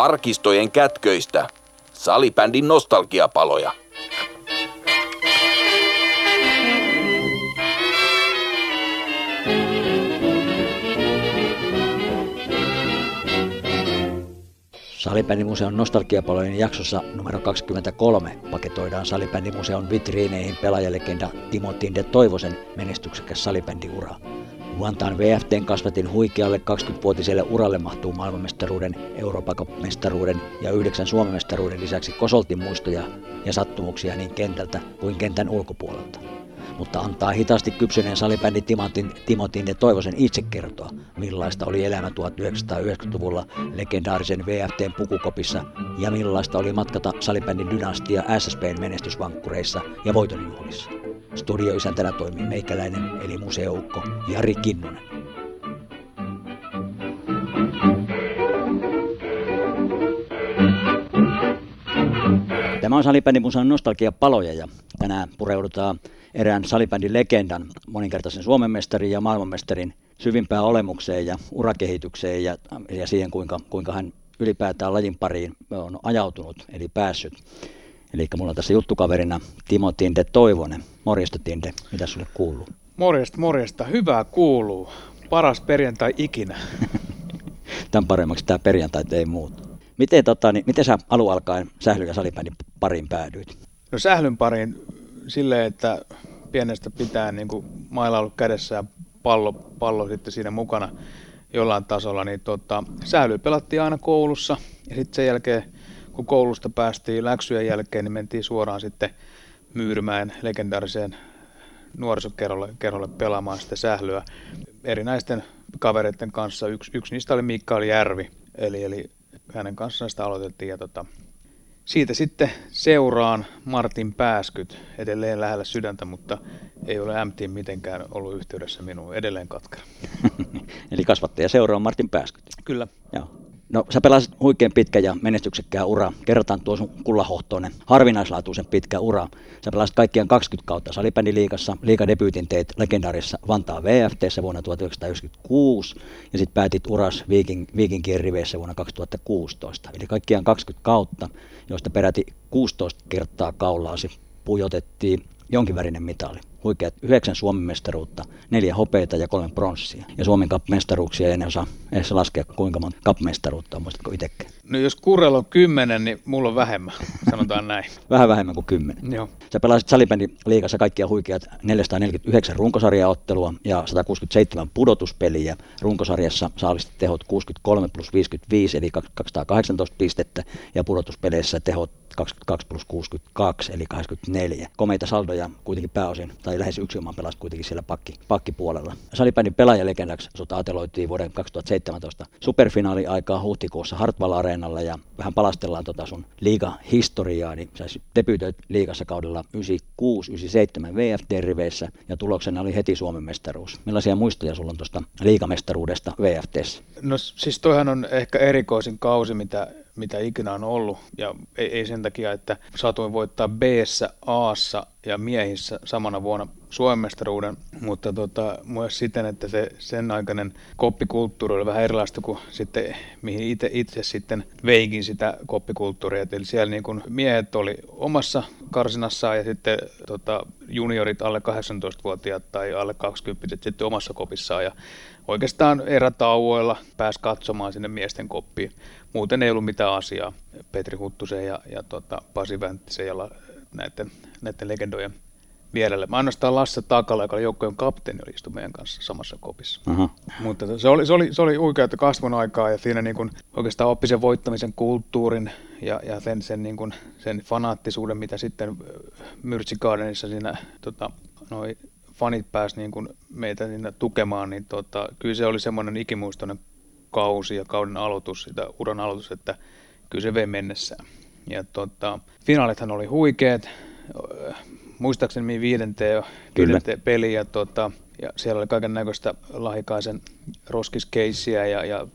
arkistojen kätköistä. Salibändin nostalgiapaloja. Salibändimuseon nostalgiapalojen jaksossa numero 23 paketoidaan Salibändimuseon vitriineihin pelaajalegenda Timo Tinde Toivosen menestyksekäs salibändiura. Vuontaan VFTn kasvatin huikealle 20-vuotiselle uralle mahtuu maailmanmestaruuden, Euroopan ja yhdeksän Suomen mestaruuden lisäksi kosoltin muistoja ja sattumuksia niin kentältä kuin kentän ulkopuolelta mutta antaa hitaasti kypsyneen salibändi Timotin, Timotin ja Toivosen itse kertoa, millaista oli elämä 1990-luvulla legendaarisen VFTn pukukopissa ja millaista oli matkata salibändin dynastia SSPn menestysvankkureissa ja voitonjuhlissa. Studioisäntänä toimii meikäläinen eli museoukko Jari Kinnunen. Tämä on Salibändimuseon nostalgia-paloja ja tänään pureudutaan erään salibändin legendan, moninkertaisen Suomen mestarin ja maailmanmestarin syvimpään olemukseen ja urakehitykseen ja, ja siihen, kuinka, kuinka hän ylipäätään lajin pariin on ajautunut, eli päässyt. Eli mulla on tässä juttukaverina Timo Tinde Toivonen. Morjesta Tinde, mitä sulle kuuluu? Morjesta, morjesta. Hyvää kuuluu. Paras perjantai ikinä. Tämän paremmaksi tämä perjantai ei muuta. Miten, tota, niin, miten sä alun alkaen sählyn ja salibändin pariin päädyit? No sählyn pariin silleen, että pienestä pitää niin kuin mailla ollut kädessä ja pallo, pallo sitten siinä mukana jollain tasolla, niin tota, sähly pelattiin aina koulussa ja sitten sen jälkeen, kun koulusta päästiin läksyjen jälkeen, niin mentiin suoraan sitten Myyrmäen legendaariseen nuorisokerholle kerholle pelaamaan sitä sählyä erinäisten kavereiden kanssa. Yksi, yksi niistä oli Mikael Järvi, eli, eli hänen kanssaan sitä aloitettiin ja tota, siitä sitten seuraan Martin Pääskyt, edelleen lähellä sydäntä, mutta ei ole MT mitenkään ollut yhteydessä minuun, edelleen katkera. Eli kasvattaja seuraa Martin Pääskyt. Kyllä. Joo. No sä pelasit huikein pitkä ja menestyksekkää ura. Kerrotaan tuo sun kullahohtoinen, harvinaislaatuisen pitkä ura. Sä pelasit kaikkiaan 20 kautta salibändiliigassa. Liigadebyytin teit legendaarissa Vantaa VFT vuonna 1996 ja sitten päätit uras Viking, Vikinkien riveissä vuonna 2016. Eli kaikkiaan 20 kautta, joista peräti 16 kertaa kaulaasi pujotettiin jonkinvärinen mitali huikeat yhdeksän Suomen mestaruutta, neljä hopeita ja kolme pronssia. Ja Suomen cup-mestaruuksia en osaa edes laskea kuinka monta cup-mestaruutta on, muistatko itsekään? No jos Kurella on kymmenen, niin mulla on vähemmän, sanotaan näin. Vähän vähemmän kuin kymmenen. Joo. Sä pelasit salibändin liigassa kaikkia huikeat 449 runkosarjaottelua ja 167 pudotuspeliä. Runkosarjassa saalistit tehot 63 plus 55 eli 218 pistettä ja pudotuspeleissä tehot 22 plus 62 eli 84. Komeita saldoja kuitenkin pääosin tai lähes yksi oman pelasi kuitenkin siellä pakki, pakkipuolella. Salibändin pelaajalegendaksi sut aateloitiin vuoden 2017 superfinaali-aikaa huhtikuussa Hartwall Areenalla ja vähän palastellaan tota sun liiga-historiaa, niin sä debyytöit liigassa kaudella 96-97 VFT-riveissä ja tuloksena oli heti Suomen mestaruus. Millaisia muistoja sulla on tuosta liigamestaruudessa VFTssä? No siis toihan on ehkä erikoisin kausi, mitä mitä ikinä on ollut. Ja ei, ei sen takia, että satuin voittaa b a ja miehissä samana vuonna Suomen mestaruuden, mutta tota, myös siten, että se sen aikainen koppikulttuuri oli vähän erilaista kuin sitten, mihin itse, itse sitten veikin sitä koppikulttuuria. Eli siellä niin kuin miehet oli omassa karsinassaan ja sitten tota, juniorit alle 18-vuotiaat tai alle 20 sitten omassa kopissaan. Ja oikeastaan erätauoilla pääsi katsomaan sinne miesten koppiin. Muuten ei ollut mitään asiaa Petri Huttusen ja, ja tota, Pasi Vänttisen ja la, näiden, näiden legendojen vierelle. Mä ainoastaan Lasse Takala, joka oli joukkojen kapteeni, oli istui meidän kanssa samassa kopissa. Aha. Mutta se oli, se oli, se oli uikeata kasvun aikaa ja siinä niin kuin oikeastaan oppi sen voittamisen kulttuurin ja, ja sen, sen, niin kuin, sen fanaattisuuden, mitä sitten Myrtsi Gardenissa siinä tota, noi fanit pääsi niin kuin meitä tukemaan, niin tota, kyllä se oli semmoinen ikimuistoinen kausi ja kauden aloitus, sitä uran aloitus, että kyllä se vei mennessään. Ja tota, finaalithan oli huikeet, muistaakseni viidenteen, viidenteen peli ja, tota, ja siellä oli kaiken näköistä lahikaisen roskiskeissiä ja, ja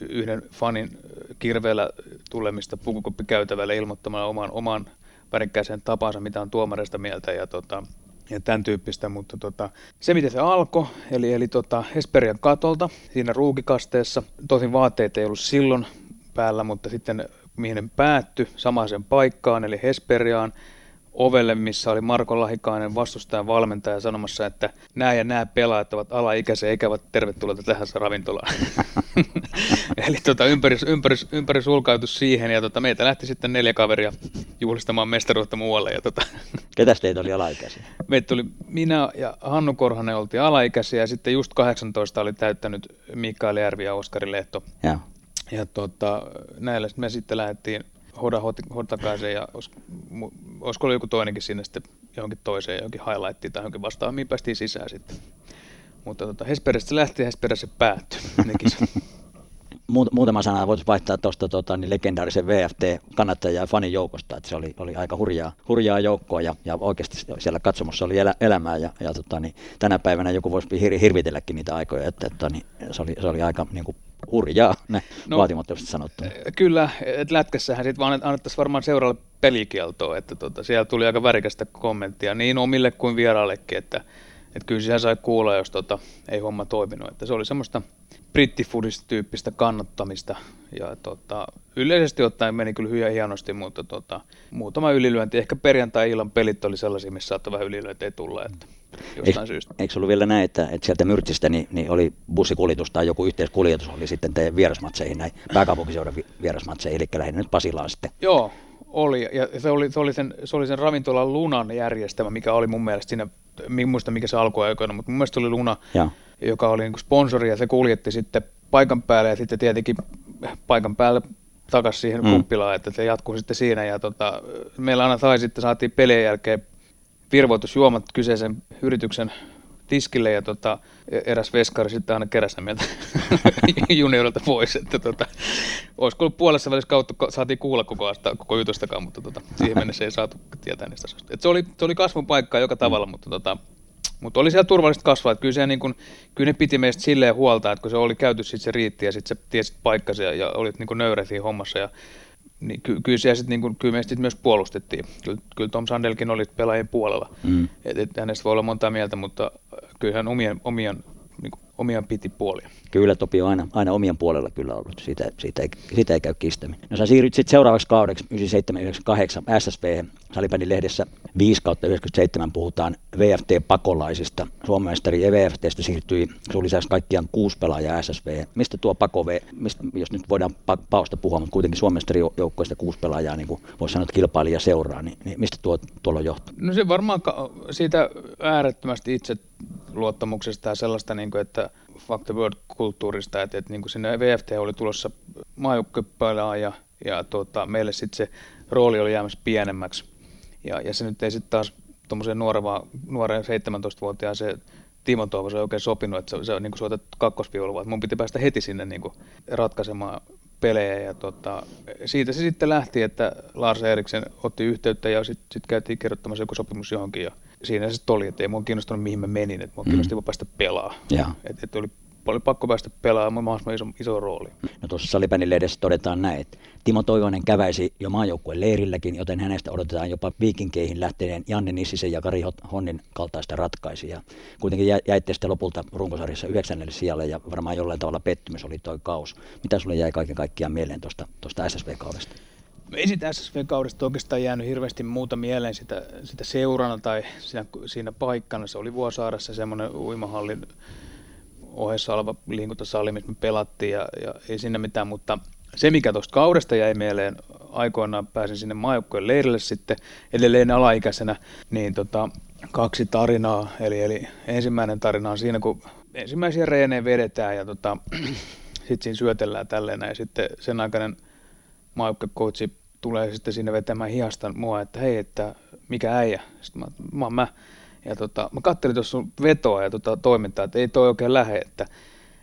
yhden fanin kirveellä tulemista pukukoppikäytävälle ilmoittamalla oman, oman värikkäisen tapansa, mitä on tuomareista mieltä. Ja tota, ja tämän tyyppistä, mutta tota, se miten se alkoi, eli, eli tota Esperian katolta siinä ruukikasteessa, tosin vaatteet ei ollut silloin päällä, mutta sitten mihin ne päättyi, samaiseen paikkaan, eli Hesperiaan, ovelle, missä oli Marko Lahikainen vastustajan valmentaja sanomassa, että nämä ja nämä pelaajat ovat alaikäisiä eikä ovat tervetulleita tähän ravintolaan. Eli tota, ympäri, ympäri, ympäri sulkautus siihen ja tota, meitä lähti sitten neljä kaveria juhlistamaan mestaruutta muualle. Ja tota, Ketäs teitä oli alaikäisiä? Meitä tuli minä ja Hannu Korhanen oltiin alaikäisiä ja sitten just 18 oli täyttänyt Mikael Järvi ja Oskari Lehto. Ja. Ja tota, näillä me sitten lähdettiin Hoda Hotakaiseen ja olisiko ollut joku toinenkin sinne sitten johonkin toiseen, johonkin highlightiin tai johonkin vastaan, mihin päästiin sisään sitten. Mutta tota, Hesperestä lähti ja Hesperestä päättyi ne Muutama sana voisi vaihtaa tuosta tota, niin legendaarisen VFT-kannattaja ja fanin joukosta, että se oli, oli aika hurjaa, hurjaa joukkoa ja, ja oikeasti siellä katsomossa oli elä, elämää ja, ja tota, niin, tänä päivänä joku voisi hir, hirvitelläkin niitä aikoja, että, että niin, se, oli, se oli aika niin kuin, hurjaa, ne no, vaatimattomasti sanottu. Kyllä, että lätkässähän sitten vaan annettaisiin varmaan seuraavalle pelikieltoa, että tota, siellä tuli aika värikästä kommenttia niin omille kuin vieraillekin, että, että kyllä siellä sai kuulla, jos tota, ei homma toiminut. Että se oli semmoista brittifudist-tyyppistä kannattamista ja tota, yleisesti ottaen meni kyllä hyvin hienosti, mutta tota, muutama ylilyönti. Ehkä perjantai-illan pelit oli sellaisia, missä saattoi vähän ylilyöntiä tulla. Että jostain eikö, syystä. Eikö ollut vielä näin, että, että sieltä Myrtsistä niin, niin oli bussikuljetus tai joku yhteiskuljetus oli sitten teidän vierasmatseihin, näin pääkaupunkiseudun vierasmatseihin, eli lähinnä nyt Pasilaan sitten? Joo, oli. Ja se oli, se oli, sen, se oli sen ravintolan Lunan järjestämä, mikä oli mun mielestä siinä, muista mikä se alkuaikoina, mutta mun mielestä oli Luna, ja. joka oli niin sponsori ja se kuljetti sitten paikan päälle ja sitten tietenkin paikan päälle takaisin siihen mm. kuppilaan, että se jatkuu sitten siinä. Ja tota, meillä aina tai sitten saatiin pelien jälkeen virvoitusjuomat kyseisen yrityksen tiskille ja tota, eräs veskari sitten aina keräsi meiltä juniorilta pois, että tota, olisiko ollut puolessa välissä kautta saatiin kuulla koko, asta, koko jutustakaan, mutta tota, siihen mennessä ei saatu tietää niistä asioista. Et se, oli, se oli kasvun paikka joka tavalla, mm. mutta tota, mutta oli siellä turvallista kasvaa. Että kyllä, se, niin kun, kyllä ne piti meistä silleen huolta, että kun se oli käyty, sitten se riitti ja sitten se tiesit paikkasi ja, ja olit niin nöyrä hommassa. Ja, niin ky- kyllä, siellä sit, niin kyllä meistä myös puolustettiin. Kyllä, kyllä Tom Sandelkin oli pelaajien puolella. Mm. Et, et hänestä voi olla monta mieltä, mutta kyllähän omien, omien niin kuin, omiaan piti puolia. Kyllä, Topi on aina, aina omien puolella kyllä ollut, siitä, siitä, ei, siitä ei käy kistäminen. No sä siirryt sitten seuraavaksi kaudeksi 97-98 SSV Salibändin lehdessä 5 kautta 97 puhutaan VFT-pakolaisista. Suomenmestari ja VFTstä siirtyi sun lisäksi kaikkiaan kuusi pelaajaa SSV. Mistä tuo pako, mistä, jos nyt voidaan pa- paosta puhua, mutta kuitenkin Suomenmestari joukkoista kuusi pelaajaa, niin kuin voisi sanoa, että kilpailija seuraa, niin, niin mistä tuo tuolla johtuu? No se varmaan siitä äärettömästi itse luottamuksesta ja sellaista, niin kuin, että fuck the world-kulttuurista, että, että niin kuin sinne VFT oli tulossa maajoukkuepelaaja ja tuota, meille sitten se rooli oli jäämässä pienemmäksi. Ja, ja se nyt ei sitten taas tuommoiseen nuoreen 17-vuotiaaseen Timo Toivo se ei oikein sopinut, että se, se niin kuin että kakkosviulua, mun piti päästä heti sinne niin kuin ratkaisemaan pelejä ja tota, siitä se sitten lähti, että Lars Eriksen otti yhteyttä ja sitten sit käytiin kirjoittamassa joku sopimus johonkin ja siinä se oli, että ei mua kiinnostunut mihin mä menin, että mua mm. kiinnosti päästä pelaa. Että et oli oli pakko päästä pelaamaan mahdollisimman iso, iso rooli. No tuossa Salipänin lehdessä todetaan näin, että Timo Toivonen käväisi jo maajoukkueen leirilläkin, joten hänestä odotetaan jopa viikinkeihin lähteneen Janne Nissisen ja Kari Honnin kaltaista ratkaisijaa. Kuitenkin jäitte sitten lopulta runkosarjassa yhdeksännelle sijalle ja varmaan jollain tavalla pettymys oli toi kaus. Mitä sulle jäi kaiken kaikkiaan mieleen tuosta SSV-kaudesta? Ei sitä SSV-kaudesta oikeastaan jäänyt hirveästi muuta mieleen sitä, sitä seurana tai siinä, siinä paikkana. Se oli Vuosaaressa semmoinen uimahallin ohessa oleva liikuntasali, missä me pelattiin ja, ja ei sinne mitään, mutta se mikä tuosta kaudesta jäi mieleen, aikoinaan pääsin sinne maajoukkojen leirille sitten edelleen alaikäisenä, niin tota, kaksi tarinaa, eli, eli ensimmäinen tarina on siinä, kun ensimmäisiä reenejä vedetään ja tota, sitten siinä syötellään tälleen ja sitten sen aikainen maajoukkokoutsi tulee sitten sinne vetämään hiasta mua, että hei, että mikä äijä. Sitten mä, mä, mä ja tota, mä katselin tuossa sun vetoa ja tota toimintaa, että ei toi oikein lähe, että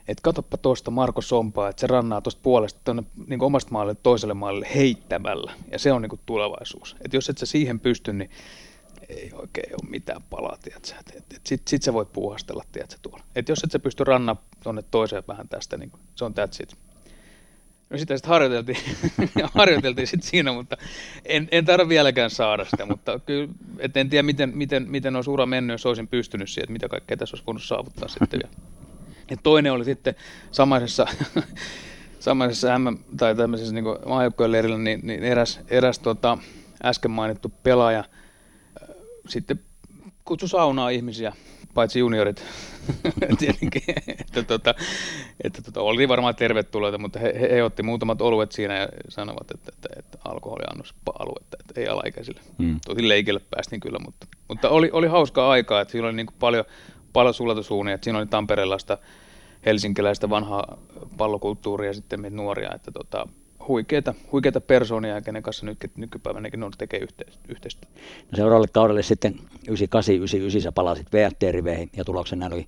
et katoppa tuosta Marko Sompaa, että se rannaa tuosta puolesta tuonne niin omasta maalle toiselle maalle heittämällä. Ja se on niin tulevaisuus. että jos et sä siihen pysty, niin ei oikein ole mitään palaa, tiedätkö? Et, et, et sit, sit sä voit puuhastella, tiedätkö, tuolla. Et jos et sä pysty rannaa tuonne toiseen vähän tästä, niin se on that's it. No sitä sitten harjoiteltiin, harjoiteltiin sit siinä, mutta en, en tarvitse vieläkään saada sitä, mutta kyllä, et en tiedä miten, miten, miten olisi ura mennyt, jos olisin pystynyt siihen, että mitä kaikkea tässä olisi voinut saavuttaa sitten. Ja, ja toinen oli sitten samaisessa samaisessa M- tai tämmöisessä niin maajoukkojen leirillä, niin, niin eräs, eräs tota, äsken mainittu pelaaja sitten kutsu saunaa ihmisiä, paitsi juniorit tietenkin, että, tota, että tota, oli varmaan tervetulleita, mutta he, he, he otti muutamat oluet siinä ja sanovat, että, että, että alkoholiannos aluetta, että ei alaikäisille. Hmm. Tosi leikille päästiin kyllä, mutta, mutta oli, oli hauskaa aikaa, että siinä oli niin paljon, paljon sulatusuunia, että siinä oli Tampereellaista, helsinkiläistä vanhaa pallokulttuuria ja sitten meitä nuoria, että tota, huikeita, huikeita persoonia, kenen kanssa nyt, nykypäivänäkin on tekee yhteistyötä. No seuraavalle kaudelle sitten 98-99 sä palasit VFT-riveihin ja tuloksena oli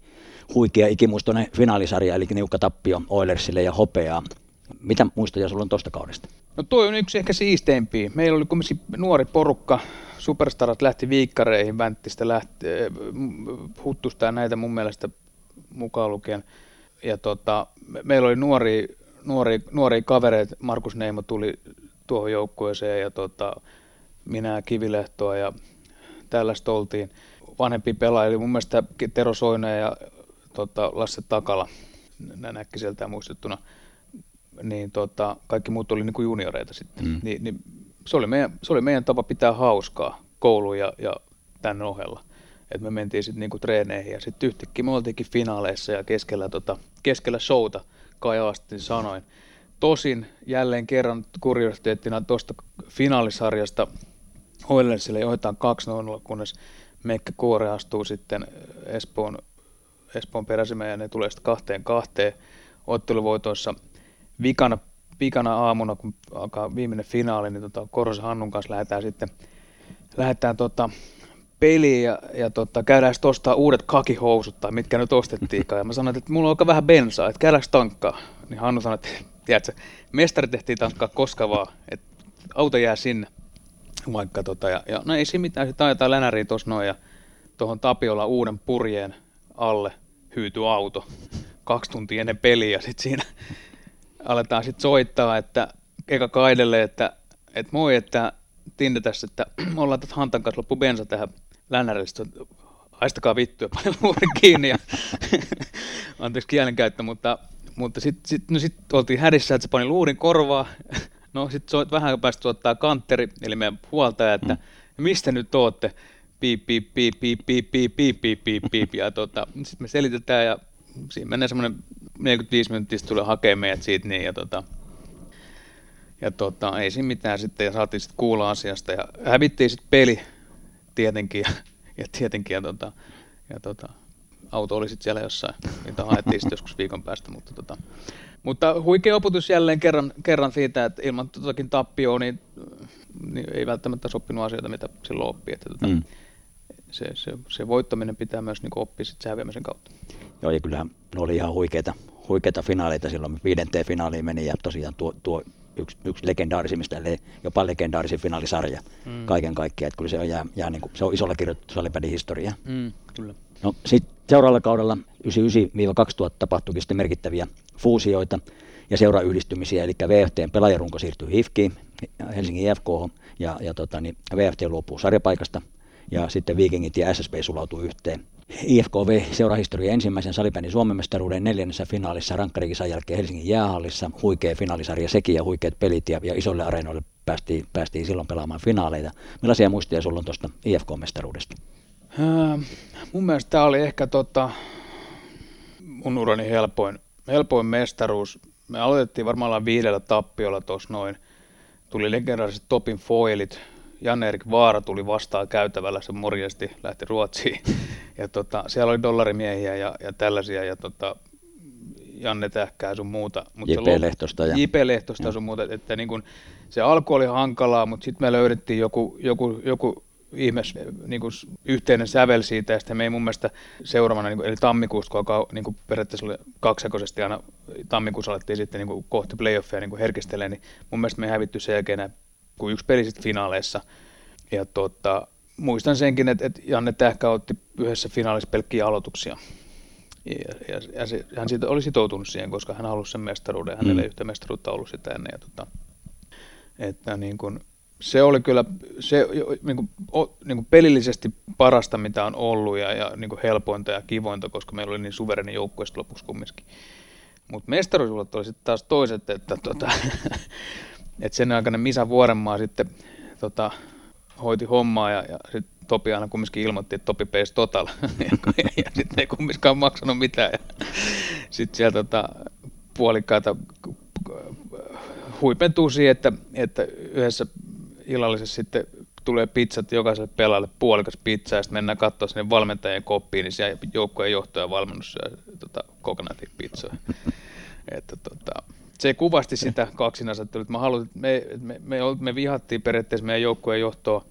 huikea ikimuistoinen finaalisarja, eli niukka tappio Oilersille ja hopeaa. Mitä muistoja sulla on tuosta kaudesta? No toi on yksi ehkä siisteimpiä. Meillä oli kumminkin nuori porukka, superstarat lähti viikkareihin, Vänttistä lähti, eh, Huttusta ja näitä mun mielestä mukaan lukien. Ja tota, meillä oli nuori nuori, nuori kavereita, Markus Neimo tuli tuohon joukkueeseen ja tota, minä Kivilehtoa ja tällaista oltiin. Vanhempi pelaaja, eli mun mielestä Tero Soine ja tota, Lasse Takala, nämä sieltä muistettuna, niin tota, kaikki muut oli niin junioreita sitten. Mm. Ni, niin se, oli meidän, se oli meidän tapa pitää hauskaa koulu ja, ja tämän ohella. Et me mentiin sitten niinku treeneihin ja sitten yhtäkkiä me oltiinkin finaaleissa ja keskellä, tota, keskellä showta – kajaasti sanoin. Tosin jälleen kerran kuriositeettina tuosta finaalisarjasta Oilersille johdetaan 2-0, kunnes Meikkä Kuore astuu sitten Espoon, Espoon peräsimeen ja ne tulee sitten kahteen kahteen otteluvoitoissa. Vikana, vikana aamuna, kun alkaa viimeinen finaali, niin tota, Korosen Hannun kanssa lähdetään sitten lähdetään tota, peliin ja, ja tota, käydään sitten ostaa uudet kakihousut tai mitkä nyt ostettiinkaan. Ja mä sanoin, että mulla on aika vähän bensaa, että käydäänkö tankkaa. Niin Hannu sanoi, että tiedätkö, mestari tehtiin tankkaa koska vaan, että auto jää sinne. Vaikka tota, ja, ja no ei siinä mitään, sitten ajetaan länäriin tuossa noin ja tuohon Tapiolla uuden purjeen alle hyyty auto kaksi tuntia ennen peliä ja sitten siinä aletaan sitten soittaa, että eka kaidelle, että, että moi, että Tinde tässä, että ollaan tätä Hantan kanssa loppu bensa tähän lännärille, haistakaa vittuja, paljon luurin kiinni ja anteeksi kielenkäyttö, mutta, mutta sitten sit, no sit oltiin hädissä, että se pani luurin korvaa, no sitten soit vähän päästä tuottaa kanteri, eli meidän huoltaja, että mm. mistä nyt ootte, piip, piip, piip, piip, piip, piip, piip, piip, piip, piip, ja tota, sitten me selitetään ja siinä menee semmoinen 45 minuuttia, tulee hakemaan meidät siitä niin, ja tota, ja tota, ei siinä mitään sitten, ja saatiin sitten kuulla asiasta, ja hävittiin sitten peli tietenkin, ja, ja tietenkin, ja, tota, ja tota, auto oli sitten siellä jossain, mitä haettiin sitten joskus viikon päästä, mutta tota, mutta huikea opetus jälleen kerran, kerran siitä, että ilman totakin tappioa, niin, niin ei välttämättä sopinut asioita, mitä silloin oppii. Että tota, mm. se, se, se, voittaminen pitää myös niin oppia sitten häviämisen kautta. Joo, ja kyllähän ne oli ihan huikeita, huikeita finaaleita silloin. Viidenteen finaaliin meni ja tosiaan tuo, tuo yksi, yksi legendaarisimmista, ellei jopa legendaarisin finaalisarja mm. kaiken kaikkiaan. Että kyllä se on, jää, jää niin kuin, se on isolla kirjoitettu salipädin historia. Mm, kyllä. No, sitten seuraavalla kaudella 99-2000 tapahtuikin sitten merkittäviä fuusioita ja seurayhdistymisiä, eli VFTn pelaajarunko siirtyi HIFKiin, Helsingin IFK, ja, ja tota, niin VFT luopuu sarjapaikasta, ja sitten Vikingit ja SSB sulautuu yhteen. IFKV seurahistoria ensimmäisen salibändin Suomen mestaruuden neljännessä finaalissa rankkarikisan jälkeen Helsingin jäähallissa. Huikea finaalisarja sekin ja huikeat pelit ja, ja isolle areenoille päästiin, päästiin silloin pelaamaan finaaleita. Millaisia muistia sulla on tuosta IFK-mestaruudesta? Äh, mun mielestä tämä oli ehkä tota, mun urani helpoin, helpoin mestaruus. Me aloitettiin varmaan viidellä tappiolla tuossa noin. Tuli legendaariset Topin foilit, Janne-Erik Vaara tuli vastaan käytävällä, se morjesti, lähti Ruotsiin. Ja tota, siellä oli dollarimiehiä ja, ja tällaisia, ja tota, Janne Tähkää sun muuta. Mutta J.P. Lehtosta. Ja... J.P. Lehtosta ja. sun muuta, että niin kun, se alku oli hankalaa, mutta sitten me löydettiin joku, joku, joku ihme niin kuin yhteinen sävel siitä, ja sitten me ei mun mielestä seuraavana, niin kuin, eli tammikuusta, kun alkaa niin kuin periaatteessa oli kaksijakoisesti aina tammikuussa alettiin sitten niin kuin kohti playoffia niin herkistelee, niin mun mielestä me ei hävitty sen jälkeen kuin yksi peli sitten finaaleissa. Ja tota, muistan senkin, että, että Janne Tähkä otti yhdessä finaalissa pelkkiä aloituksia. Ja, ja, ja se, hän siitä oli sitoutunut siihen, koska hän halusi sen mestaruuden. Hänellä mm. ei yhtä mestaruutta ollut sitä ennen. Ja tota, että niin kun, se oli kyllä se, niin kuin, o, niin kuin pelillisesti parasta, mitä on ollut ja, ja niin kuin helpointa ja kivointa, koska meillä oli niin suvereni joukkue lopuksi kumminkin. Mutta mestaruusjuhlat oli sitten taas toiset, että tota, et sen aikana Misa Vuorenmaa sitten tota, hoiti hommaa ja, ja sitten Topi aina kumminkin ilmoitti, että Topi pays total. ja, ja sitten ei kumminkaan maksanut mitään. Sitten sieltä tota, puolikkaita huipentuu siihen, että, että yhdessä illallisessa sitten tulee pizzat jokaiselle pelaajalle puolikas pizza ja sitten mennään katsoa sinne valmentajien koppiin, niin siellä joukkojen johtaja valmennus ja tota, kokonaatin pizzoja. että tota, se kuvasti sitä kaksinasettelua, mä halusin, me, me, me, me, vihattiin periaatteessa meidän joukkueen johtoa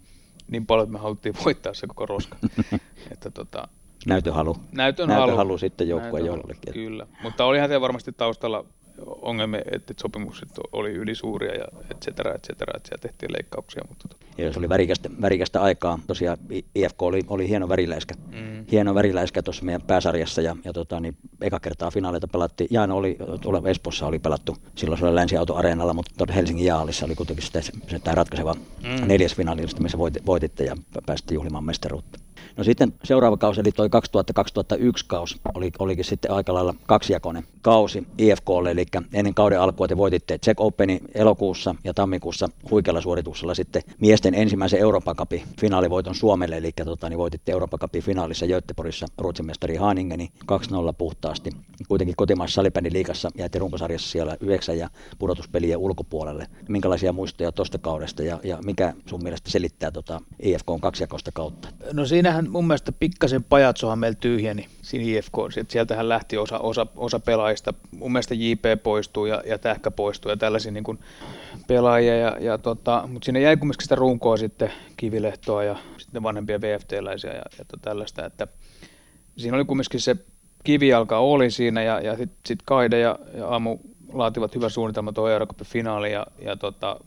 niin paljon, että me haluttiin voittaa se koko roska. että tota, Näytön halu. Näytön, Näytön halu. halu sitten joukkueen jollekin. Kyllä, mutta olihan se varmasti taustalla ongelmia, että sopimukset oli ylisuuria ja et cetera, et cetera, että siellä tehtiin leikkauksia. Mutta... Tota. Ja se oli värikästä, värikästä aikaa. Tosiaan IFK oli, oli hieno väriläiskä, mm. hieno väriläiskä tuossa meidän pääsarjassa ja, ja tota, niin eka kertaa finaaleita pelattiin. Jaana oli, tuolla Espossa oli pelattu silloin se oli Länsiauto-areenalla, mutta Helsingin Jaalissa oli kuitenkin se, se tämä ratkaiseva mm. neljäs finaali, missä voititte ja päästiin juhlimaan mestaruutta. No sitten seuraava kausi, eli toi 2000-2001 kausi, oli, olikin sitten aika lailla kaksijakoinen kausi IFKlle, eli ennen kauden alkua te voititte Czech Openin elokuussa ja tammikuussa huikealla suorituksella sitten miesten ensimmäisen Euroopan Cupin finaalivoiton Suomelle, eli tota, niin voititte Euroopan Cupin finaalissa Göteborgissa Ruotsin mestari Haningeni 2-0 puhtaasti. Kuitenkin kotimaassa salibändin liikassa jäitte runkosarjassa siellä yhdeksän ja pudotuspelien ulkopuolelle. Minkälaisia muistoja tuosta kaudesta ja, ja mikä sun mielestä selittää tota IFK on kaksijakoista kautta? No siinähän mun mielestä pikkasen pajatsohan meillä tyhjeni siinä IFK. Sieltähän lähti osa, osa, osa pelaajista. Mun mielestä JP poistuu ja, ja Tähkä poistuu ja tällaisia niin kuin pelaajia. Ja, ja tota, mutta siinä jäi kumminkin sitä runkoa sitten Kivilehtoa ja sitten vanhempia VFT-läisiä ja, ja tällaista. Että siinä oli kumminkin se kivijalka oli siinä ja, ja sitten sit Kaide ja, ja Amu laativat hyvän suunnitelman tuohon Euroopan finaaliin ja, ja tota,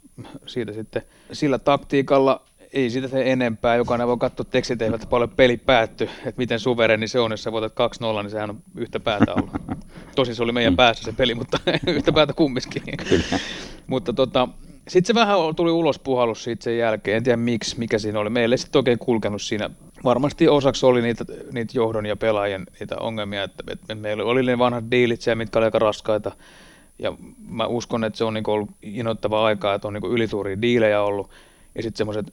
siitä sitten sillä taktiikalla ei siitä se enempää. Jokainen voi katsoa tekstit, eivät paljon peli päätty, että miten suvereni se on, jos sä voitat 2-0, niin sehän on yhtä päätä ollut. Tosin se oli meidän mm. päässä se peli, mutta yhtä päätä kumminkin. mutta tota, sitten se vähän tuli ulos puhallus siitä sen jälkeen, en tiedä miksi, mikä siinä oli. Meillä ei sitten oikein kulkenut siinä. Varmasti osaksi oli niitä, niitä johdon ja pelaajien niitä ongelmia, että, että meillä oli ne vanhat diilit siellä, mitkä oli aika raskaita. Ja mä uskon, että se on niinku ollut innoittava aikaa, että on niinku ylituuria diilejä ollut. Ja sitten semmoiset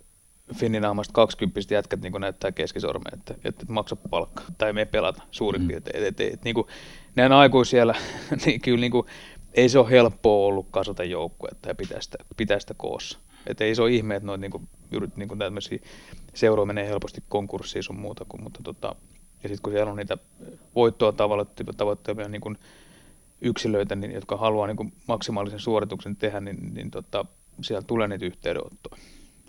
finninaamasta 20 jätkät niin näyttää keskisormen, että, että, maksa palkka tai me pelata suurin mm. piirtein. Et, et, et, niin kuin, näin aikuisia siellä, niin kyllä niin kuin, ei se ole helppoa ollut kasvata joukkuetta ja pitää sitä, pitää sitä koossa. Et ei se ole ihme, että noin niin kuin, niin kuin tämmöisiä seuroja menee helposti konkurssiin sun muuta kuin, mutta tota, ja sitten kun siellä on niitä voittoa tavoitteita niin kuin yksilöitä, niin, jotka haluaa niin kuin maksimaalisen suorituksen tehdä, niin, niin tota, siellä tulee niitä yhteydenottoja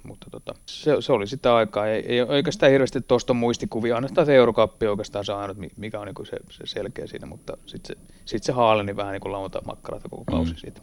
mutta tota, se, se, oli sitä aikaa. Ei, ei oikeastaan hirveästi tuosta muistikuvia, ainoastaan se Eurokappi oikeastaan se ainut, mikä on niin se, se, selkeä siinä, mutta sitten se, sit se haale, niin vähän niin kuin lauantai makkarata koko kausi mm. siitä.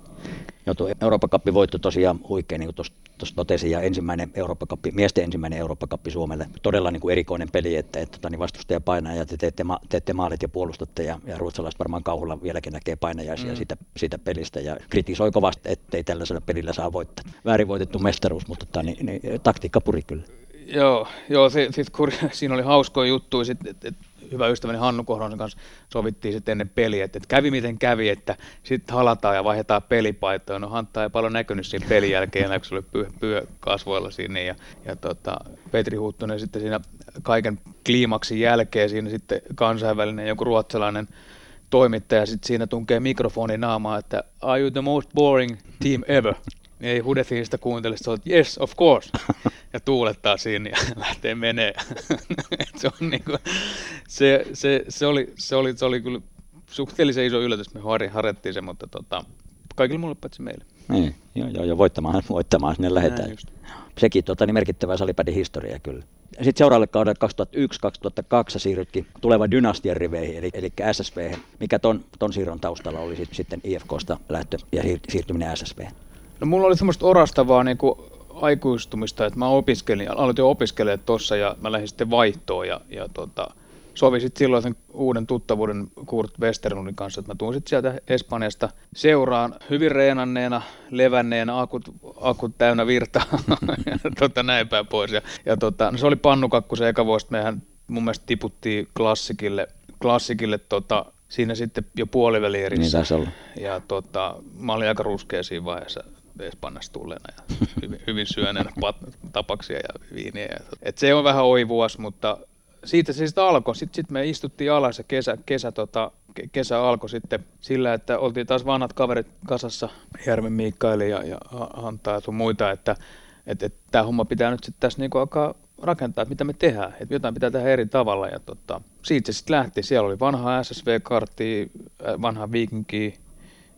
Joo, tuo Euroopan kappi voitto tosiaan huikea, niin kuin tuossa totesin, ja ensimmäinen Eurooppa kappi, miesten ensimmäinen Eurooppa kappi Suomelle. Todella niin kuin erikoinen peli, että, että tota, niin vastustaja painaa ja te teette, ma- teette maalit ja puolustatte, ja, ja ruotsalaiset varmaan kauhulla vieläkin näkee painajaisia mm. siitä, siitä, pelistä, ja kritisoi kovasti, ettei tällaisella pelillä saa voittaa. Väärin voitettu mestaruus, mutta tota, niin, niin, taktiikka puri kyllä. Joo, joo sit, sit, kur, siinä oli hauskoja juttuja, sit, et, et, hyvä ystäväni Hannu Kohronen kanssa sovittiin sitten ennen peliä, että, että kävi miten kävi, että sitten halataan ja vaihdetaan pelipaitoja. No Hantta ei paljon näkynyt siinä pelin jälkeen, kun se oli pyö, pyö kasvoilla sinne. Ja, ja tota, Petri Huttunen sitten siinä kaiken kliimaksin jälkeen siinä sitten kansainvälinen joku ruotsalainen toimittaja sitten siinä tunkee mikrofoni naamaa, että are you the most boring team ever? Niin ei Hudefin sitä kuuntele, on, yes, of course, ja tuulettaa siinä ja lähtee menee. se, on niin kuin, se, se, se, oli, se, oli, se oli kyllä suhteellisen iso yllätys, me harjattiin se, mutta tota, kaikille mulle paitsi meille. Niin, joo, joo, joo voittamaan, voittamaan sinne lähdetään. Sekin tota, niin merkittävä salipädin historia kyllä. Sitten seuraavalle kaudelle 2001-2002 siirrytkin tulevan dynastian riveihin, eli, eli SSV. Mikä ton, ton siirron taustalla oli sit, sitten IFKsta lähtö ja siirtyminen SSV? No mulla oli semmoista orastavaa niin kuin aikuistumista, että mä opiskelin, aloitin opiskelemaan tuossa ja mä lähdin sitten vaihtoon ja, ja tota, sovi sitten silloin sen uuden tuttavuuden Kurt Westerlundin kanssa, että mä tuun sitten sieltä Espanjasta seuraan hyvin reenanneena, levänneenä, akut, akut täynnä virta ja tota, näin päin pois. Ja, ja tota, no se oli pannukakku se eka vuosi, mehän mun mielestä tiputtiin klassikille, klassikille tota, siinä sitten jo puolivälierissä. Niin taisi olla. Ja tota, mä olin aika ruskea siinä vaiheessa Espanjassa tulleena ja hyvin, hyvin syöneenä tapaksia ja viiniä. Et se on vähän oivuas, mutta siitä se sitten alkoi. Sitten sit me istuttiin alas ja kesä, kesä, tota, kesä alkoi sitten sillä, että oltiin taas vanhat kaverit kasassa, Järven Miikkaili ja, ja Hanta ja muita, että et, et, tämä homma pitää nyt sitten tässä niinku alkaa rakentaa, että mitä me tehdään, että jotain pitää tehdä eri tavalla. Ja tota, siitä se sitten lähti. Siellä oli vanha SSV-kartti, äh, vanha Vikinki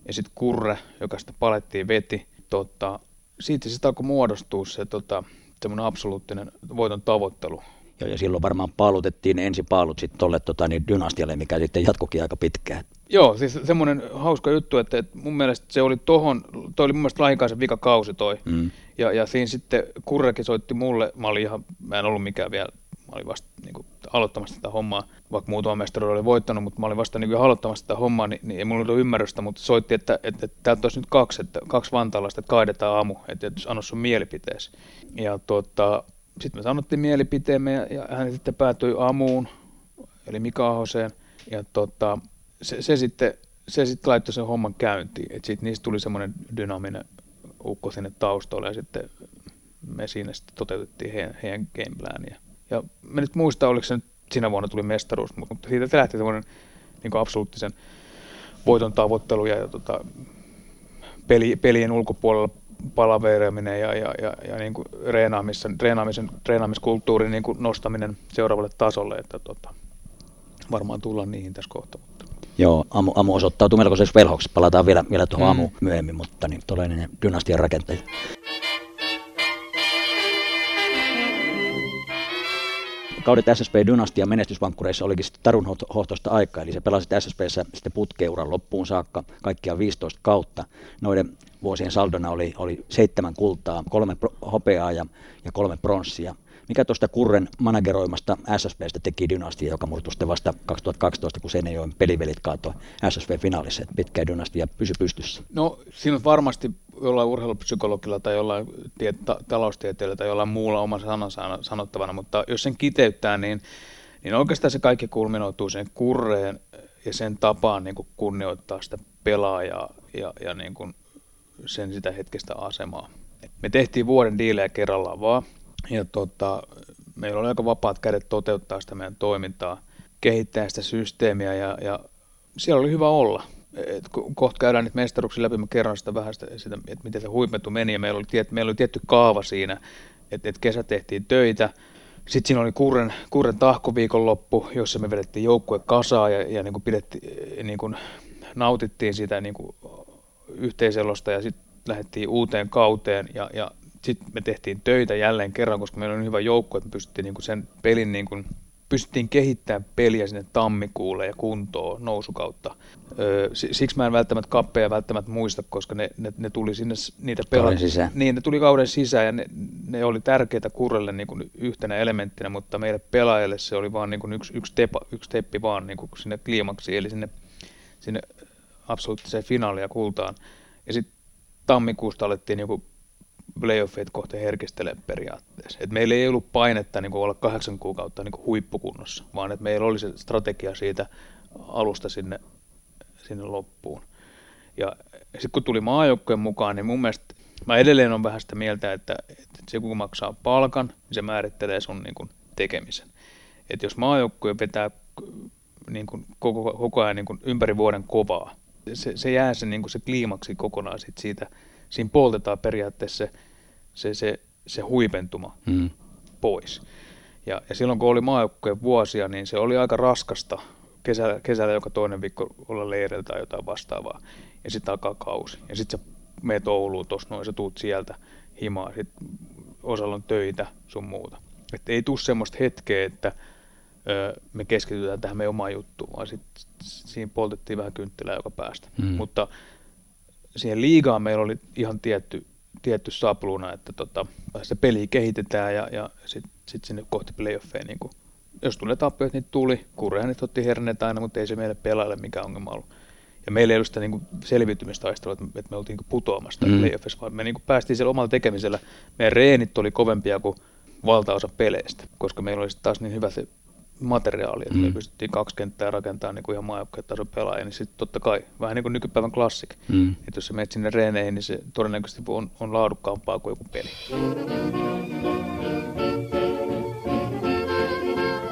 ja sitten Kurre, joka sitä palettiin veti. Tota, siitä sitten alkoi muodostua se tota, semmoinen absoluuttinen voiton tavoittelu. Joo, ja silloin varmaan paalutettiin ensi paalut sitten tuolle tota, niin dynastialle, mikä sitten jatkokin aika pitkään. Joo, siis semmoinen hauska juttu, että, että mun mielestä se oli tohon, toi oli mun mielestä Lahikaisen vika kausi toi. Mm. Ja, ja siinä sitten Kurrekin soitti mulle, mä olin ihan, mä en ollut mikään vielä, mä olin vasta niin kuin, aloittamassa tätä hommaa, vaikka muutama mestari oli voittanut, mutta mä olin vasta niin kuin, aloittamassa tätä hommaa, niin, niin ei mulla ollut ymmärrystä, mutta soitti, että, että, että, täältä olisi nyt kaksi, että kaksi vantaalaista, että kaidetaan aamu, että, että anna sun mielipiteesi. Ja tuota, sitten me sanottiin mielipiteemme ja, ja hän sitten päätyi Amuun, eli Mika Ahoseen. Ja tota, se, se, sitten, se sitten laittoi sen homman käyntiin. Että sitten niistä tuli semmoinen dynaaminen ukko sinne taustalle ja sitten me siinä sitten toteutettiin heidän, heidän gameplania. Ja me nyt muista, oliko se nyt siinä vuonna tuli mestaruus, mutta siitä lähti semmoinen niin absoluuttisen voiton tavoittelu ja, ja tota, peli, pelien ulkopuolella palaveeraaminen ja, ja, ja, ja niin kuin reenaamisen, treenaamisen, treenaamiskulttuurin niin kuin nostaminen seuraavalle tasolle, että tota, varmaan tullaan niihin tässä kohta. Mutta. Joo, Amu, Amu osoittautuu melkoisessa velhoksi. Palataan vielä, vielä tuohon mm. Amu myöhemmin, mutta niin, todellinen dynastian rakentaja. Kaudet SSP-dynastia menestysvankkureissa olikin sitten tarunhohtoista aikaa, eli se pelasi SSPssä sitten putkeuran loppuun saakka, kaikkia 15 kautta. Noiden vuosien saldona oli, oli seitsemän kultaa, kolme hopeaa ja, ja kolme pronssia. Mikä tuosta Kurren manageroimasta SSPstä teki dynastia, joka murtui sitten vasta 2012, kun Seinäjoen pelivelit kaatoi SSV-finaalissa, että pitkä dynastia pysy pystyssä? No siinä on varmasti jollain urheilupsykologilla tai jollain tie, ta, taloustieteellä tai jollain muulla oma sanansa sanottavana, mutta jos sen kiteyttää, niin, niin oikeastaan se kaikki kulminoituu sen kurreen ja sen tapaan niin kuin kunnioittaa sitä pelaajaa ja, ja niin kuin sen sitä hetkestä asemaa. Me tehtiin vuoden diilejä kerrallaan vaan, ja tota, meillä oli aika vapaat kädet toteuttaa sitä meidän toimintaa, kehittää sitä systeemiä ja, ja siellä oli hyvä olla. Et kohta käydään nyt mestaruksi läpi, mä kerron sitä vähän sitä, sitä että miten se huipentu meni ja meillä oli, tiet, meillä oli tietty kaava siinä, että, että kesä tehtiin töitä, sitten siinä oli Kurren, Kurren tahkoviikonloppu, jossa me vedettiin joukkue kasaa ja, ja niin kuin pidettiin, niin kuin nautittiin sitä niin kuin yhteiselosta ja sitten lähdettiin uuteen kauteen ja, ja sitten me tehtiin töitä jälleen kerran, koska meillä oli hyvä joukko, että me pystyttiin niinku sen pelin niinku, pystyttiin kehittämään peliä sinne tammikuulle ja kuntoon nousukautta. Öö, siksi mä en välttämättä kappeja välttämättä muista, koska ne, ne, ne tuli sinne niitä pelata. sisään. Niin, ne tuli kauden sisään ja ne, ne oli tärkeitä kurrelle niin kuin yhtenä elementtinä, mutta meille pelaajille se oli vaan niin kuin yksi, yksi, tepa, yksi teppi vaan niin kuin sinne kliimaksiin, eli sinne, sinne absoluuttiseen finaaliin ja kultaan. Ja sitten tammikuusta alettiin niin kuin playoffit kohta herkistelee periaatteessa. Et meillä ei ollut painetta niin olla kahdeksan kuukautta niin huippukunnossa, vaan että meillä oli se strategia siitä alusta sinne, sinne loppuun. Ja sitten kun tuli maajoukkojen mukaan, niin mun mielestä mä edelleen on vähän sitä mieltä, että, että se kun maksaa palkan, niin se määrittelee sun niin kuin tekemisen. Et jos maajoukkue vetää niin kuin koko, koko ajan niin kuin ympäri vuoden kovaa, se, se jää se, niin kuin se kliimaksi kokonaan sit siitä – siinä poltetaan periaatteessa se, se, se, se huipentuma mm. pois. Ja, ja silloin kun oli maajoukkojen vuosia, niin se oli aika raskasta kesällä, kesällä joka toinen viikko olla leireillä tai jotain vastaavaa. Ja sitten alkaa kausi. Ja sitten sä meet Ouluun tuossa noin, sä tuut sieltä himaa, sit osalla on töitä sun muuta. Että ei tule semmoista hetkeä, että ö, me keskitytään tähän meidän omaan juttuun, vaan sit, siinä poltettiin vähän kynttilää joka päästä. Mm. Mutta siihen liigaan meillä oli ihan tietty, tietty sapluuna, että tota, se peli kehitetään ja, ja sitten sit sinne kohti playoffeja, niin kun, jos tulee tappioita, niin tuli. Kurrehan nyt otti herneet aina, mutta ei se meille pelaajalle mikä ongelma ollut. Ja meillä ei ollut sitä niin selviytymistaistelua, että, että me oltiin niin putoamassa mm. playoffissa, vaan me niin päästiin siellä omalla tekemisellä. Meidän reenit oli kovempia kuin valtaosa peleistä, koska meillä oli taas niin hyvä se materiaalia, että mm. me pystyttiin kaksi kenttää rakentamaan niin kuin ihan maajoukkuetason pelaajia, niin sitten totta kai vähän niin kuin nykypäivän klassik. Mm. Että jos sä menet sinne reeneihin, niin se todennäköisesti on, on laadukkaampaa kuin joku peli.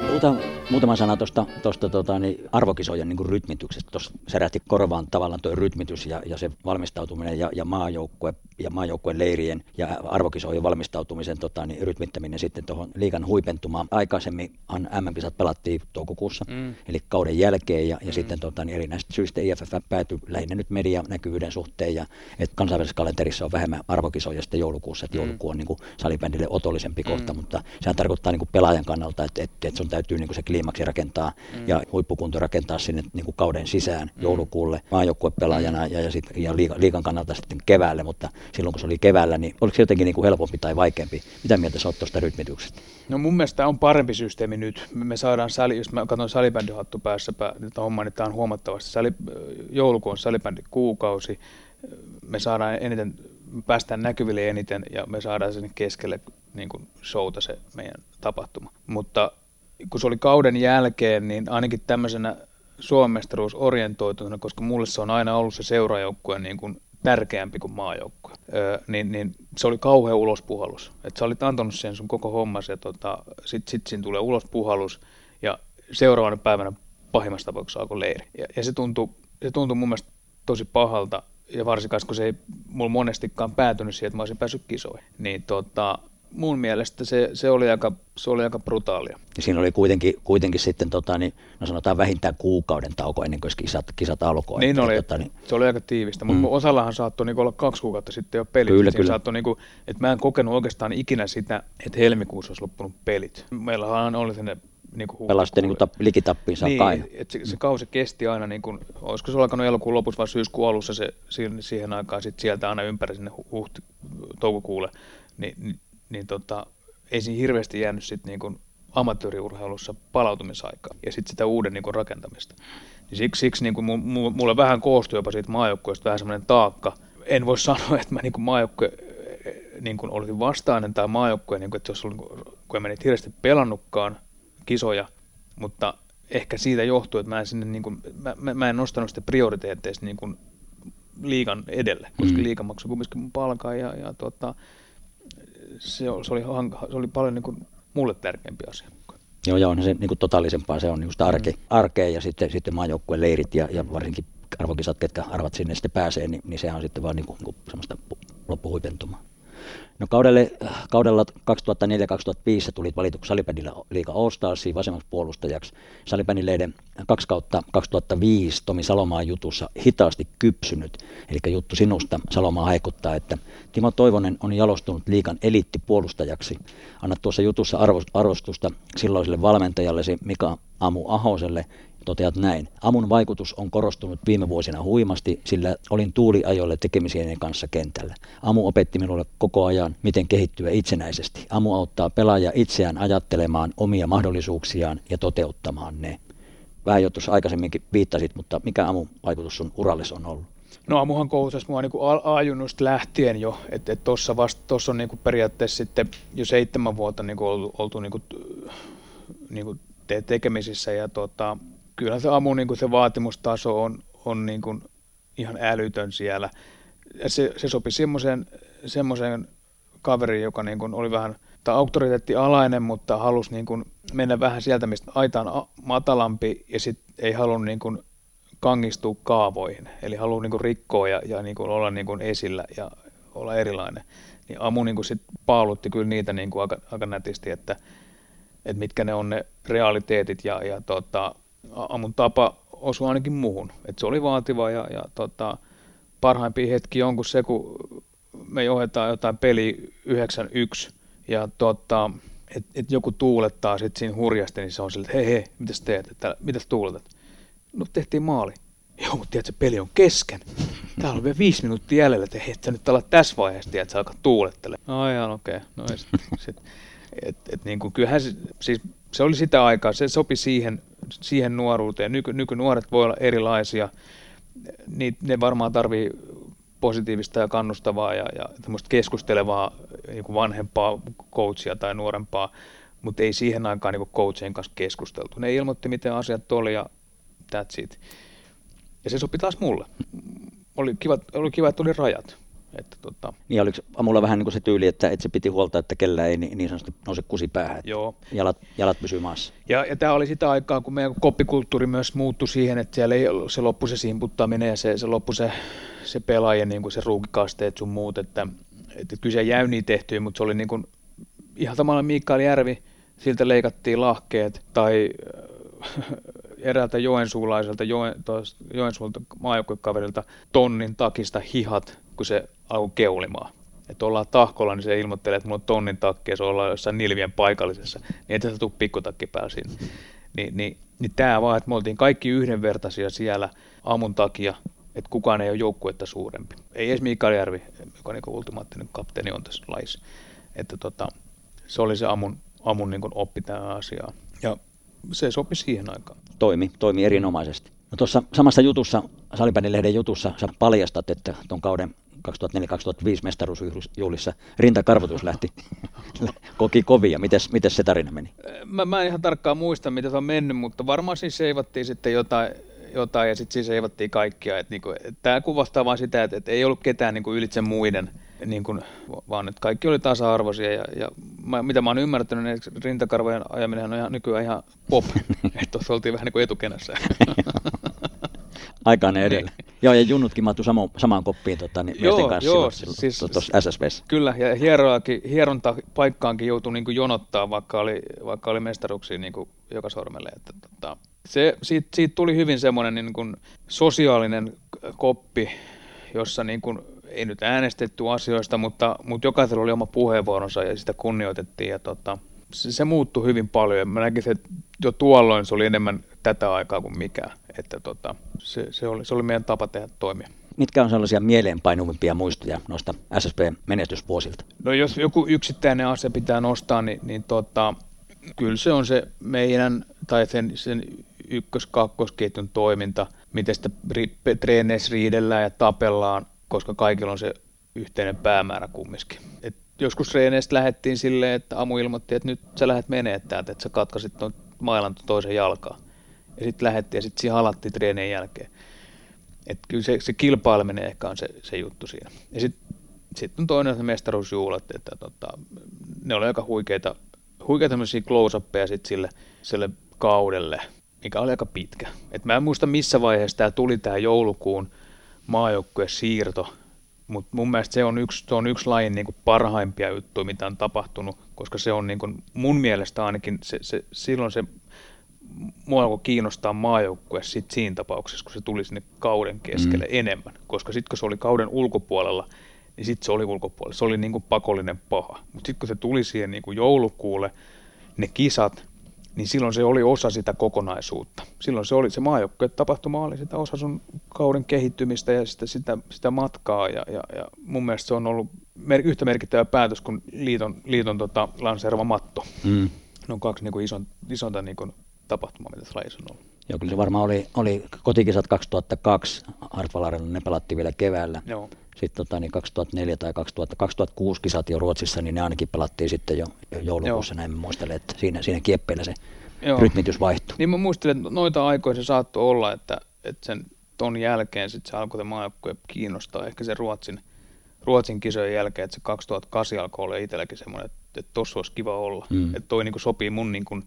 Puhutaan muutama sana tuosta tosta, tota, niin arvokisojen niin rytmityksestä. Tuossa särähti korvaan tavallaan tuo rytmitys ja, ja se valmistautuminen ja, ja maajoukkue ja maajoukkueen leirien ja arvokisojen valmistautumisen tota, niin rytmittäminen sitten tuohon liikan huipentumaan. Aikaisemminhan MM-kisat pelattiin toukokuussa, mm. eli kauden jälkeen, ja, ja mm. sitten tota, niin erinäistä syistä IFF päätyi lähinnä nyt medianäkyvyyden suhteen, ja että kansainvälisessä kalenterissa on vähemmän arvokisoja sitten joulukuussa, että mm. joulukuu on niin kuin salibändille otollisempi mm. kohta, mutta sehän tarkoittaa niin kuin pelaajan kannalta, että, että, että sun täytyy niin kuin se kliimaksi rakentaa mm. ja huippukunto rakentaa sinne niin kuin kauden sisään mm. joulukuulle maajoukkuepelaajana ja, ja, sit, ja liikan kannalta sitten keväälle, mutta silloin kun se oli keväällä, niin oliko se jotenkin niin kuin helpompi tai vaikeampi? Mitä mieltä sä oot tuosta rytmityksestä? No mun mielestä on parempi systeemi nyt. Me saadaan, sali, jos mä katson salibändihattu päässä nyt homma, niin tämä on huomattavasti. Sali, joulukuun on salibändi kuukausi. Me saadaan eniten, me päästään näkyville eniten ja me saadaan sinne keskelle niin kuin showta se meidän tapahtuma. Mutta kun se oli kauden jälkeen, niin ainakin tämmöisenä Suomen orientoituneena, koska mulle se on aina ollut se seurajoukkue niin kuin tärkeämpi kuin maajoukkue, öö, niin, niin, se oli kauhea ulospuhallus. Että sä olit antanut sen sun koko hommas ja tota, sitten sit siinä tulee ulospuhallus ja seuraavana päivänä pahimmassa tapauksessa alkoi leiri. Ja, ja se, tuntui, se tuntui mun mielestä tosi pahalta ja varsinkaan kun se ei mulla monestikaan päätynyt siihen, että mä olisin päässyt kisoihin. Niin tota, mun mielestä se, se, oli aika, se oli aika brutaalia. Ja siinä oli kuitenkin, kuitenkin sitten, tota, niin, no sanotaan vähintään kuukauden tauko ennen kuin kisat, kisat alkoi. Niin että, oli, tota, niin... se oli aika tiivistä, mutta mm. osallahan saattoi niin olla kaksi kuukautta sitten jo pelit. Kyllä, kyllä. Saattoi, niin kuin, että mä en kokenut oikeastaan ikinä sitä, että helmikuussa olisi loppunut pelit. Meillähän oli sinne niin kuin Pelasitte niin kuin likitappiin niin, aina. Että se, se, kausi kesti aina, niin kuin, olisiko se alkanut elokuun lopussa vai syyskuun alussa se, siihen, siihen aikaan sit sieltä aina ympäri sinne huhti, toukokuulle, niin, niin, niin tota, ei siinä hirveästi jäänyt sit niin kuin amatööriurheilussa palautumisaikaa ja sitten sitä uuden niin kuin rakentamista. Niin siksi, siksi niin kuin mulle vähän koostui jopa siitä maajoukkueesta vähän semmoinen taakka. En voi sanoa, että mä niin maajoukkue niin kuin olisin vastainen tai maajoukkue, niin kuin, että jos oli, kun en mä niitä hirveästi pelannutkaan kisoja, mutta ehkä siitä johtuu, että mä en, sinne, niin kuin, mä, mä en nostanut sitä prioriteetteista niin kuin liikan edelle, koska mm. liikan maksoi kumminkin mun palkaa ja, ja tota, se, se, oli, se oli paljon niin kuin mulle tärkeämpi asia. Joo, joo, on se niin kuin totaalisempaa, se on niin arke, mm. arkea ja sitten, sitten maajoukkueen leirit ja, ja varsinkin arvokisat, ketkä arvat sinne sitten pääsee, niin, niin sehän on sitten vaan niin kuin, niin kuin semmoista loppuhuipentumaa. No kaudelle, kaudella 2004-2005 tulit valituksi Salipänillä liiga All-Starsiin vasemmaksi puolustajaksi. Salipänilleiden kaksi kautta 2005 Tomi Salomaa jutussa hitaasti kypsynyt, eli juttu sinusta Salomaa haikuttaa, että Timo Toivonen on jalostunut liikan eliittipuolustajaksi. Anna tuossa jutussa arvostusta silloiselle valmentajallesi Mika Amu Ahoselle toteat näin. Amun vaikutus on korostunut viime vuosina huimasti, sillä olin tuuliajoille tekemisieni kanssa kentällä. Amu opetti minulle koko ajan, miten kehittyä itsenäisesti. Amu auttaa pelaajia itseään ajattelemaan omia mahdollisuuksiaan ja toteuttamaan ne. Vähän jo tuossa aikaisemminkin viittasit, mutta mikä Amun vaikutus sun urallis on ollut? No Amuhan koulutus mua niin ajunnusta lähtien jo, että et tuossa on niin kuin periaatteessa sitten jo seitsemän vuotta niin kuin oltu, oltu niin kuin, niin kuin te- tekemisissä ja tota, kyllä se Amu niin kuin se vaatimustaso on, on niin kuin ihan älytön siellä. Ja se, se sopi semmoiseen, semmoiseen kaveriin, joka niin kuin oli vähän tai auktoriteettialainen, mutta halusi niin kuin mennä vähän sieltä, mistä aita on matalampi ja sitten ei halunnut niin kuin kangistua kaavoihin. Eli haluaa niin kuin rikkoa ja, ja niin kuin olla niin kuin esillä ja olla erilainen. Niin Amu niin kuin sit paalutti kyllä niitä niin kuin aika, aika nätisti, että, että mitkä ne on ne realiteetit ja, ja tota, aamun tapa osui ainakin muuhun. Et se oli vaativa ja, ja tota, parhaimpia hetki on, kun se, kun me johdetaan jotain peli 9-1 ja tota, että et joku tuulettaa sitten siinä hurjasti, niin se on sille, että hei hei, mitä teet, että mitä tuuletat? No tehtiin maali. Joo, mutta tiedätkö, peli on kesken. Täällä on vielä viisi minuuttia jäljellä, että hei, että nyt alat tässä vaiheessa, että sä alkaa tuulettele. No ihan okei. Okay. No, sit, sit, et, et, niin kuin, kyllähän siis se oli sitä aikaa, se sopi siihen, siihen nuoruuteen. Nyky, nykynuoret voi olla erilaisia, niin ne varmaan tarvii positiivista ja kannustavaa ja, ja keskustelevaa niin vanhempaa coachia tai nuorempaa, mutta ei siihen aikaan niin coachien kanssa keskusteltu. Ne ilmoitti, miten asiat oli ja that's it. Ja se sopi taas mulle. Oli kiva, oli kiva että oli rajat. Että tota... Niin oliko Amulla vähän niin kuin se tyyli, että, että se piti huolta, että kellä ei niin, niin sanotusti nouse kusi päähän, Joo. Jalat, jalat pysyy maassa. Ja, ja tämä oli sitä aikaa, kun meidän koppikulttuuri myös muuttui siihen, että siellä ei se loppu se simputtaminen ja se, se loppu se, se pelaajien niin kuin se ruukikasteet sun muut, että, että kyllä se jäy niin tehtyä, mutta se oli niin kuin, ihan samalla Mikael Järvi, siltä leikattiin lahkeet tai eräältä joensuulaiselta, Joen, Joensuulta maajoukkuekaverilta tonnin takista hihat, kun se alkoi keulimaan. Että ollaan tahkolla, niin se ilmoittelee, että mulla on tonnin takki ja se ollaan jossain Nilvien paikallisessa, niin ei tässä tule pikkutakki päällä sinne. Niin, niin, niin tämä vaan, että me oltiin kaikki yhdenvertaisia siellä aamun takia, että kukaan ei ole joukkuetta suurempi. Ei edes Mikael Järvi, joka niin ultimaattinen kapteeni on tässä laissa. Että tota, se oli se aamun, aamun niin oppi tähän asiaan. Ja se sopi siihen aikaan. Toimi, toimi erinomaisesti. No tuossa samassa jutussa, Salibändilehden jutussa, sä paljastat, että tuon kauden 2004-2005 mestaruusjuhlissa rintakarvotus lähti, koki kovia. Mites, mites se tarina meni? Mä, mä en ihan tarkkaan muista, mitä se on mennyt, mutta varmaan siis seivattiin sitten jotain, jotain ja sitten siis seivattiin kaikkia. Et niinku, et Tämä kuvastaa vain sitä, että et ei ollut ketään niinku ylitse muiden, niinku, vaan että kaikki oli tasa-arvoisia. Ja, ja mä, mitä mä oon ymmärtänyt, niin rintakarvojen ajaminen on ihan, nykyään ihan pop, että oltiin vähän niin kuin etukenässä. Aikaan edellä. Niin. Joo, ja junnutkin mahtui samo, samaan koppiin tota, niin joo, kanssa joo, siis, tuossa SSVssä. Kyllä, ja hieroakin, hieronta paikkaankin joutui niin jonottaa, vaikka oli, vaikka oli mestaruksia niin joka sormelle. Että, tota, se, siitä, siitä, tuli hyvin semmoinen niin kuin sosiaalinen koppi, jossa niin kuin, ei nyt äänestetty asioista, mutta, mutta jokaisella oli oma puheenvuoronsa ja sitä kunnioitettiin. Ja tota, se, se muuttui hyvin paljon. Mä näkisin, että jo tuolloin se oli enemmän tätä aikaa kuin mikään. Että tota, se, se, oli, se oli meidän tapa tehdä toimia. Mitkä on sellaisia mieleenpainuvimpia muistoja noista SSP-menestysvuosilta? No jos joku yksittäinen asia pitää nostaa, niin, niin tota, kyllä se on se meidän, tai sen, sen ykkös-kakkosketjun toiminta, miten sitä treeneissä riidellään ja tapellaan, koska kaikilla on se yhteinen päämäärä kumminkin. Et joskus treeneistä lähdettiin silleen, että Amu ilmoitti, että nyt sä lähdet menee täältä, että sä katkasit tuon mailan toisen jalkaa. Ja sitten lähdettiin ja sitten siinä halattiin treenien jälkeen. Et kyllä se, se kilpaileminen ehkä on se, se juttu siinä. Ja sitten sit on toinen se mestaruusjuhlat, että tota, ne oli aika huikeita, huikeita tämmöisiä close-uppeja sitten sille, sille kaudelle, mikä oli aika pitkä. Et mä en muista missä vaiheessa tämä tuli tämä joulukuun maajoukkueen siirto, mutta mun mielestä se on yksi, se on yksi lajin niin kuin parhaimpia juttuja, mitä on tapahtunut, koska se on niin kuin, mun mielestä ainakin, se, se, silloin se mua alkoi kiinnostaa maajoukkue sit siinä tapauksessa, kun se tuli sinne kauden keskelle mm. enemmän, koska sitten kun se oli kauden ulkopuolella, niin sitten se oli ulkopuolella, se oli niin kuin pakollinen paha. Mutta sitten kun se tuli siihen niin kuin joulukuulle, ne kisat, niin silloin se oli osa sitä kokonaisuutta. Silloin se oli se maajoukkue tapahtuma oli sitä osa sun kauden kehittymistä ja sitä, sitä, sitä matkaa ja, ja, ja mun mielestä se on ollut mer- yhtä merkittävä päätös kuin liiton, liiton tota, lanseerava matto. Mm. Ne on kaksi niin kuin ison, isonta niin kuin, tapahtumaa, mitä lajissa on ollut. Joo, kyllä se varmaan oli, oli kotikisat 2002, Hartwall ne pelattiin vielä keväällä. Joo. Sitten tota, niin 2004 tai 2000, 2006 kisat jo Ruotsissa, niin ne ainakin pelattiin sitten jo, jo joulukuussa, Joo. näin mä muistelen, että siinä, siinä kieppeillä se Joo. rytmitys vaihtui. Niin mä muistelen, että noita aikoja se saattoi olla, että, että sen ton jälkeen sitten se alkoi maajoukkue kiinnostaa, ehkä se Ruotsin, Ruotsin kisojen jälkeen, että se 2008 alkoi olla itselläkin semmoinen, että, että tossa olisi kiva olla. Mm. Että toi niin kuin sopii mun, niin kuin,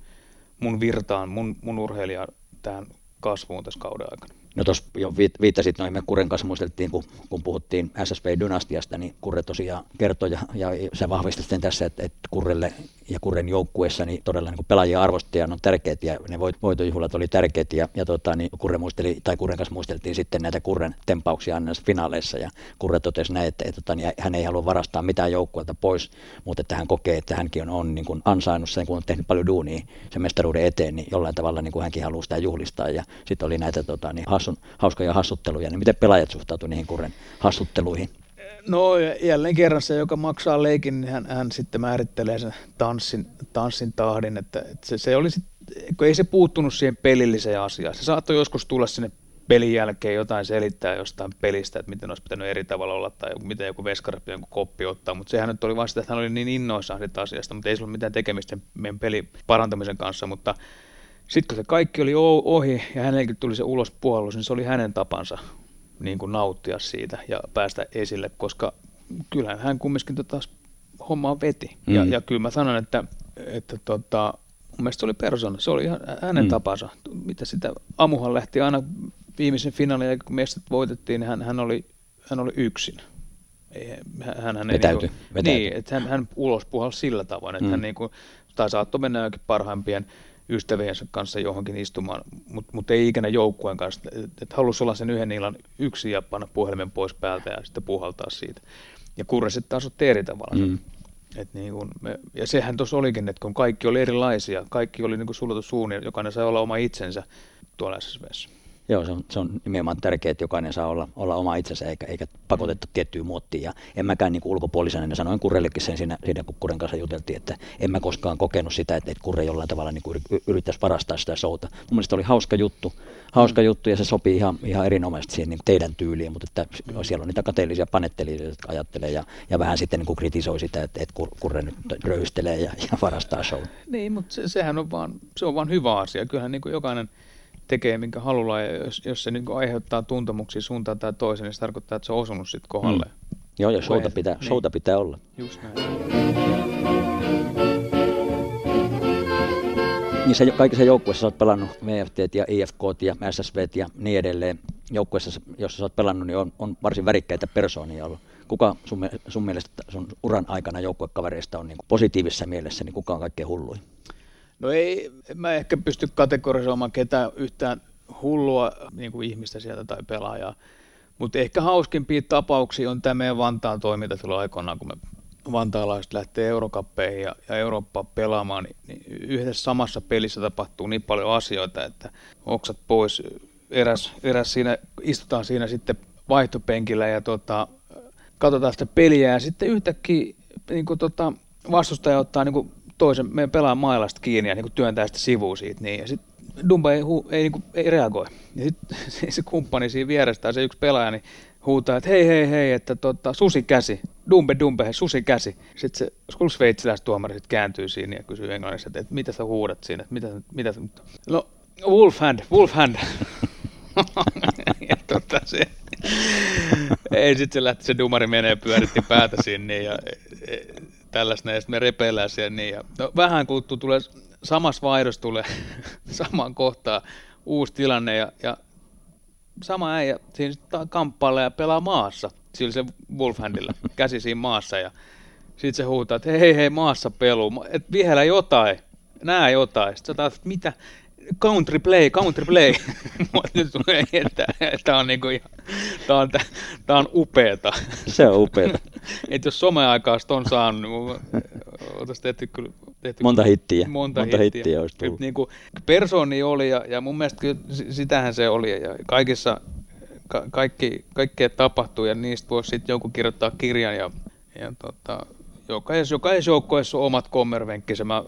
mun virtaan, mun, mun urheilija tähän kasvuun tässä kauden aikana. No tuossa jo viittasit noihin, me Kurren kanssa muisteltiin, kun, kun puhuttiin SSV-dynastiasta, niin Kurre tosiaan kertoi ja, ja se vahvisti sitten tässä, että, että Kurrelle ja Kurren joukkueessa niin todella niin pelaajia arvostajia on tärkeät ja ne voit, voitojuhlat oli tärkeät ja, ja tota, niin Kurre muisteli, tai Kurren kanssa muisteltiin sitten näitä Kurren tempauksia näissä finaaleissa ja Kurre totesi näin, että, että, että niin hän ei halua varastaa mitään joukkueelta pois, mutta että hän kokee, että hänkin on, on niin kuin ansainnut sen, kun on tehnyt paljon duunia sen mestaruuden eteen, niin jollain tavalla niin kuin hänkin haluaa sitä juhlistaa ja sitten oli näitä tota, niin hassun, hauskoja hassutteluja, niin miten pelaajat suhtautuivat niihin Kurren hassutteluihin? No jälleen kerran se, joka maksaa leikin, niin hän, hän sitten määrittelee sen tanssin, tanssin tahdin, että, että se, se oli sit, kun ei se puuttunut siihen pelilliseen asiaan. Se saattoi joskus tulla sinne pelin jälkeen jotain selittää jostain pelistä, että miten olisi pitänyt eri tavalla olla tai miten joku veskari joku koppi ottaa, mutta sehän nyt oli vasta, sitä, että hän oli niin innoissaan siitä asiasta, mutta ei sillä ole mitään tekemistä meidän pelin parantamisen kanssa, mutta sitten kun se kaikki oli ohi ja hänellekin tuli se ulospuolus, niin se oli hänen tapansa niin kuin nauttia siitä ja päästä esille, koska kyllähän hän kumminkin tota hommaa veti. Mm. Ja, ja kyllä mä sanon, että, että tota, mun mielestä se oli persona, se oli ihan hänen mm. tapansa. Mitä sitä, Amuhan lähti aina viimeisen finaalin jälkeen, kun mestat voitettiin, niin hän, hän, oli, hän oli yksin. hän, hän vetäytyi. Niin, kuin, niin että hän, hän ulos puhalsi sillä tavoin, että mm. hän niin kuin, tai saattoi mennä jokin parhaimpien ystäviensä kanssa johonkin istumaan, mutta mut ei ikinä joukkueen kanssa. Että et halusi olla sen yhden illan yksi ja panna puhelimen pois päältä ja sitten puhaltaa siitä. Ja Kurre sitten taas otti eri tavalla. Mm. Et niin kun me, ja sehän tuossa olikin, että kun kaikki oli erilaisia, kaikki oli niin suljettu suun, ja jokainen sai olla oma itsensä tuolla SSVssä. Joo, se on, se on nimenomaan tärkeää, että jokainen saa olla, olla oma itsensä eikä, eikä pakotetta tiettyyn muottiin. Ja en mäkään niin ulkopuolisena, niin sanoin Kurrellekin sen siinä, siinä kun Kurren kanssa juteltiin, että en mä koskaan kokenut sitä, että, että Kurre jollain tavalla niin kuin yrittäisi varastaa sitä showta. Mun mielestä oli hauska juttu, hauska juttu ja se sopii ihan, ihan erinomaisesti siihen niin teidän tyyliin, mutta että siellä on niitä kateellisia panettelijoita, jotka ajattelee ja, ja vähän sitten niin kuin kritisoi sitä, että, että Kurre nyt röystelee ja, ja varastaa show. Niin, mutta se, sehän on vaan, se on vaan hyvä asia. Kyllähän niin kuin jokainen tekee minkä haluaa, ja jos, jos se niin aiheuttaa tuntemuksia suuntaan tai toiseen, niin se tarkoittaa, että se on osunut sitten kohdalle. Mm. Joo, ja showta pitää, niin. showta pitää olla. Just näin. Niin se, kaikissa joukkueissa olet pelannut VFT ja IFK ja SSV ja niin edelleen. Joukkueessa, jossa sä oot pelannut, niin on, on varsin värikkäitä persoonia ollut. Kuka sun, sun mielestä sun uran aikana joukkuekavereista on niin positiivisessa mielessä, niin kuka on kaikkein hulluin? No ei, mä ehkä pysty kategorisoimaan ketään yhtään hullua niin kuin ihmistä sieltä tai pelaajaa. Mutta ehkä hauskimpia tapauksia on tämä meidän Vantaan toiminta silloin aikoinaan, kun me vantaalaiset lähtee Eurokappeihin ja, ja Eurooppa pelaamaan, niin, niin yhdessä samassa pelissä tapahtuu niin paljon asioita, että oksat pois, eräs, eräs siinä, istutaan siinä sitten vaihtopenkillä ja tota, katsotaan sitä peliä ja sitten yhtäkkiä niin kuin tota, vastustaja ottaa niin kuin toisen meidän pelaa mailasta kiinni ja niin kuin työntää sitä sivuun siitä. Niin, ja sitten Dumba ei, hu, ei, niin kuin, ei reagoi. Ja sitten se kumppani siinä vierestä, se yksi pelaaja, niin huutaa, että hei, hei, hei, että tota, susi käsi, dumbe, dumbe, he, susi käsi. Sitten se olisiko sveitsiläistuomari sitten kääntyy siinä ja kysyy englannissa, että, että mitä sä huudat siinä, että mitä, mitä no, wolf hand, wolf hand. ja tota, se, ei sitten se lähti, se dumari menee pyöritti päätä sinne ja tällaista, ja sitten me repeillään siellä niin. Ja, no, vähän kuluttua tulee, samassa vaihdossa tulee samaan kohtaan uusi tilanne, ja, ja sama äijä siinä kamppailee ja pelaa maassa, sillä se Wolfhandilla, käsi siinä maassa, ja sitten se huutaa, että hei hei maassa pelu, että vielä jotain, nää jotain. Sitten taas, mitä, country play, country play. Nyt tulee, että tämä on, niinku tää on, tää on upeeta. Se on upeeta. että jos someaikaa on saanut, oltaisiin tehty kyllä tehty monta hittiä. Monta, monta hittiä. hittiä olisi tullut. Niin kuin personi oli ja, ja mun mielestä kyllä sitähän se oli ja kaikissa ka, kaikki, kaikkea tapahtuu ja niistä voisi sitten joku kirjoittaa kirjan ja, ja tota, jokaisessa, jokaisessa joukkueessa on omat kommervenkkinsä. Mä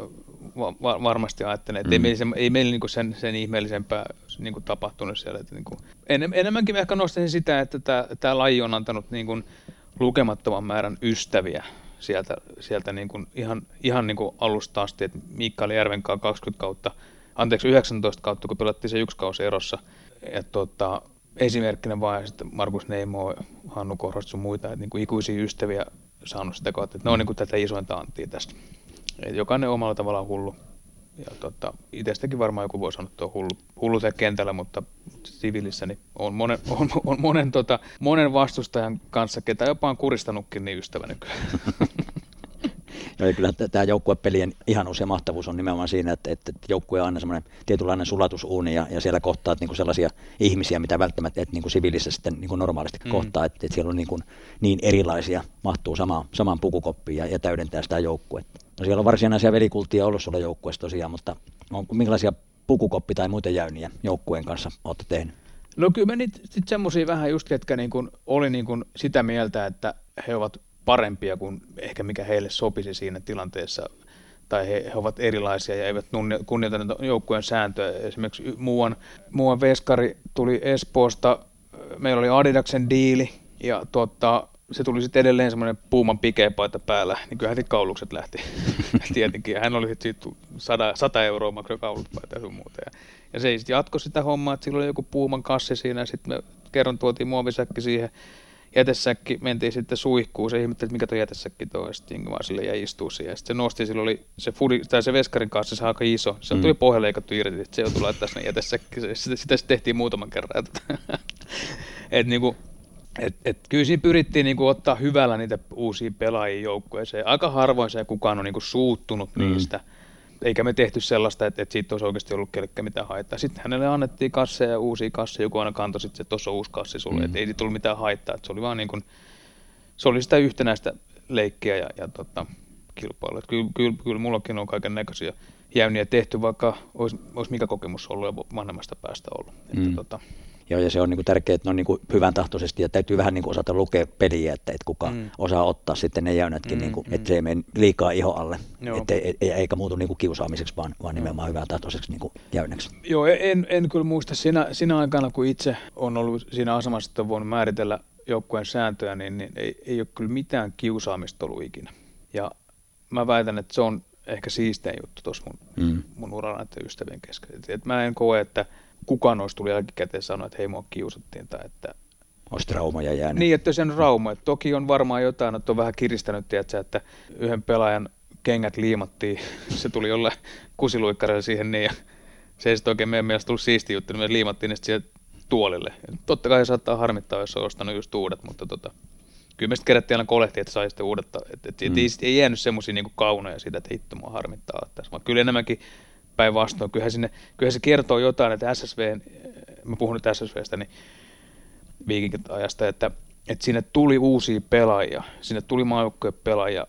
va- varmasti ajattelen, että mm. ei meillä, ei meillä niinku sen, sen ihmeellisempää niinku tapahtunut siellä. Että niinku, en, enemmänkin ehkä nostaisin sitä, että tämä laji on antanut niinku lukemattoman määrän ystäviä sieltä, sieltä niinku ihan, ihan niinku alusta asti, että Mikael Järvenkaa 20 kautta, anteeksi 19 kautta, kun pelattiin se yksi kausi erossa. Ja tota, esimerkkinä vaan sitten Markus Neimo, Hannu Kohrost sun muita, että niinku ikuisia ystäviä saanut sitä kautta, että ne on niinku tätä isointa anttia tästä. Jokainen omalla tavallaan hullu. Ja tota, itsestäkin varmaan joku voi sanoa, että on hullu, hullu kentällä, mutta siviilissä niin on monen, on, on monen, tota, monen vastustajan kanssa, ketä jopa on kuristanutkin niin ystävä. Ja kyllä tämä joukkuepelien ihanuus ja mahtavuus on nimenomaan siinä, että, että joukkue on aina semmoinen tietynlainen sulatusuuni ja, ja siellä kohtaat niin kuin sellaisia ihmisiä, mitä välttämättä et niin kuin siviilissä sitten niin kuin normaalisti mm. kohtaa, että, että siellä on niin, kuin, niin erilaisia, mahtuu sama, samaan pukukoppiin ja, ja täydentää sitä joukkuetta. No siellä on varsinaisia velikulttia ollut sulla joukkueessa tosiaan, mutta on, minkälaisia pukukoppi- tai muita jäyniä joukkueen kanssa olette tehnyt? No kyllä me niitä sitten semmoisia vähän just, ketkä niin kuin oli niin kuin sitä mieltä, että he ovat parempia kuin ehkä mikä heille sopisi siinä tilanteessa tai he, he ovat erilaisia ja eivät kunnioita joukkueen sääntöjä. Esimerkiksi muuan, muuan veskari tuli Espoosta, meillä oli Adidaksen diili, ja tuota, se tuli sitten edelleen semmoinen puuman pikeepaita päällä, niin kyllä heti kaulukset lähti tietenkin. Ja hän oli sitten 100, 100 euroa maksoi kaulutpaita ja sun muuta. Ja, ja se ei sitten jatko sitä hommaa, että sillä oli joku puuman kassi siinä ja sitten me kerran tuotiin muovisäkki siihen jätesäkki, mentiin sitten suihkuun, se ihmetteli, että mikä tuo jätesäkki tuo, ja sitten vaan sille jäi istuu siihen. Sitten se nosti, sillä oli se, fudi, tai se veskarin kanssa, se aika iso, se mm. tuli pohjalle leikattu irti, että se joutui laittaa sinne jätesäkki, sitä, sitä sitten tehtiin muutaman kerran. Että, et, niinku, et, et, kyllä siinä pyrittiin niinku ottaa hyvällä niitä uusia pelaajia joukkueeseen. Aika harvoin se kukaan on niinku suuttunut mm. niistä eikä me tehty sellaista, että, että siitä olisi oikeasti ollut kellekään mitään haittaa. Sitten hänelle annettiin kasseja ja uusia kasseja, joku aina kantoi sitten, että tuossa on uusi kassi sulle, mm. että ei siitä tullut mitään haittaa. Että se oli vaan niin kuin, se oli sitä yhtenäistä leikkiä ja, ja tota, kilpailua. Kyllä, kyllä, kyllä mullakin on kaiken näköisiä jäyniä tehty, vaikka olisi, olisi mikä kokemus ollut ja vanhemmasta päästä ollut. Mm. Että, tota, Joo, ja se on niin tärkeää, että ne on niin hyvän tahtoisesti ja täytyy vähän niin osata lukea peliä, että, että kuka mm. osaa ottaa sitten ne jäynätkin, mm, niin kuin, mm. että se ei mene liikaa iho alle, että, e, eikä muutu niin kuin kiusaamiseksi, vaan, vaan nimenomaan hyvän tahtoiseksi niin jäynäksi. Joo, en, en kyllä muista siinä, siinä aikana, kun itse on ollut siinä asemassa, että on voinut määritellä joukkueen sääntöjä, niin, niin ei, ei ole kyllä mitään kiusaamista ollut ikinä. Ja mä väitän, että se on ehkä siistein juttu tuossa mun, mm. mun uralla näiden ystävien kesken. Et, et mä en koe, että kukaan olisi tullut jälkikäteen sanoa, että hei mua kiusattiin tai että olisi traumaja jäänyt. Niin, että se on rauma. Toki on varmaan jotain, että on vähän kiristänyt, tiedätkö, että yhden pelaajan kengät liimattiin, se tuli jollain kusiluikkarilla siihen niin, ja se ei sitten oikein meidän mielestä tullut siisti juttu, niin me liimattiin ne siihen tuolille. Ja totta kai saattaa harmittaa, jos on ostanut just uudet, mutta tota, kyllä me sitten kerättiin aina kolehti, että sai sitten uudet, että, että mm. ei, ei jäänyt semmoisia niin kaunoja siitä, että hitto mua harmittaa tässä, vaan kyllä enemmänkin päinvastoin. Kyllähän, kyllähän se kertoo jotain, että SSV, mä puhun nyt SSVstä, niin viikinkin ajasta, että, että sinne tuli uusia pelaajia, sinne tuli maajoukkojen pelaajia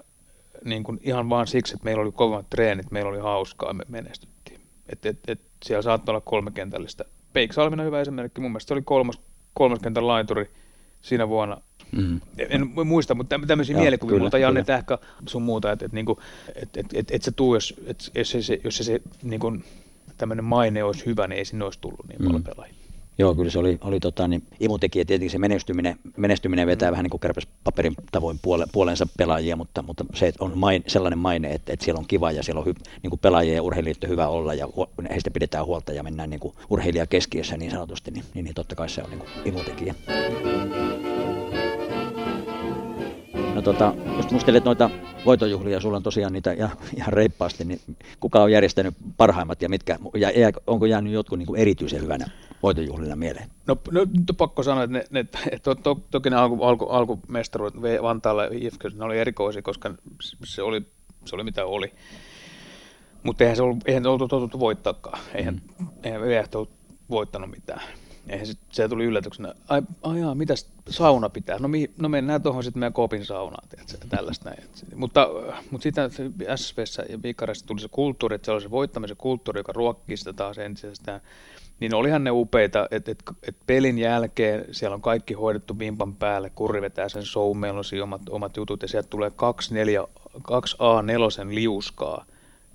niin kuin ihan vaan siksi, että meillä oli kovemmat treenit, meillä oli hauskaa me menestyttiin. Et, et, et siellä saattoi olla kolmekentällistä. Peik Salminen hyvä esimerkki, mun mielestä se oli kolmas, kolmas kentän laituri siinä vuonna Mm. En muista, mutta tämmöisiä mielikuvia, mutta Janne Tähkä sun muuta, että et, niinku, et, et, et, et se tuu, jos, et, jos se, se, jos se, se niinku, tämmöinen maine olisi hyvä, niin ei sinne olisi tullut niin paljon mm. pelaajia. Joo, kyllä se oli, oli tota, niin, imutekijä. Tietenkin se menestyminen, menestyminen vetää vähän niin kuin paperin tavoin puole, puolensa pelaajia, mutta, mutta se on main, sellainen maine, että, että siellä on kiva ja siellä on hy, niin kuin pelaajia ja urheilijoita hyvä olla ja heistä pidetään huolta ja mennään niin kuin urheilija keskiössä niin sanotusti, niin, niin, niin totta kai se on niin kuin imutekijä. No tota, jos muistelet noita voitojuhlia, sulla on tosiaan niitä ja, ihan reippaasti, niin kuka on järjestänyt parhaimmat ja mitkä, ja onko jäänyt jotkut niin kuin erityisen hyvänä voitojuhlina mieleen? No, no pakko sanoa, että ne, ne, to, to, toki ne alku, alku, alkumestaruudet Vantaalla ja ne oli erikoisia, koska se oli, se oli mitä oli. Mutta eihän se ollut, eihän oltu totuttu voittaakaan. Eihän, mm. eihän ollut voittanut mitään. Eihän se, se tuli yllätyksenä. Ai, ai jaa, mitäs sauna pitää? No, mi, no mennään tuohon sitten meidän kopin saunaan, tiedätkö, tällaista näin. Mutta, mutta sitten SSVssä ja Vikarissa tuli se kulttuuri, että se oli se voittamisen kulttuuri, joka ruokkii sitä taas entisestään. Niin olihan ne upeita, että, että, että pelin jälkeen siellä on kaikki hoidettu vimpan päälle, kurri vetää sen show, meillä on omat, omat jutut ja sieltä tulee 2, 4, 2 A4 liuskaa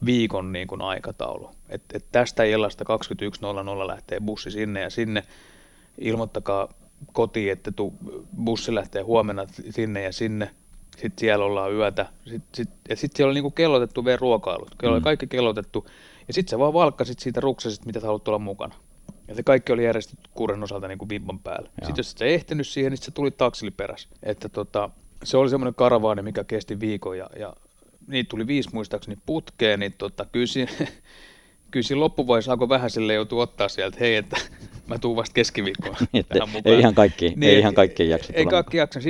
viikon niin kuin aikataulu. Et, et tästä illasta 21.00 lähtee bussi sinne ja sinne. Ilmoittakaa kotiin, että tu, bussi lähtee huomenna sinne ja sinne. Sitten siellä ollaan yötä. Sitten, sit, ja sitten siellä oli niinku kellotettu vielä ruokailut. Kello oli mm. kaikki kellotettu. Ja sitten sä vaan valkkasit siitä ruksasista, mitä sä haluat olla mukana. Ja se kaikki oli järjestetty kuuren osalta niin kuin vimpan päällä. Joo. Sitten jos et sä ehtinyt siihen, niin se tuli taksili perässä. Että tota, se oli semmoinen karavaani, mikä kesti viikon ja, ja niitä tuli viisi muistaakseni putkeen, niin tota, kyllä, siinä, kyllä siinä loppuvaiheessa alkoi vähän sille joutua ottaa sieltä, hei, että mä tuun vasta keskiviikkoon tähän mukaan. Ei ihan kaikki, niin, ei ihan kaikki jaksa Ei kaikki jaksa.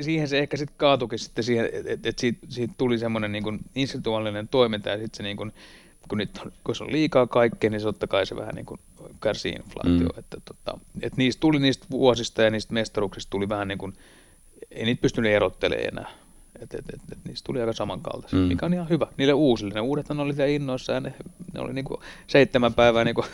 Siihen se ehkä sitten kaatukin sitten siihen, että et siitä, siitä, tuli semmoinen niin kuin institutionaalinen toiminta ja sitten se niin kuin, kun, nyt, kun se on liikaa kaikkea, niin se totta kai se vähän niin kuin kärsii inflaatio. Mm. Että, tota, että niistä tuli niistä vuosista ja niistä mestaruuksista tuli vähän niin kuin, ei niitä pystynyt erottelemaan enää. Et, et, et, et niistä tuli aika samankaltaisia, mm. mikä on ihan hyvä. Niille uusille, ne uudet oli siellä innoissaan, ne, ne oli niinku seitsemän päivää niinku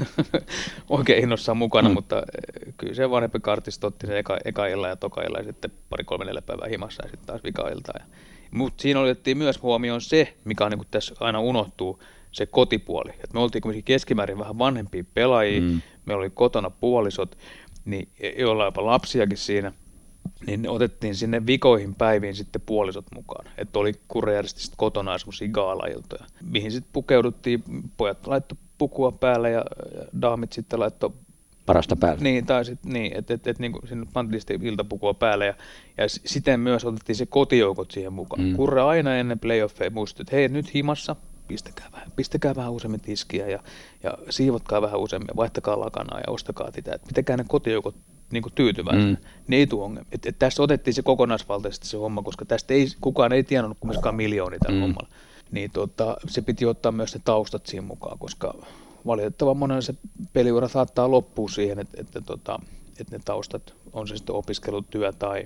oikein innoissaan mukana, mm. mutta eh, kyllä se vanhempi kartisto otti se eka, eka illa ja toka illa ja sitten pari kolme neljä päivää himassa ja sitten taas vika. Ja, Mutta siinä otettiin myös huomioon se, mikä on niin kuin tässä aina unohtuu, se kotipuoli. Et me oltiin kuitenkin keskimäärin vähän vanhempia pelaajia, mm. meillä oli kotona puolisot, niin joilla jopa lapsiakin siinä, niin otettiin sinne vikoihin päiviin sitten puolisot mukaan. Että oli kurjärjesti kotona semmoisia gaalailtoja, mihin sitten pukeuduttiin, pojat laittoi pukua päälle ja, ja daamit sitten laittoi parasta päälle. Niin, tai sitten niin, että et, et, niin sinne pantiin sitten iltapukua päälle ja, ja siten myös otettiin se kotijoukot siihen mukaan. Mm. Kurre aina ennen playoffeja muistutti, että hei nyt himassa, pistäkää vähän, pistäkää vähän useammin tiskiä ja, ja siivotkaa vähän useammin, vaihtakaa lakanaa ja ostakaa sitä, että pitäkää ne kotijoukot niin tyytyväisenä. Mm. Ne ei tule ongelmia. Et, et tässä otettiin se kokonaisvaltaisesti se homma, koska tästä ei, kukaan ei tiennyt kumminkaan miljoonia tällä mm. hommalla. Niin tota, se piti ottaa myös ne taustat siihen mukaan, koska valitettavan monen se peliura saattaa loppua siihen, että, että, tota, että ne taustat, on se sitten opiskelutyö tai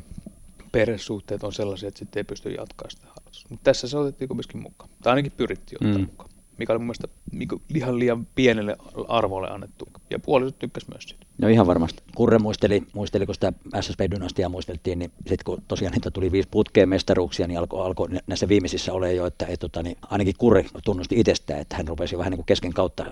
perhesuhteet on sellaisia, että sitten ei pysty jatkaa sitä harrastusta. Mutta tässä se otettiin kumminkin mukaan. Tai ainakin pyrittiin ottaa mm. mukaan mikä oli mun mielestä niinku ihan liian pienelle arvolle annettu. Ja puolisot tykkäs myös siitä. No ihan varmasti. Kurre muisteli, muisteli kun sitä SSP-dynastiaa muisteltiin, niin sitten kun tosiaan niitä tuli viisi putkeen mestaruuksia, niin alkoi alko näissä viimeisissä ole jo, että et, tota, niin ainakin Kurre tunnusti itsestään, että hän rupesi vähän niin kuin kesken kautta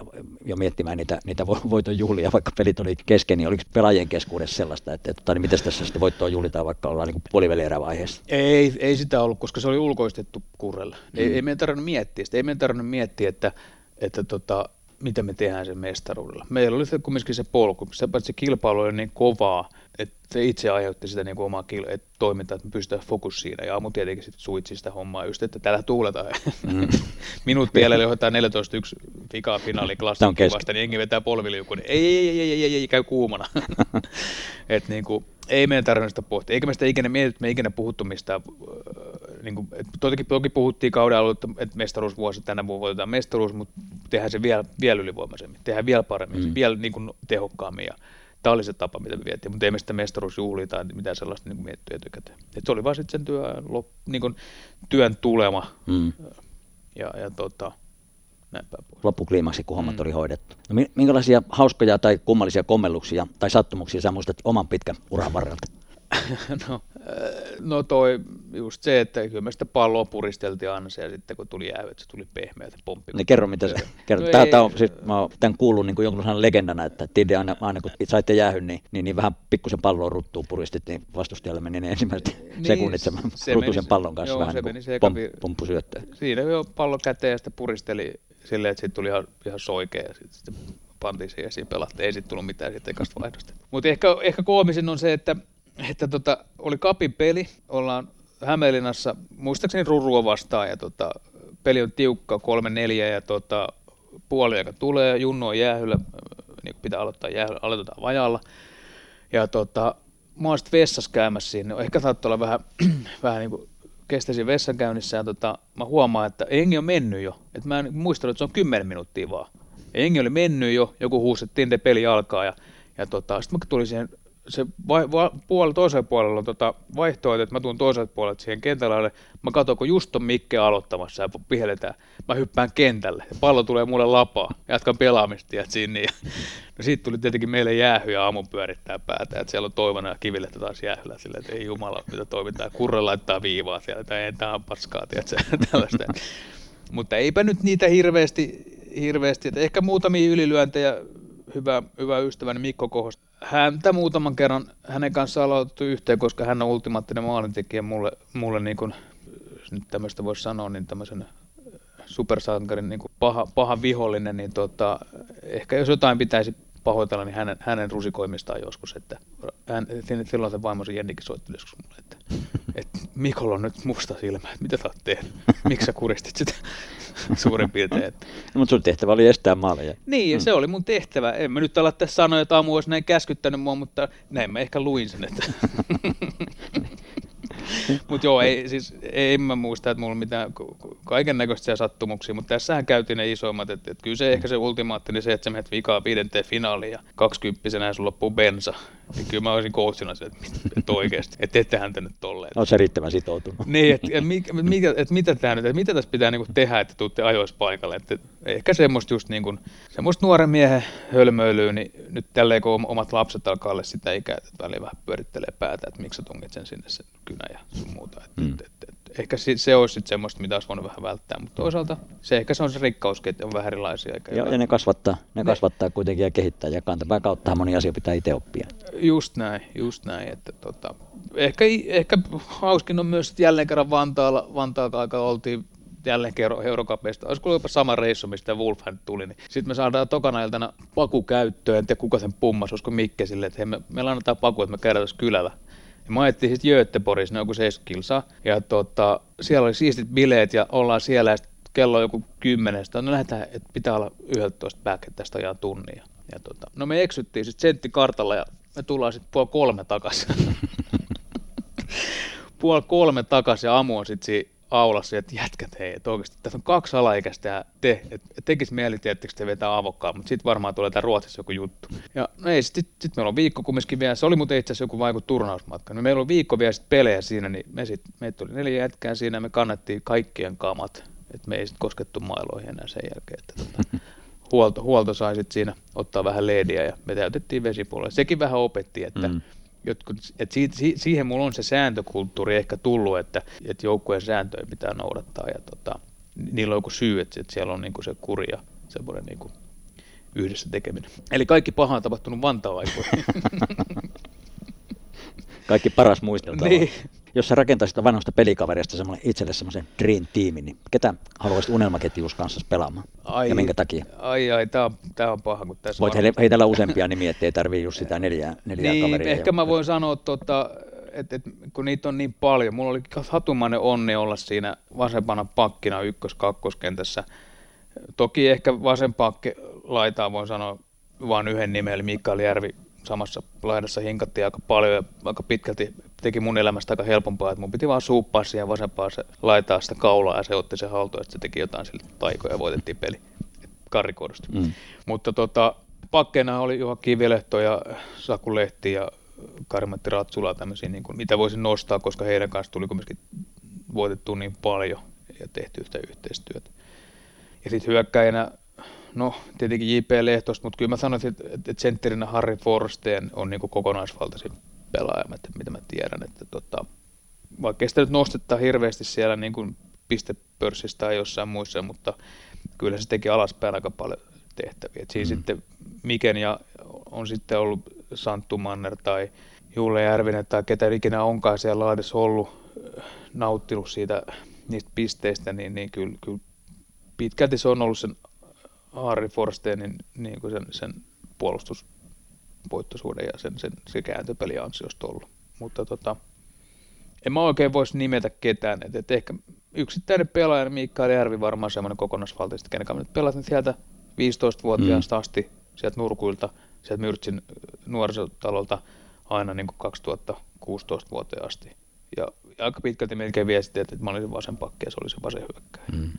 jo miettimään niitä, niitä voiton juhlia, vaikka pelit oli kesken, niin oliko pelaajien keskuudessa sellaista, että, että tota, niin miten tässä sitten voittoa juhlitaan, vaikka ollaan niin puolivälierävaiheessa? Ei, ei sitä ollut, koska se oli ulkoistettu Kurrelle. Mm. Ei, ei meidän tarvinnut miettiä sitä, ei meidän tarvinnut miettiä, että, että tota, mitä me tehdään sen mestaruudella. Meillä oli kumminkin se polku, se, se kilpailu oli niin kovaa, että se itse aiheutti sitä niin kuin omaa kil- että toimintaa, että me pystytään fokus siinä. Ja aamu tietenkin sitten suitsi sitä hommaa just, että täällä tuuletaan. Mm. Minuutti jäljellä johdetaan 14-1 fikaa finaali vasta, niin jengi vetää polviliukun. Ei, ei, ei, ei, ei, ei, ei, käy kuumana. että niin kuin, ei meidän tarvinnut sitä pohtia. Eikä me sitä ikinä mietitty, me ikinä puhuttu mistään. Äh, niin kuin, toki, toki puhuttiin kauden alussa, että mestaruusvuosi, tänä vuonna voitetaan mestaruus, mutta tehdään se vielä, vielä ylivoimaisemmin, tehdään vielä paremmin, mm. vielä niin kuin, tehokkaammin. Ja tämä oli se tapa, mitä me vietiin, mutta ei me sitä mestaruusjuhlia tai mitään sellaista niin miettiä etukäteen. Et se oli vaan sitten sen työn, niin kuin, työn tulema. Mm. Ja, ja tota, loppukliimaksi, kun hommat mm. oli hoidettu. No, minkälaisia hauskoja tai kummallisia kommelluksia tai sattumuksia sä muistat oman pitkän uran varrelta? No, no toi just se, että kyllä me sitä palloa puristeltiin aina se, ja sitten kun tuli jäävät, se tuli pehmeä se pomppi. Niin kerro mitä se, kerro. No tämä, tämä on, siis, mä oon tämän kuullut niin jonkunlaisena legendana, että Tide aina, aina kun saitte jäähyn, niin, niin, niin vähän pikkusen palloa ruttuu puristit, niin vastustajalle meni ne ensimmäiset niin, sekunnit sen rutusen pallon kanssa joo, vähän se niin kuin pom, pomppusyöttöä. Siinä jo pallo käteen ja sitten puristeli silleen, että siitä tuli ihan, ihan soikea ja sitten, pantiin siihen ja siinä pelattiin. Ei sitten tullut mitään siitä ekasta vaihdosta. Mutta ehkä, ehkä koomisin on se, että, että tota, oli kapin peli, ollaan Hämeenlinnassa, muistaakseni Rurua vastaan ja tota, peli on tiukka, kolme neljä ja tota, puoli aika tulee, Junno on jäähyllä, niin pitää aloittaa jäähyllä, aloitetaan vajalla. Ja tota, mä oon sitten vessassa käymässä siinä, ehkä saattoi olla vähän, vähän niin kuin kestäisin vessankäynnissä ja tota, mä huomaan, että Engi on mennyt jo. Et mä en muistanut, että se on 10 minuuttia vaan. Engi oli mennyt jo, joku huusi, että peli alkaa ja, ja tota, sitten mä tulin siihen se vai, va, puolella, toisella puolella on tota vaihtoehto, että mä tuun toiselta puolelta siihen kentälle, mä katson, kun just on Mikke aloittamassa ja vihelletään, mä hyppään kentälle, pallo tulee mulle lapaa, jatkan pelaamista, ja siinä, ja no siitä tuli tietenkin meille jäähy ja aamun pyörittää päätä, että siellä on toivona ja kiville taas jäähyllä, sillä että ei jumala, mitä toimitaan, kurre laittaa viivaa siellä, tai ei tämä on paskaa, tiedätkö, tällaista. Mutta eipä nyt niitä hirveästi, hirveästi että ehkä muutamia ylilyöntejä hyvä, hyvä ystäväni Mikko Kohos. Häntä muutaman kerran hänen kanssaan aloitettu yhteen, koska hän on ultimaattinen maalintekijä mulle, mulle niin kuin, nyt tämmöistä voisi sanoa, niin tämmöisen supersankarin niin paha, paha vihollinen, niin tota, ehkä jos jotain pitäisi pahoitella, niin hänen, hänen rusikoimistaan joskus, että hän, silloin se vaimosi Jennikin soitteli joskus mulle, että, että Mikolla on nyt musta silmä, että mitä sä oot tehnyt, miksi sä kuristit sitä suurin piirtein. Että. No, mutta sun tehtävä oli estää maaleja. Niin, mm. se oli mun tehtävä. En mä nyt ala tässä sanoa, että aamu olisi näin käskyttänyt mua, mutta näin mä ehkä luin sen. Että. mutta joo, ei, siis, ei mä muista, että mulla on mitään kaiken näköisiä sattumuksia, mutta tässähän käytiin ne isoimmat, että, että kyllä se ehkä se ultimaattinen se, että sä menet vikaa viidenteen finaaliin ja kaksikymppisenä ja sulla loppuu bensa. Niin kyllä mä olisin coachina se, että, että oikeasti, että ette häntä nyt tolleen. Oletko se riittävän sitoutunut? Niin, että, että, että, että, mitä, tämä nyt, että mitä tässä pitää niin kuin tehdä, että tuutte ajoissa paikalle. Että, ehkä semmoista just niin kuin, semmoista nuoren miehen hölmöilyä, niin nyt tälleen kun omat lapset alkaa olla sitä ikää, että väliin vähän pyörittelee päätä, että miksi sä tungit sen sinne sen kynä ja sun muuta. Että, mm. että, että, että, ehkä se olisi sitten semmoista, mitä olisi voinut vähän välttää, mutta toisaalta se ehkä se on se rikkauskin, että on vähän erilaisia. Eikä Joo, ja ne kasvattaa, ne, ne kasvattaa kuitenkin ja kehittää ja kantapään kautta moni asia pitää itse oppia. Just näin, just näin. Että tota, ehkä, ehkä hauskin on myös, että jälleen kerran Vantaalla, Vantaalla aika oltiin jälleen kerran Eurocapeista. Olisiko jopa sama reissu, mistä Wolfhan tuli. Niin sitten me saadaan tokana iltana paku käyttöön. En tiedä kuka sen pummas, olisiko Mikke sille, että hei, me, me annetaan paku, että me käydään tuossa kylällä. Ja mä ajettiin sitten Göteborgissa, on joku 70 kilsaa. Ja tota, siellä oli siistit bileet ja ollaan siellä ja kello on joku kymmenestä. No lähdetään, että pitää olla 11 back, että tästä ajaa tunnia. Ja tota, no me eksyttiin sitten senttikartalla ja me tullaan sitten puoli kolme takaisin. puoli kolme takaisin ja Amu on sitten aulassa, että jätkät hei, että oikeasti tässä on kaksi alaikäistä ja te, että tekis mieli, tiettekö te vetää avokkaan, mutta sitten varmaan tulee tämä Ruotsissa joku juttu. Ja no ei, sitten sit meillä on viikko kumminkin vielä, se oli muuten itse asiassa joku vaiku turnausmatka, no meillä on viikko vielä sitten pelejä siinä, niin me sit, meitä oli neljä jätkää siinä, me kannettiin kaikkien kamat, että me ei sitten koskettu mailoihin enää sen jälkeen, että tota, huolto, huolto sai sitten siinä ottaa vähän leediä ja me täytettiin vesipuolella. Sekin vähän opetti, että mm jotkut, että siitä, siihen mulla on se sääntökulttuuri ehkä tullut, että, että joukkueen sääntöjä pitää noudattaa ja tota, niillä on joku syy, että, että siellä on niinku se kuri ja semmoinen niinku yhdessä tekeminen. Eli kaikki paha on tapahtunut Vantaan Kaikki paras muisteltava. Niin jos sä rakentaisit vanhasta pelikaverista semmoinen itselle semmoisen dream tiimin, niin ketä haluaisit unelmaketjuus kanssa pelaamaan? Ai, ja minkä takia? Ai ai, tää on, tää on paha. Kun tässä Voit on... heitellä useampia nimiä, ettei tarvii just sitä neljää, neljää niin, kaveria. ehkä jo. mä voin sanoa, tota, että et, kun niitä on niin paljon, mulla oli hatumainen onni olla siinä vasempana pakkina ykkös-kakkoskentässä. Toki ehkä vasen pakki laitaa voin sanoa vain yhden nimen, eli Mikael Järvi samassa laidassa hinkattiin aika paljon ja aika pitkälti teki mun elämästä aika helpompaa, että mun piti vaan suuppaa siihen vasempaan se laitaa sitä kaulaa ja se otti se haltuun ja se teki jotain sille taikoja ja voitettiin peli karrikoidusti. Mm. Mutta tota, pakkeena oli Juha Kivilehto ja Saku Lehti ja Karmatti Ratsula tämmöisiä, niin kuin, mitä voisin nostaa, koska heidän kanssa tuli kumminkin voitettu niin paljon ja tehty yhtä yhteistyötä. Ja sitten hyökkäjänä no tietenkin J.P. Lehtosta, mutta kyllä mä sanoisin, että, että sentterinä Harry Forsteen on niin kokonaisvaltaisin pelaaja, että mitä mä tiedän, että tota, vaikka sitä nyt nostetta hirveästi siellä niin kuin pistepörssissä tai jossain muissa, mutta kyllä se teki alaspäin aika paljon tehtäviä. Et siinä mm. sitten Miken ja on sitten ollut Santtu Manner tai Julle Järvinen tai ketä ikinä onkaan siellä laadessa ollut nauttinut siitä niistä pisteistä, niin, niin kyllä, kyllä pitkälti se on ollut sen Harry Forsteinin niin kuin sen, sen puolustusvoittoisuuden ja sen, sen, se kääntöpeli ansiosta ollut. Mutta tota, en mä oikein voisi nimetä ketään. Et, et ehkä yksittäinen pelaaja, Mikael Järvi varmaan semmoinen kokonaisvaltaisesti, kenen kanssa nyt pelasin sieltä 15-vuotiaasta mm. asti, sieltä nurkuilta, sieltä Myrtsin nuorisotalolta aina niin kuin 2016-vuoteen asti. Ja, aika pitkälti melkein viesti, että, että mä olin vasen pakki ja se oli se vasen hyökkäjä. Mm.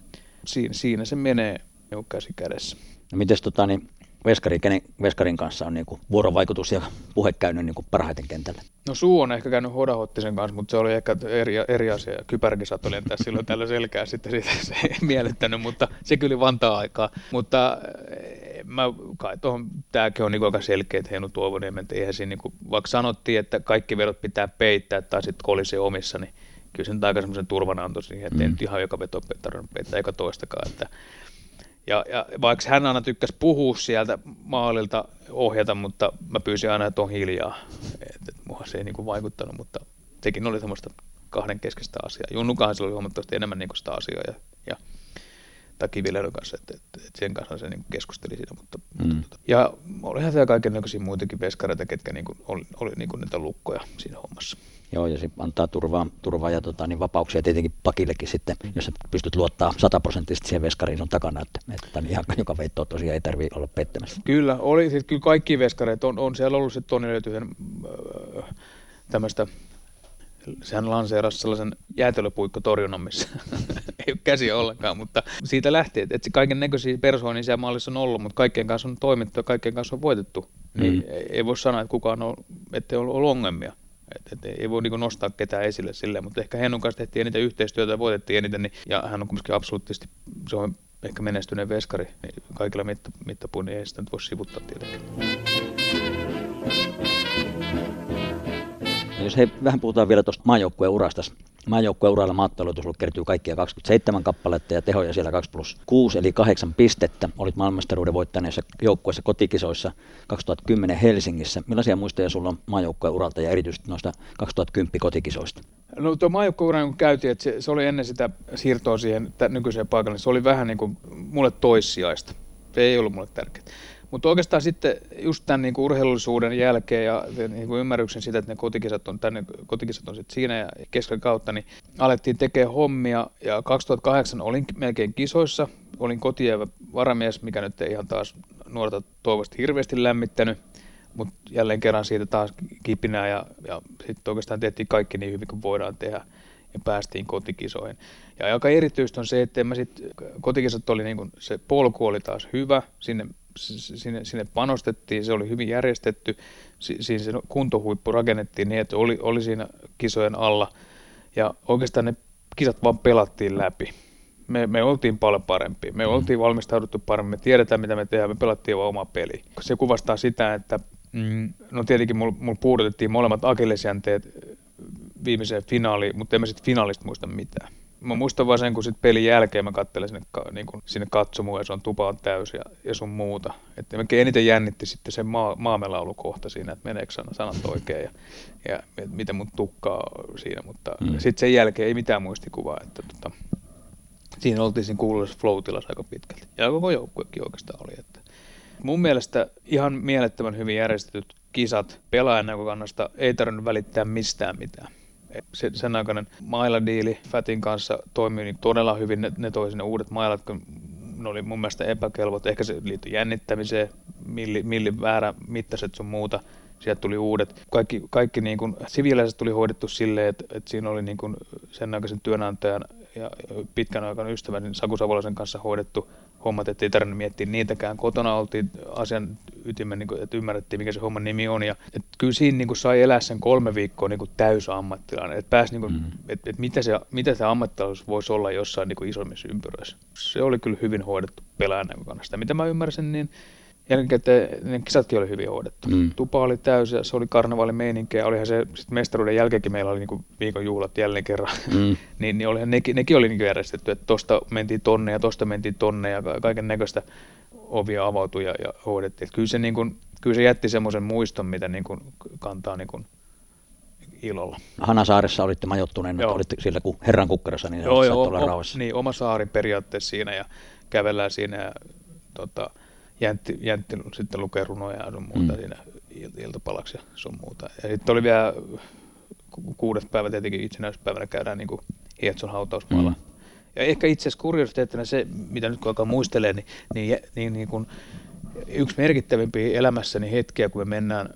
Siinä, siinä se menee niin käsi kädessä. No mites tota, niin Veskari, kenen Veskarin kanssa on niin kuin vuorovaikutus ja puhe käynyt niin kuin parhaiten kentällä? No Suu on ehkä käynyt Hodahottisen kanssa, mutta se oli ehkä eri, eri asia. Kypärkisat lentää silloin tällä selkää sitten siitä se ei miellyttänyt, mutta se kyllä vantaa aikaa. Mutta eh, mä kai tuohon, tämäkin on niin aika selkeä, että Heinu Tuovoniemen, että eihän siinä, niin kuin, vaikka sanottiin, että kaikki verot pitää peittää tai sitten kolisi omissa, niin kyllä se nyt aika semmoisen turvan antoi siihen, että mm. ei nyt ihan joka veto tarvinnut peittää eikä toistakaan. Että ja, ja vaikka hän aina tykkäsi puhua sieltä maalilta ohjata, mutta mä pyysin aina, että on hiljaa. Että et, mua se ei niin kuin vaikuttanut, mutta sekin oli semmoista kahden keskeistä asiaa. Junnukahan se oli huomattavasti enemmän niin kuin sitä asiaa ja, ja tai Kivilerön kanssa, että, että, että sen kanssa se niin keskusteli siinä. Mutta, mm. mutta, tota, ja olihan siellä kaikenlaisia muitakin veskareita, ketkä niin kuin, oli, oli niin kuin niitä lukkoja siinä hommassa. Joo, ja se antaa turvaa, turvaa ja tota, niin vapauksia tietenkin pakillekin sitten, jos pystyt luottaa sataprosenttisesti siihen veskariin sun takana, että, että niin ihan joka veittoa tosiaan ei tarvitse olla pettämässä. Kyllä, oli, siis kyllä kaikki veskareet on, on siellä ollut se Toni löytyy äh, tämmöistä sehän lanseerasi sellaisen jäätelöpuikkotorjunnan, missä ei ole käsiä ollenkaan, mutta siitä lähti, että, että kaiken näköisiä persoonia siellä maalissa on ollut, mutta kaikkien kanssa on toimittu ja kaikkien kanssa on voitettu. Niin mm. ei, ei voi sanoa, että kukaan on, ettei ole ollut ongelmia. Et, et ei voi niin nostaa ketään esille silleen, mutta ehkä Hennun kanssa tehtiin eniten yhteistyötä ja voitettiin eniten, niin, ja hän on kuitenkin absoluuttisesti, se on ehkä menestyneen veskari, niin kaikilla mitta, mittapuun, niin ei sitä nyt voi sivuttaa tietenkin. Jos he vähän puhutaan vielä tuosta maajoukkueen urasta. Maajoukkueen uralla maattaloitus kertyy kaikkia 27 kappaletta ja tehoja siellä 2 plus 6 eli 8 pistettä. Olit maailmanmestaruuden voittaneessa joukkueessa kotikisoissa 2010 Helsingissä. Millaisia muistoja sulla on maajoukkueen uralta ja erityisesti noista 2010 kotikisoista? No tuo maajoukkueen kun käytiin, että se, se, oli ennen sitä siirtoa siihen nykyiseen paikalle, se oli vähän niin kuin mulle toissijaista. Se ei ollut mulle tärkeää. Mutta oikeastaan sitten just tämän niin kuin urheilullisuuden jälkeen ja niin kuin ymmärryksen siitä, että ne kotikisat on, tänne, kotikisat on sitten siinä ja kesken kautta, niin alettiin tekemään hommia. Ja 2008 olin melkein kisoissa, olin kotijäävä varamies, mikä nyt ei ihan taas nuorta toivosta hirveästi lämmittänyt, mutta jälleen kerran siitä taas kipinää ja, ja sitten oikeastaan tehtiin kaikki niin hyvin kuin voidaan tehdä ja päästiin kotikisoihin. Ja aika erityistä on se, että mä sit, kotikisat oli niin kuin, se polku oli taas hyvä, sinne sinne, sinne panostettiin, se oli hyvin järjestetty, si, siinä se kuntohuippu rakennettiin niin, että oli, oli siinä kisojen alla. Ja oikeastaan ne kisat vaan pelattiin läpi. Me, me oltiin paljon parempi, me mm. oltiin valmistauduttu paremmin, me tiedetään mitä me tehdään, me pelattiin vaan oma peli. Se kuvastaa sitä, että mm, no tietenkin mulla mul puudutettiin molemmat akillesjänteet viimeiseen finaaliin, mutta en mä sitten finaalista muista mitään mä muistan vaan sen, kun sit pelin jälkeen mä katselen sinne, niin kun, sinne katsomuun ja se on tupa on täysi ja, ja sun muuta. Että me eniten jännitti sitten se maa, maamelaulukohta siinä, että meneekö sanat oikein ja, ja et, miten mun tukkaa siinä. Mutta mm. sitten sen jälkeen ei mitään muistikuvaa. Että, tota, siinä oltiin siinä kuuluisessa flow aika pitkälti. Ja koko joukkuekin oikeastaan oli. Että. Mun mielestä ihan mielettömän hyvin järjestetyt kisat pelaajan näkökannasta ei tarvinnut välittää mistään mitään sen aikainen mailadiili Fatin kanssa toimii niin todella hyvin. Ne, ne toi sinne uudet mailat, kun ne oli mun mielestä epäkelvot. Ehkä se liittyi jännittämiseen, milli, milli väärä mittaiset sun muuta. Sieltä tuli uudet. Kaikki, kaikki niin kuin, siviiläiset tuli hoidettu silleen, että, että siinä oli niin kuin sen aikaisen työnantajan ja pitkän aikana ystävän Saku Savolaisen kanssa hoidettu hommat, ettei tarvinnut miettiä niitäkään. Kotona oltiin asian ytimen, niin kuin, että ymmärrettiin, mikä se homman nimi on. Ja, että kyllä siinä niin kuin, sai elää sen kolme viikkoa niin täysammattilainen. Että pääsi, niin kuin, mm-hmm. että, että mitä, se, mitä se ammattilaisuus voisi olla jossain niin kuin isommissa ympyröissä. Se oli kyllä hyvin hoidettu pelaajan näkökannasta. Mitä mä ymmärsin, niin jälkikäteen ne kisatkin oli hyvin hoidettu. Mm. Tupa oli täysi ja se oli karnevaalimeininki ja olihan se sitten mestaruuden jälkeenkin meillä oli niinku viikon juhlat jälleen kerran. Mm. niin, niin olihan nekin, nekin oli niinku järjestetty, että tosta mentiin tonne ja tosta mentiin tonne ja kaiken näköistä ovia avautui ja, ja hoidettiin. Et kyllä, se niinku, kyllä se jätti semmoisen muiston, mitä niinku kantaa niinku ilolla. Hanasaaressa olitte majoittuneena, että olitte siellä kuin herran kukkarassa, niin joo, joo, olla o, Niin, oma saari periaatteessa siinä ja kävellään siinä ja tota, Jäntti, Jäntti sitten lukee runoja ja sun muuta mm. siinä iltapalaksi ja sun muuta. Ja sitten oli vielä kuudes päivä tietenkin itsenäisyyspäivänä käydään niin Hietsun hautausmaalla. Mm. Ja ehkä itse asiassa kuriositeettina se, mitä nyt kun alkaa muistelee, niin, niin, niin, niin kun yksi merkittävimpiä elämässäni hetkiä, kun me mennään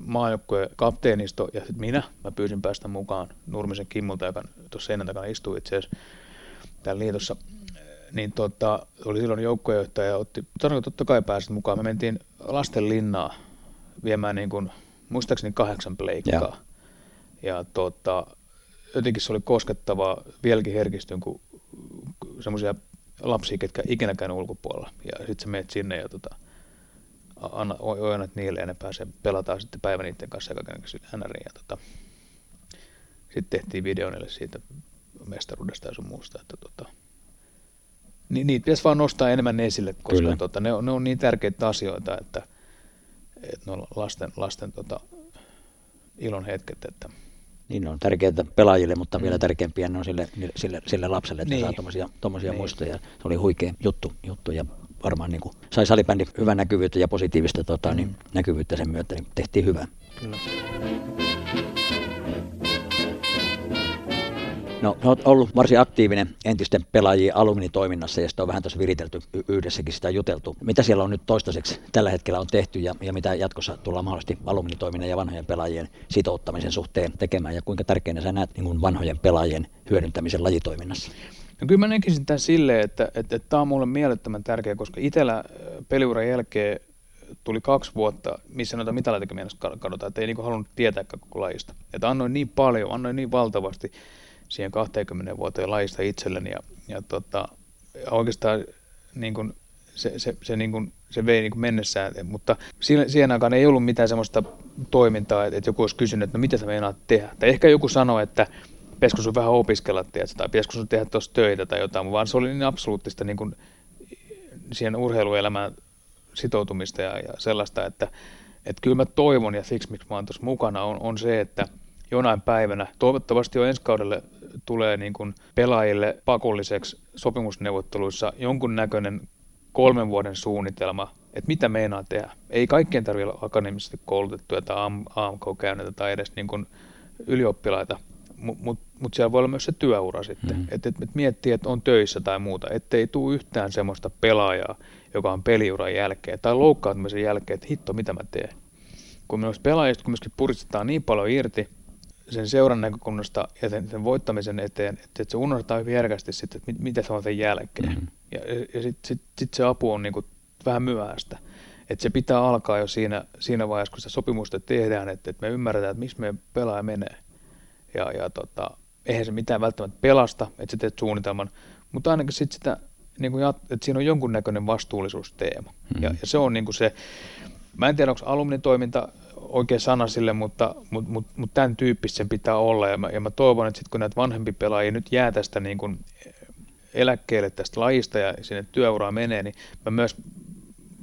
maajoukkueen kapteenisto ja sitten minä, mä pyysin päästä mukaan Nurmisen Kimmulta, joka tuossa seinän takana istuu itse asiassa täällä liitossa niin tota, oli silloin joukkojohtaja ja otti, sanoi, totta kai pääsit mukaan. Me mentiin lasten linnaa viemään niin kuin, muistaakseni kahdeksan pleikkaa. Ja, ja tota, jotenkin se oli koskettavaa, vieläkin herkistyn, kun semmoisia lapsia, ketkä ikinä käynyt ulkopuolella. Ja sitten sä menet sinne ja tota, anna, ojannat niille ja ne pääsee, pelataan sitten päivän niiden kanssa ja kaiken NRiin. Ja tota, sitten tehtiin video niille siitä mestaruudesta ja sun muusta. Että tota, niin, niitä pitäisi vaan nostaa enemmän esille, koska tota, ne, on, ne on niin tärkeitä asioita, että, että ne on lasten, lasten tota, ilon hetket. Että... Niin on tärkeää pelaajille, mutta mm. vielä tärkeämpiä ne on sille, sille, sille lapselle, että niin. saa tuommoisia, tuommoisia niin. muistoja. Se oli huikea juttu, juttu ja varmaan niin kuin sai salibändi hyvän näkyvyyttä ja positiivista tota, mm. niin, näkyvyyttä sen myötä, niin tehtiin hyvää. Kyllä. No, olet ollut varsin aktiivinen entisten pelaajien alumnitoiminnassa ja sitä on vähän tuossa viritelty yhdessäkin sitä juteltu. Mitä siellä on nyt toistaiseksi tällä hetkellä on tehty ja, ja mitä jatkossa tullaan mahdollisesti alumnitoiminnan ja vanhojen pelaajien sitouttamisen suhteen tekemään ja kuinka tärkeänä sä näet niin vanhojen pelaajien hyödyntämisen lajitoiminnassa? No kyllä mä näkisin tämän silleen, että, että, että tämä on mulle mielettömän tärkeä, koska itsellä peliuran jälkeen tuli kaksi vuotta, missä noita mitaleitakin mennessä kadotaan, että ei niin halunnut tietää koko lajista. Että annoin niin paljon, annoin niin valtavasti siihen 20 vuoteen lajista itselleni ja, ja tota, oikeastaan niin kuin se, se, se, niin kuin, se vei niin kuin mennessään, mutta siihen, siihen aikaan ei ollut mitään semmoista toimintaa, että, että joku olisi kysynyt, että no mitä sä meinaat tehdä. Tai ehkä joku sanoi, että pitäisikö sun vähän opiskella, tiedätkö, tai pitäisikö sun tehdä tuossa töitä tai jotain, vaan se oli niin absoluuttista niin kuin siihen urheiluelämään sitoutumista ja, ja sellaista, että, että kyllä mä toivon, ja siksi miksi mä oon tuossa mukana, on, on se, että jonain päivänä, toivottavasti jo ensi kaudelle tulee niin kuin pelaajille pakolliseksi sopimusneuvotteluissa jonkun näköinen kolmen vuoden suunnitelma, että mitä meinaa tehdä. Ei kaikkien tarvitse olla akadeemisesti koulutettuja tai AMK-käyneitä tai edes niin kuin ylioppilaita, mutta mut, mut siellä voi olla myös se työura sitten. Mm. Että et, et miettii, että on töissä tai muuta, ettei tule yhtään semmoista pelaajaa, joka on peliuran jälkeen tai loukkaantumisen jälkeen, että hitto, mitä mä teen. Kun myös pelaajista kun myöskin puristetaan niin paljon irti sen seuran näkökulmasta ja sen, sen voittamisen eteen, että, että se unohdetaan hyvin järkästi sitten, että mit, mitä se on sen jälkeen. Mm. Ja, ja sitten sit, sit se apu on niin kuin vähän myöhäistä. Että se pitää alkaa jo siinä, siinä vaiheessa, kun sitä sopimusta tehdään, että, että me ymmärretään, että missä meidän pelaaja menee. Ja, ja tota, eihän se mitään välttämättä pelasta, että sä teet suunnitelman, mutta ainakin sitten sitä, niin kuin, että siinä on jonkunnäköinen vastuullisuusteema. Mm. Ja, ja se on niin kuin se, mä en tiedä, onko alumnitoiminta oikea sana sille, mutta, mutta, mutta, mutta tämän tyyppistä sen pitää olla. Ja mä, ja mä toivon, että sitten kun näitä vanhempi pelaajia nyt jää tästä niin kuin eläkkeelle tästä lajista ja sinne työuraa menee, niin mä myös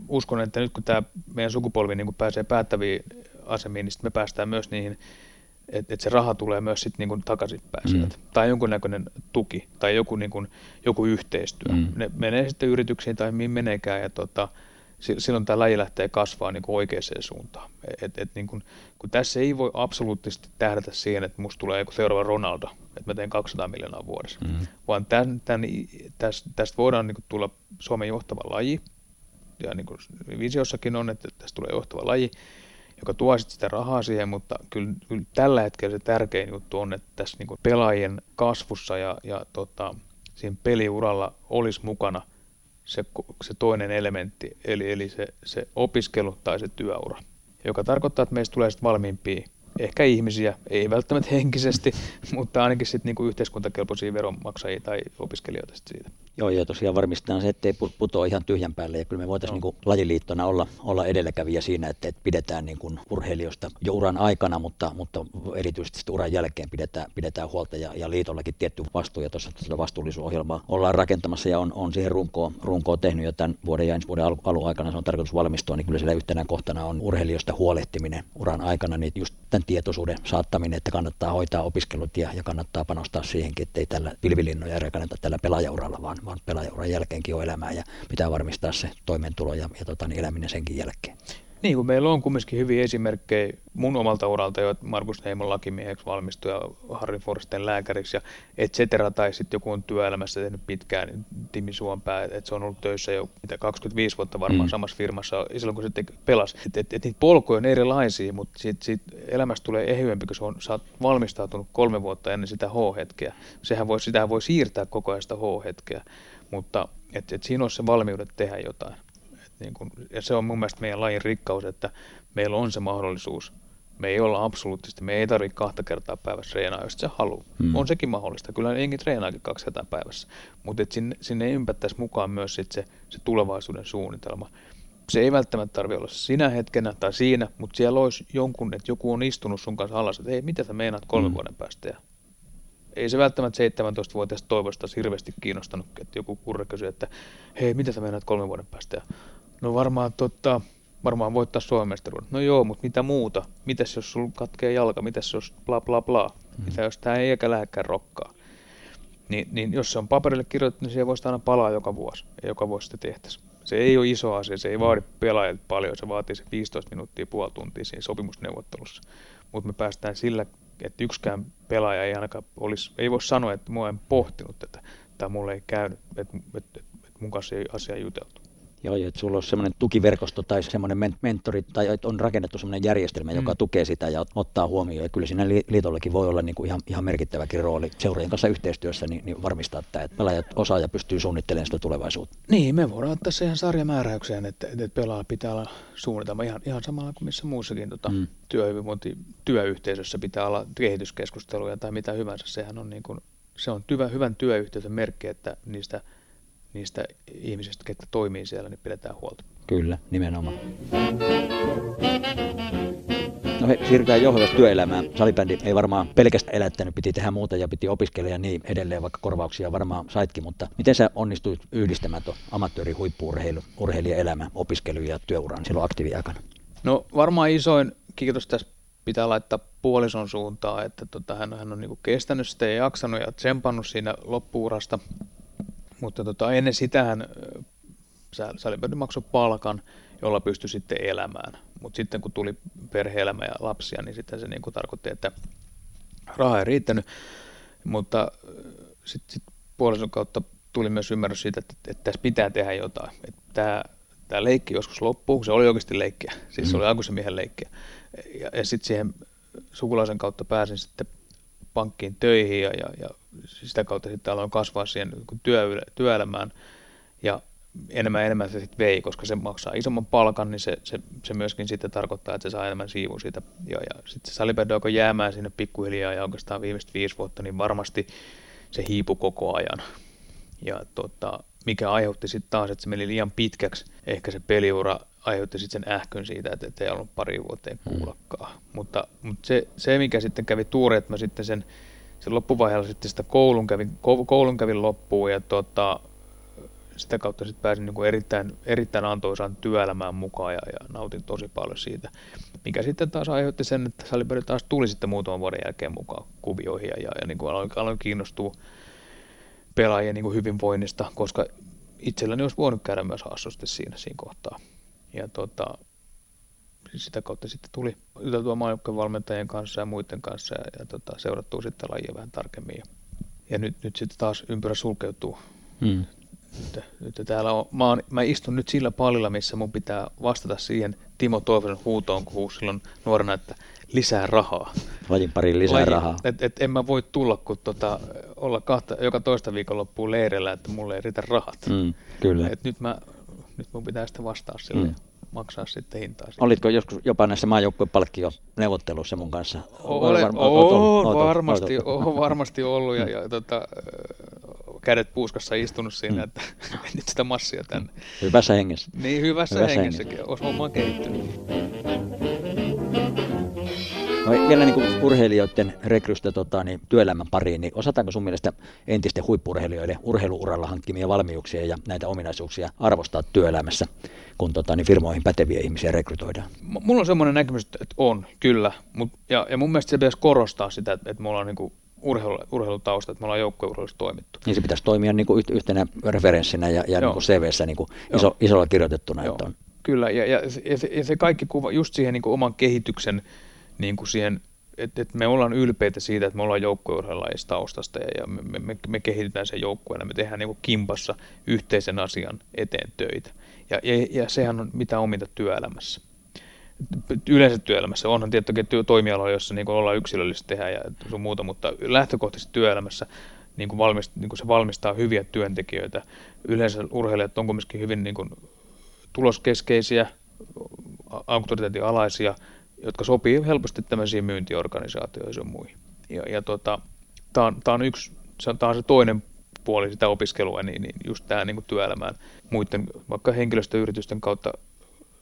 uskon, että nyt kun tämä meidän sukupolvi niin kuin pääsee päättäviin asemiin, niin me päästään myös niihin, että, että se raha tulee myös sitten niin takaisinpäin mm. Tai jonkunnäköinen tuki tai joku, niin kuin, joku yhteistyö. Mm. Ne menee sitten yrityksiin tai mihin meneekään ja tota, silloin tämä laji lähtee kasvaa niin kuin oikeaan suuntaan. Et, et, niin kuin, kun tässä ei voi absoluuttisesti tähdätä siihen, että musta tulee joku seuraava Ronaldo, että mä teen 200 miljoonaa vuodessa, mm. vaan tämän, tämän, tästä, tästä voidaan niin kuin tulla Suomen johtava laji, ja niin kuin visiossakin on, että tästä tulee johtava laji, joka tuo sitten sitä rahaa siihen, mutta kyllä, kyllä tällä hetkellä se tärkein juttu on, että tässä niin kuin pelaajien kasvussa ja, ja tota, siinä peliuralla olisi mukana – se, se toinen elementti, eli, eli se, se opiskelu tai se työura, joka tarkoittaa, että meistä tulee sitten valmiimpia ehkä ihmisiä, ei välttämättä henkisesti, mutta ainakin sitten niinku yhteiskuntakelpoisia veronmaksajia tai opiskelijoita siitä. Joo, ja tosiaan varmistetaan se, ettei putoa ihan tyhjän päälle. Ja kyllä me voitaisiin no. niin lajiliittona olla, olla edelläkävijä siinä, että, että pidetään niin kuin urheilijoista jo uran aikana, mutta, mutta erityisesti uran jälkeen pidetään, pidetään huolta. Ja, ja liitollakin tietty vastuu, ja tuossa tuota vastuullisuusohjelmaa ollaan rakentamassa ja on, on siihen runkoon, runkoon tehnyt jo tämän vuoden ja ensi vuoden al, alun aikana se on tarkoitus valmistua, niin kyllä siellä yhtenä kohtana on urheilijoista huolehtiminen uran aikana, niin just tämän tietoisuuden saattaminen, että kannattaa hoitaa opiskelut ja, ja kannattaa panostaa siihenkin, ettei tällä pilvilinnoja rakenneta tällä pelaajauralla, vaan, vaan pelaajauran jälkeenkin on elämää ja pitää varmistaa se toimeentulo ja, ja tota, niin eläminen senkin jälkeen. Niin, kun meillä on kumminkin hyviä esimerkkejä mun omalta uralta jo, että Markus Heimon lakimieheksi valmistui ja Harry Forsten lääkäriksi ja et cetera, tai sitten joku on työelämässä tehnyt pitkään, Timi Suompää, että se on ollut töissä jo mitä 25 vuotta varmaan mm. samassa firmassa silloin, kun se te, pelasi. Että et, et niitä polkuja on erilaisia, mutta siitä, siitä elämästä tulee ehyempi, kun se on, sä oot valmistautunut kolme vuotta ennen sitä H-hetkeä. Sehän voi, sitä voi siirtää koko ajan sitä H-hetkeä, mutta et, et siinä on se valmiudet tehdä jotain niin kuin, ja se on mun mielestä meidän lajin rikkaus, että meillä on se mahdollisuus. Me ei olla absoluuttisesti, me ei tarvitse kahta kertaa päivässä treenaa, jos se haluaa. Hmm. On sekin mahdollista. Kyllä jengi treenaakin kaksi kertaa päivässä. Mutta sinne, sinne ympättäisi mukaan myös sit se, se tulevaisuuden suunnitelma. Se ei välttämättä tarvitse olla sinä hetkenä tai siinä, mutta siellä olisi jonkun, että joku on istunut sun kanssa alas, että hei, mitä sä meinaat kolmen hmm. vuoden päästä ja ei se välttämättä 17-vuotiaasta toivosta hirveästi kiinnostanut, että joku kurre kysyi, että hei, mitä sä meinaat kolmen vuoden päästä? Ja No varmaan, totta, varmaan voittaa Suomen No joo, mutta mitä muuta? Mitäs jos sulla katkee jalka? Mitäs jos bla bla bla? Mm. Mitä jos tämä ei eikä lähdekään rokkaa? Niin, niin jos se on paperille kirjoitettu, niin siihen voisi aina palaa joka vuosi. Ja joka vuosi sitä tehtäisiin. Se ei ole iso asia, se ei vaadi pelaajilta paljon, se vaatii se 15 minuuttia, puoli tuntia siinä sopimusneuvottelussa. Mutta me päästään sillä, että yksikään pelaaja ei ainakaan olisi, ei voi sanoa, että mua en pohtinut tätä, tai mulle ei käynyt, että, että, että, että mun kanssa ei asia juteltu. Joo, että sulla on semmoinen tukiverkosto tai semmoinen mentori tai on rakennettu semmoinen järjestelmä, joka mm. tukee sitä ja ottaa huomioon. Ja kyllä siinä liitollekin voi olla niin kuin ihan, ihan merkittäväkin rooli seurien kanssa yhteistyössä niin, niin varmistaa, että, että pelaajat osaa ja pystyy suunnittelemaan sitä tulevaisuutta. Niin, me voidaan ottaa se ihan sarjamääräykseen, että, että pelaa pitää olla suunnitelma ihan, ihan samalla kuin missä muussakin tota, mm. työhyvinvointi, työyhteisössä pitää olla kehityskeskusteluja tai mitä hyvänsä. Sehän on, niin kuin, se on tyvä, hyvän työyhteisön merkki, että niistä niistä ihmisistä, ketkä toimii siellä, niin pidetään huolta. Kyllä, nimenomaan. No he, siirrytään johdavasti työelämään. Salibändi ei varmaan pelkästään elättänyt, piti tehdä muuta ja piti opiskella ja niin edelleen, vaikka korvauksia varmaan saitkin, mutta miten sä onnistuit yhdistämään tuon amatööri huippuurheilu, urheilijaelämä, opiskelu ja työuran silloin aktiiviaikana? No varmaan isoin kiitos tässä pitää laittaa puolison suuntaan, että tota, hän, hän on niinku kestänyt sitä ja jaksanut ja tsempannut siinä loppuurasta. Mutta tota, ennen sitä hän salibändi maksoi palkan, jolla pystyi sitten elämään. Mutta sitten kun tuli perhe-elämä ja lapsia, niin sitten se niin kuin tarkoitti, että raha ei riittänyt. Mutta sitten sit puolison kautta tuli myös ymmärrys siitä, että, että tässä pitää tehdä jotain. Että tämä, tämä leikki joskus loppuu, se oli oikeasti leikkiä, siis mm. se oli aikuisen miehen leikkiä. Ja, ja sitten siihen sukulaisen kautta pääsin sitten pankkiin töihin ja, ja, ja sitä kautta sitten aloin kasvaa siihen työ, työelämään. Ja enemmän enemmän se sitten vei, koska se maksaa isomman palkan, niin se, se, se myöskin sitten tarkoittaa, että se saa enemmän siivun siitä. Ja, ja sitten se alkoi jäämään sinne pikkuhiljaa ja oikeastaan viimeiset viisi vuotta, niin varmasti se hiipu koko ajan. Ja tota, mikä aiheutti sitten taas, että se meni liian pitkäksi, ehkä se peliura aiheutti sitten sen ähkön siitä, että, että ei ollut pari vuoteen mm. kuullakaan. Mm. Mutta, mutta se, se, mikä sitten kävi tuuri, että mä sitten sen, sen loppuvaiheella sitten sitä koulun kävin, koulun kävin loppuun ja tota, sitä kautta sitten pääsin niin kuin erittäin, erittäin antoisaan työelämään mukaan ja, ja nautin tosi paljon siitä. Mikä sitten taas aiheutti sen, että salibändi taas tuli sitten muutaman vuoden jälkeen mukaan kuvioihin ja, ja, ja niin kuin aloin, aloin kiinnostua pelaajien niin kuin hyvinvoinnista, koska itselläni olisi voinut käydä myös hassusti siinä, siinä kohtaa. Ja tota, sitä kautta sitten tuli juteltua maajoukkojen valmentajien kanssa ja muiden kanssa ja, ja tota, seurattua sitten lajia vähän tarkemmin. Ja, ja nyt, nyt sitten taas ympyrä sulkeutuu hmm. Nyt, nyt täällä on, mä, on, mä istun nyt sillä pallilla, missä mun pitää vastata siihen Timo Toivosen huutoon, kun huusi silloin nuorena, että lisää rahaa. Lajin pari lisää Laji, rahaa. Et, et, en mä voi tulla, kun tota, olla kahta, joka toista viikonloppuun leirillä, että mulle ei riitä rahat. Mm, kyllä. Et nyt, mä, nyt mun pitää sitten vastaa sille. Mm maksaa sitten hintaa. Siitä. Olitko joskus jopa näissä maajoukkueen palkkio-neuvotteluissa mun kanssa? Ole, varma, oot, oot, varmasti, oot, varmasti ollut ja, ja tota, kädet puuskassa istunut siinä, mm. että nyt sitä massia tänne. Hyvässä hengessä. Niin, hyvässä, hyvässä hengessä. hengessä. Olisi homma kehittynyt. No, vielä niin kuin urheilijoiden rekrystä tota, niin työelämän pariin, niin osataanko sun mielestä entisten huippurheilijoiden urheiluuralla hankkimia valmiuksia ja näitä ominaisuuksia arvostaa työelämässä, kun tota, niin firmoihin päteviä ihmisiä rekrytoidaan? M- mulla on semmoinen näkemys, että on, kyllä. Mut, ja, ja mun mielestä se pitäisi korostaa sitä, että, että mulla on niin kuin urheilu, urheilutausta, että me ollaan joukkueurheilussa toimittu. Niin se pitäisi toimia niin kuin yhtenä referenssinä ja, ja niin kuin CVssä niin kuin iso, isolla kirjoitettuna. Että on. Kyllä, ja, ja, ja, se, ja se kaikki kuva just siihen niin kuin oman kehityksen, niin kuin siihen, että, että me ollaan ylpeitä siitä, että me ollaan joukkueurheilulajista taustasta ja, ja me, me, me kehitetään sen joukkueena, me tehdään niin kuin kimpassa yhteisen asian eteen töitä. Ja, ja, ja sehän on mitä ominta työelämässä yleensä työelämässä. Onhan tietenkin työ, toimialoja, joissa niin ollaan yksilöllisesti tehdä ja sun muuta, mutta lähtökohtaisesti työelämässä niin kuin valmist, niin kuin se valmistaa hyviä työntekijöitä. Yleensä urheilijat on hyvin niin kuin, tuloskeskeisiä, auktoriteetin alaisia, jotka sopii helposti tämmöisiin myyntiorganisaatioihin ja muihin. Ja, ja tota, tämä on, on yksi, se on, se toinen puoli sitä opiskelua, niin, niin just tämä niin työelämään muiden, vaikka henkilöstöyritysten kautta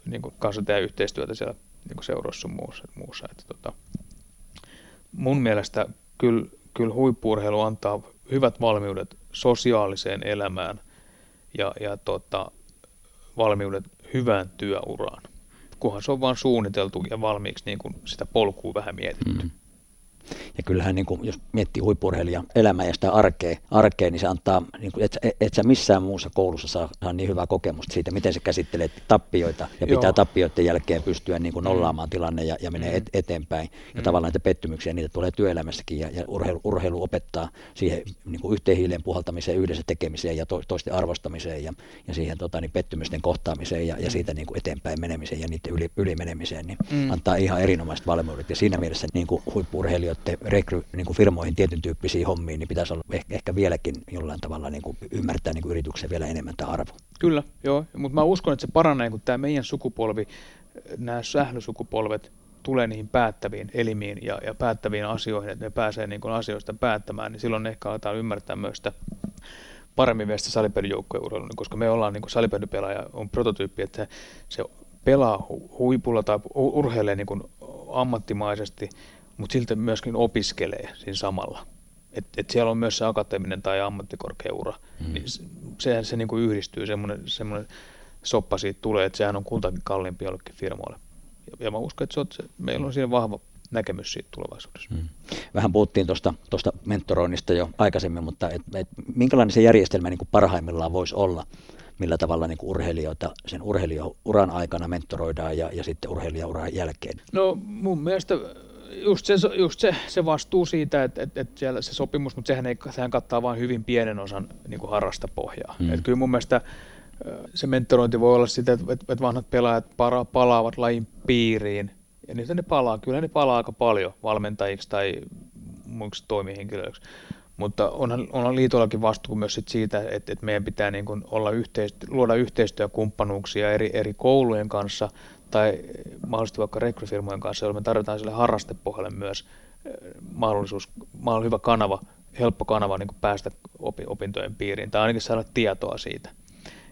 niin kuin kanssa tehdä yhteistyötä siellä niin kuin seuroissa muussa. muussa. Että, tota, mun mielestä kyllä, kyllä huippuurheilu antaa hyvät valmiudet sosiaaliseen elämään ja, ja tota, valmiudet hyvään työuraan, kunhan se on vain suunniteltu ja valmiiksi niin kuin sitä polkua vähän mietitty. Mm. Ja kyllähän niin kuin, jos miettii huippurheilijan elämää ja sitä arkea, arkea niin se antaa, niin kuin, et, et sä missään muussa koulussa saa, saa niin hyvää kokemusta siitä, miten se käsittelee tappioita ja pitää Joo. tappioiden jälkeen pystyä niin kuin mm. nollaamaan tilanne ja, ja menee mm. et, eteenpäin. Ja mm. tavallaan niitä pettymyksiä, niitä tulee työelämässäkin ja, ja urheilu, urheilu opettaa siihen niin kuin yhteen hiileen puhaltamiseen, yhdessä tekemiseen ja to, toisten arvostamiseen ja, ja siihen tota, niin pettymysten kohtaamiseen ja, ja siitä niin kuin eteenpäin menemiseen ja niiden yli, ylimenemiseen, niin mm. antaa ihan erinomaiset valmiudet. Ja siinä mielessä niin kuin huippurheilijoiden tarjoatte rekry, niin kuin firmoihin tietyn tyyppisiä hommiin, niin pitäisi olla ehkä, ehkä vieläkin jollain tavalla niin kuin ymmärtää niin kuin yrityksen vielä enemmän tämä arvo. Kyllä, joo, mutta mä uskon, että se paranee, kun tämä meidän sukupolvi, nämä sählysukupolvet tulee niihin päättäviin elimiin ja, ja päättäviin asioihin, että ne pääsee niin kuin asioista päättämään, niin silloin ehkä aletaan ymmärtää myös sitä paremmin viedä sitä salibändijoukkueurheilua, koska me ollaan niin salibändipelaaja on prototyyppi, että se pelaa huipulla tai urheilee niin kuin ammattimaisesti, mutta silti myöskin opiskelee siinä samalla. Et, et siellä on myös se akateeminen tai ammattikorkeura, mm. niin sehän se niin kuin yhdistyy, semmoinen, semmoinen soppa siitä tulee, että sehän on kultakin kalliimpi jollekin firmoille. Ja, ja mä uskon, että se on, se, meillä on siinä vahva näkemys siitä tulevaisuudessa. Mm. Vähän puhuttiin tuosta mentoroinnista jo aikaisemmin, mutta et, et, minkälainen se järjestelmä niin kuin parhaimmillaan voisi olla? Millä tavalla niin kuin urheilijoita sen urheilijauran aikana mentoroidaan ja, ja sitten urheilijauran jälkeen? No mun mielestä just se, just se, se vastuu siitä, että, että, että siellä se sopimus, mutta sehän, ei, sehän kattaa vain hyvin pienen osan niin kuin harrasta pohjaa. Mm. Että kyllä mun mielestä se mentorointi voi olla sitä, että, että vanhat pelaajat para, palaavat lajin piiriin ja niitä ne palaa, kyllä ne palaa aika paljon valmentajiksi tai muiksi toimihenkilöiksi. Mutta onhan, onhan liitollakin vastuu myös sit siitä, että, että meidän pitää niin kuin olla yhteistyö, luoda yhteistyökumppanuuksia eri, eri koulujen kanssa tai mahdollisesti vaikka rekryfirmojen kanssa, jolloin me tarvitaan sille harrastepohjalle myös eh, mahdollisuus, mahdollisuus hyvä kanava, helppo kanava niin kuin päästä opintojen piiriin tai ainakin saada tietoa siitä.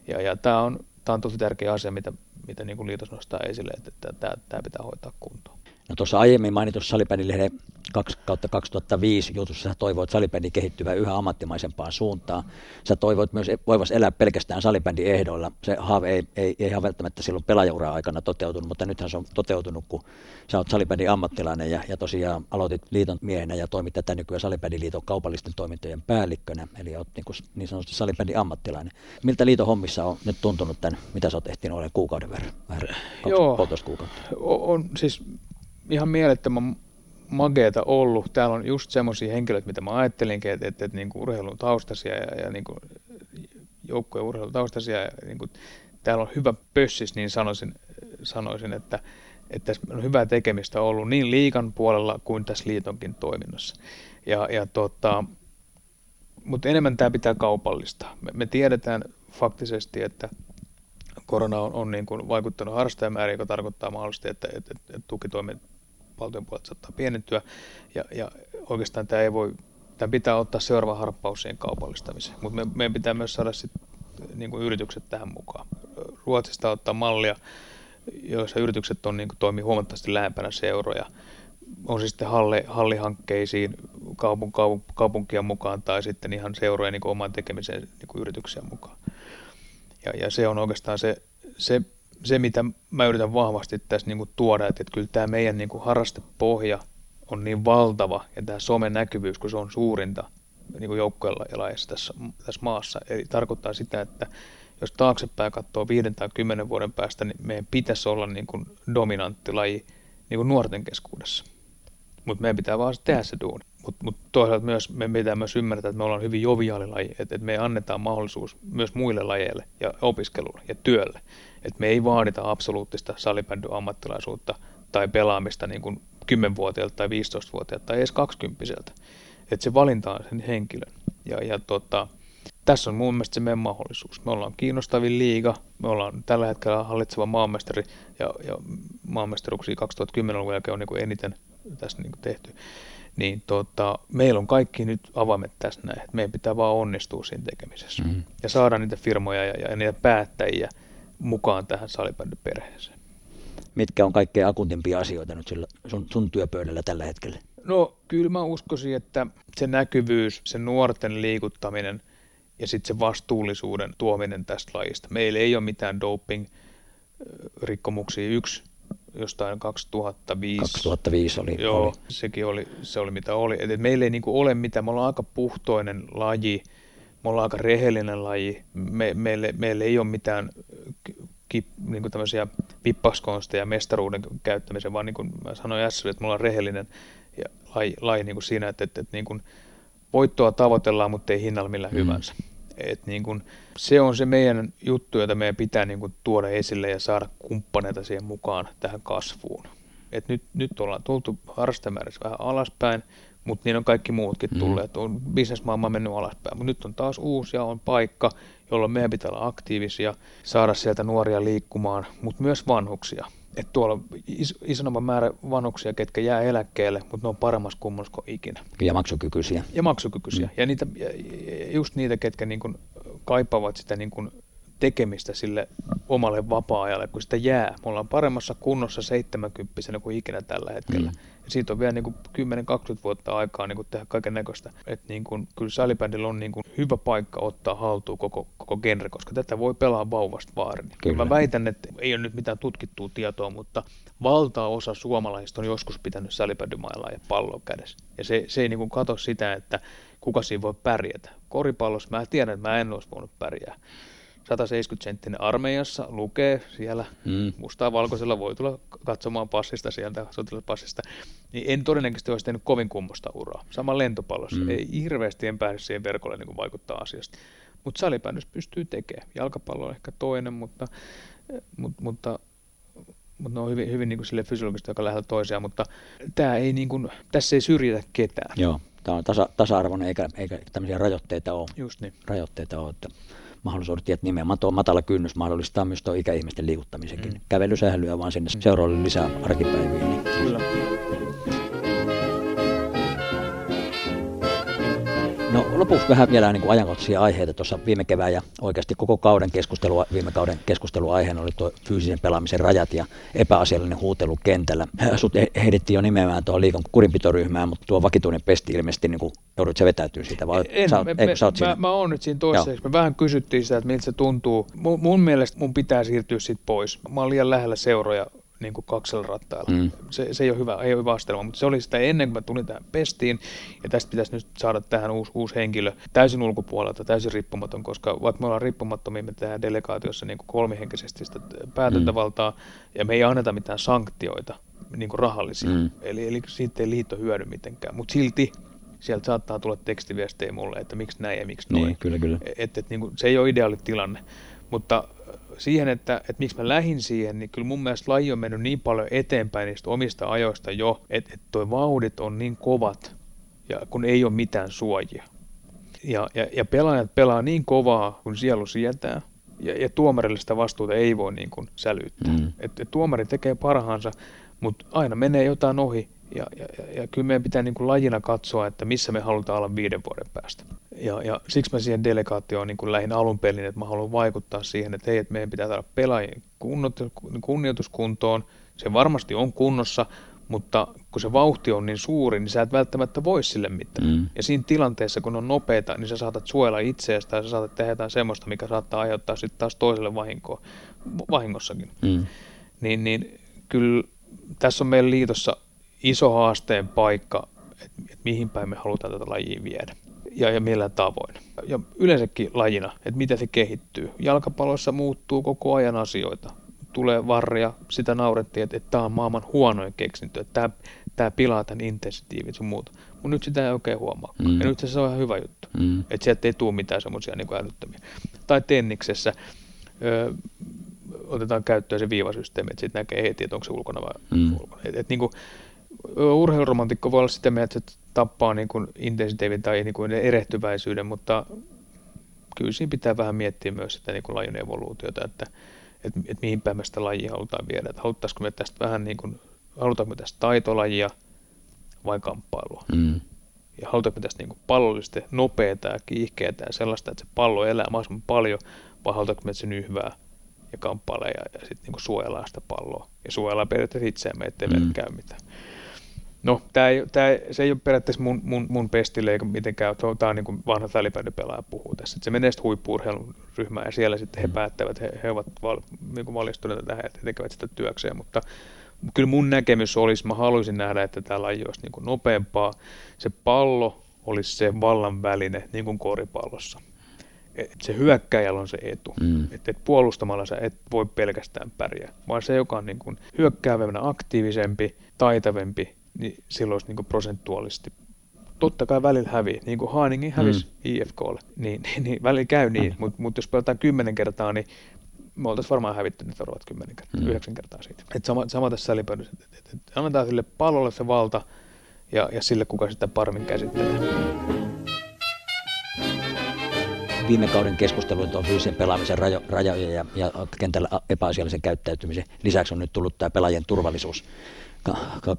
Ja, ja tämä on, tämä on tosi tärkeä asia, mitä, mitä niin kuin liitos nostaa esille, että, tämä, tämä pitää hoitaa kuntoon. No tuossa aiemmin mainitussa salibändilehden 2 kautta 2005 jutussa sä toivoit salibändin kehittyvää yhä ammattimaisempaan suuntaan. Sä toivoit myös voivas elää pelkästään salibändin ehdoilla. Se haave ei, ei, ei ihan välttämättä silloin pelaajaura aikana toteutunut, mutta nythän se on toteutunut, kun sä oot salibändin ammattilainen ja, ja tosiaan aloitit liiton miehenä ja toimit tätä nykyään salibändin liiton kaupallisten toimintojen päällikkönä, eli oot niin, kuin, niin sanotusti salibändin ammattilainen. Miltä liiton hommissa on nyt tuntunut tämän, mitä sä oot tehtiin olen kuukauden verran, vähän Joo, kuukautta? On, siis ihan mielettömän mageeta ollut. Täällä on just semmoisia henkilöitä, mitä mä ajattelinkin, että, että, että niin kuin urheilun taustaisia ja, ja niin kuin joukkojen urheilun taustaisia. Ja niin kuin, täällä on hyvä pössis, niin sanoisin, sanoisin että, että tässä on hyvää tekemistä ollut niin liikan puolella kuin tässä liitonkin toiminnassa. Ja, ja tota, mutta enemmän tämä pitää kaupallista. Me, me tiedetään faktisesti, että korona on, on niin kuin vaikuttanut harrastajamääriin, joka tarkoittaa mahdollisesti, että, että, että, että tukitoimet valtion puolelta saattaa pienentyä. Ja, ja oikeastaan tämä ei voi, tämä pitää ottaa seuraava harppaus siihen kaupallistamiseen. Mutta me, meidän pitää myös saada sit, niin kuin yritykset tähän mukaan. Ruotsista ottaa mallia, joissa yritykset on, niin kuin, toimii huomattavasti lähempänä seuroja. On siis sitten halli, hallihankkeisiin kaupun, kaupun, kaupunkia mukaan tai sitten ihan seurojen niin oman tekemiseen niin yrityksiä mukaan. Ja, ja se on oikeastaan se, se se, mitä mä yritän vahvasti tässä niin kuin tuoda, että, että kyllä tämä meidän niin kuin harrastepohja on niin valtava ja tämä somen näkyvyys, kun se on suurinta niin kuin joukkoilla tässä, tässä maassa. Eli tarkoittaa sitä, että jos taaksepäin katsoo viiden tai kymmenen vuoden päästä, niin meidän pitäisi olla niin kuin dominantti laji niin kuin nuorten keskuudessa. Mutta meidän pitää vaan tehdä se duuni. Mutta mut toisaalta myös me pitää myös ymmärtää, että me ollaan hyvin joviaali laji, että, että me annetaan mahdollisuus myös muille lajeille ja opiskelulle ja työlle. Että me ei vaadita absoluuttista salibändyn ammattilaisuutta tai pelaamista niin kuin 10-vuotiaalta tai 15-vuotiaalta tai edes 20 Että se valinta on sen henkilön. Ja, ja tota, tässä on mun mielestä se meidän mahdollisuus. Me ollaan kiinnostavin liiga, me ollaan tällä hetkellä hallitseva maanmestari ja, ja maanmestaruksia 2010-luvun jälkeen on niin kuin eniten tässä niin kuin tehty. Niin tota, meillä on kaikki nyt avaimet tässä näin, että meidän pitää vaan onnistua siinä tekemisessä mm-hmm. ja saada niitä firmoja ja, ja niitä päättäjiä mukaan tähän salibändyperheeseen. Mitkä on kaikkein akuntimpia asioita nyt sillä sun, sun työpöydällä tällä hetkellä? No kyllä mä uskoisin, että se näkyvyys, se nuorten liikuttaminen ja sitten se vastuullisuuden tuominen tästä lajista. Meillä ei ole mitään doping-rikkomuksia. Yksi jostain 2005. 2005 oli. Joo, oli. sekin oli, se oli mitä oli. Et meillä ei niinku ole mitään, me ollaan aika puhtoinen laji, me ollaan aika rehellinen laji, me, meille, meille ei ole mitään ki, niin kuin tämmöisiä pippaskonsteja mestaruuden käyttämisen, vaan niin kuin mä sanoin äsken, että me ollaan rehellinen ja laji, laji niin kuin siinä, että, että, että niin kuin voittoa tavoitellaan, mutta ei hinnalla millä mm. hyvänsä. Et niin kun, se on se meidän juttu, jota meidän pitää niin kun tuoda esille ja saada kumppaneita siihen mukaan tähän kasvuun. Et nyt, nyt ollaan tultu harrastamäärässä vähän alaspäin, mutta niin on kaikki muutkin mm. tulleet. On bisnesmaailma mennyt alaspäin, mutta nyt on taas uusi ja on paikka, jolloin meidän pitää olla aktiivisia, saada sieltä nuoria liikkumaan, mutta myös vanhuksia. Että tuolla is, isomman määrä vanhuksia, ketkä jää eläkkeelle, mutta ne on paremmassa kunnossa kuin ikinä. Ja maksukykyisiä. Ja maksukykyisiä. Mm. Ja, niitä, just niitä, ketkä niin kun kaipaavat sitä niin kuin tekemistä sille omalle vapaa-ajalle, kun sitä jää. Me ollaan paremmassa kunnossa 70 kuin ikinä tällä hetkellä. Mm. Ja siitä on vielä niin kuin 10-20 vuotta aikaa niin kuin tehdä kaiken näköistä. Että niin kuin, kyllä salibändillä on niin kuin hyvä paikka ottaa haltuun koko, koko genre, koska tätä voi pelaa vauvasta vaarin. Kyllä. Mä väitän, että ei ole nyt mitään tutkittua tietoa, mutta valtaosa suomalaisista on joskus pitänyt salibändymailla ja pallon kädessä. Ja se, se ei niin kuin kato sitä, että kuka siinä voi pärjätä. Koripallossa mä tiedän, että mä en olisi voinut pärjää. 170 senttinen armeijassa lukee siellä mm. mustaa valkoisella, voi tulla katsomaan passista sieltä, sotilaspassista, niin en todennäköisesti olisi tehnyt kovin kummosta uraa. Sama lentopallossa, mm. ei hirveästi en pääse siihen verkolle niin vaikuttaa asiasta. Mutta salibändys pystyy tekemään. Jalkapallo on ehkä toinen, mutta, mutta, mutta mutta ne on hyvin, hyvin niin kuin sille fysiologista, joka lähellä toisiaan, mutta tämä ei niin kuin, tässä ei syrjitä ketään. Joo, tämä on tasa, tasa-arvoinen eikä, eikä tämmöisiä rajoitteita ole. Just niin. Rajoitteita ole, että mahdollisuudet, että nimenomaan tuo matala kynnys mahdollistaa myös tuo ikäihmisten liikuttamisenkin. Mm. Kävelysählyä vaan sinne seuraavalle lisää arkipäiviin. Niin. Kyllä. Lopuksi vähän vielä niin kuin ajankohtaisia aiheita. Tuossa viime kevään ja oikeasti koko kauden keskustelua, viime kauden keskusteluaiheena oli tuo fyysisen pelaamisen rajat ja epäasiallinen huutelu kentällä. Sut heitettiin jo nimeämään tuohon liikan kurinpitoryhmään, mutta tuo vakituinen pesti ilmeisesti niin kuin, joudut se vetäytyä siitä vai en, sä, me, eikö, sä mä, siinä? mä, oon nyt siinä toisessa. Me vähän kysyttiin sitä, että miltä se tuntuu. Mun, mun mielestä mun pitää siirtyä siitä pois. Mä oon liian lähellä seuroja niin kuin kaksella rattailla. Mm. Se, se ei ole hyvä, ei ole hyvä astelma, mutta se oli sitä ennen kuin mä tulin tähän pestiin, ja tästä pitäisi nyt saada tähän uusi, uusi henkilö täysin ulkopuolelta, täysin riippumaton, koska vaikka me ollaan riippumattomia, me tehdään delegaatiossa niin kuin kolmihenkisesti sitä päätäntävaltaa, mm. ja me ei anneta mitään sanktioita, niin kuin rahallisia, mm. eli, eli siitä ei liitto hyödy mitenkään, mutta silti sieltä saattaa tulla tekstiviestejä mulle, että miksi näin ja miksi noin. Niin, kyllä, kyllä. Et, et, niin kuin, se ei ole ideaali tilanne, mutta siihen, että, että miksi mä lähdin siihen, niin kyllä mun mielestä laji on mennyt niin paljon eteenpäin niistä omista ajoista jo, että, että toi vauhdit on niin kovat, ja kun ei ole mitään suojia. Ja, ja, ja pelaajat pelaa niin kovaa, kun sielu sietää, ja, ja tuomarille sitä vastuuta ei voi niin kuin sälyttää. Mm. Et, et tuomari tekee parhaansa, mutta aina menee jotain ohi, ja, ja, ja, ja kyllä meidän pitää niin kuin lajina katsoa, että missä me halutaan olla viiden vuoden päästä. Ja, ja siksi mä siihen delegaatioon niin lähin alun pelin, että mä haluan vaikuttaa siihen, että hei, että meidän pitää saada pelaajien kunnioituskuntoon. Se varmasti on kunnossa, mutta kun se vauhti on niin suuri, niin sä et välttämättä voi sille mitään. Mm. Ja siinä tilanteessa, kun on nopeita, niin sä saatat suojella itseäsi tai sä saatat tehdä jotain semmoista, mikä saattaa aiheuttaa sitten taas toiselle vahinkoa, vahingossakin. Mm. Niin, niin kyllä tässä on meidän liitossa iso haasteen paikka, että et mihin päin me halutaan tätä lajia viedä ja, ja millä tavoin. Ja yleensäkin lajina, että miten se kehittyy. Jalkapallossa muuttuu koko ajan asioita. Tulee varria, sitä naurettiin, että, että tämä on maailman huonoin keksintö, että tämä, tämä pilaa tämän intensitiivin sun muuta. Mutta nyt sitä ei oikein huomaa. Mm. Ja nyt se on ihan hyvä juttu. Mm. Että sieltä ei tule mitään semmoisia niin älyttömiä. Tai tenniksessä ö, otetaan käyttöön se viivasysteemi, että sitten näkee heti, että onko se ulkona vai mm. ulkona. Et, et, niin kuin, urheiluromantikko voi olla sitä mieltä, että tappaa niin kuin intensiteetin tai niin kuin erehtyväisyyden, mutta kyllä siinä pitää vähän miettiä myös sitä niin kuin lajin evoluutiota, että, että, että mihin päin me sitä lajia halutaan viedä. Että haluttaisiko me tästä vähän niin kuin, halutaanko me tästä taitolajia vai kamppailua. Mm. Ja halutaanko me tästä niin kuin pallollisesti nopeata ja kiihkeätä ja sellaista, että se pallo elää mahdollisimman paljon, vai halutaanko me se nyhvää ja kamppailee ja, ja sitten niin suojellaan sitä palloa. Ja suojellaan periaatteessa itseämme, ettei mm. käy mitään. No, tää ei, tää, se ei ole periaatteessa mun, mun, mun pestille eikä mitenkään, tämä on niin kuin vanha pelaaja puhuu tässä. Et se menee sitten huippuurheilun ryhmään ja siellä sitten he mm. päättävät, he, he ovat val, niin kuin valistuneita tähän, että he tekevät sitä työkseen, mutta kyllä mun näkemys olisi, mä haluaisin nähdä, että tämä laji olisi niin kuin nopeampaa. Se pallo olisi se vallan väline, niin kuin koripallossa. Et se hyökkäjällä on se etu. Mm. Että et puolustamalla sä et voi pelkästään pärjää, vaan se, joka on niin kuin hyökkäävänä aktiivisempi, taitavempi, niin silloin olisi niin prosentuaalisesti totta kai välillä hävii, niin kuin Haaningin hävisi mm. IFKlle, niin, niin, niin välillä käy niin, mm. mutta mut jos pelataan kymmenen kertaa, niin me oltaisiin varmaan hävitty ne seuraavat kymmenen kertaa, mm. yhdeksän kertaa siitä. Et sama, sama tässä salipöydässä, että et, et annetaan sille pallolle se valta ja, ja sille, kuka sitä paremmin käsittelee. Viime kauden keskusteluun on fyysisen pelaamisen rajo, rajoja ja, ja kentällä epäasiallisen käyttäytymisen lisäksi on nyt tullut tämä pelaajien turvallisuus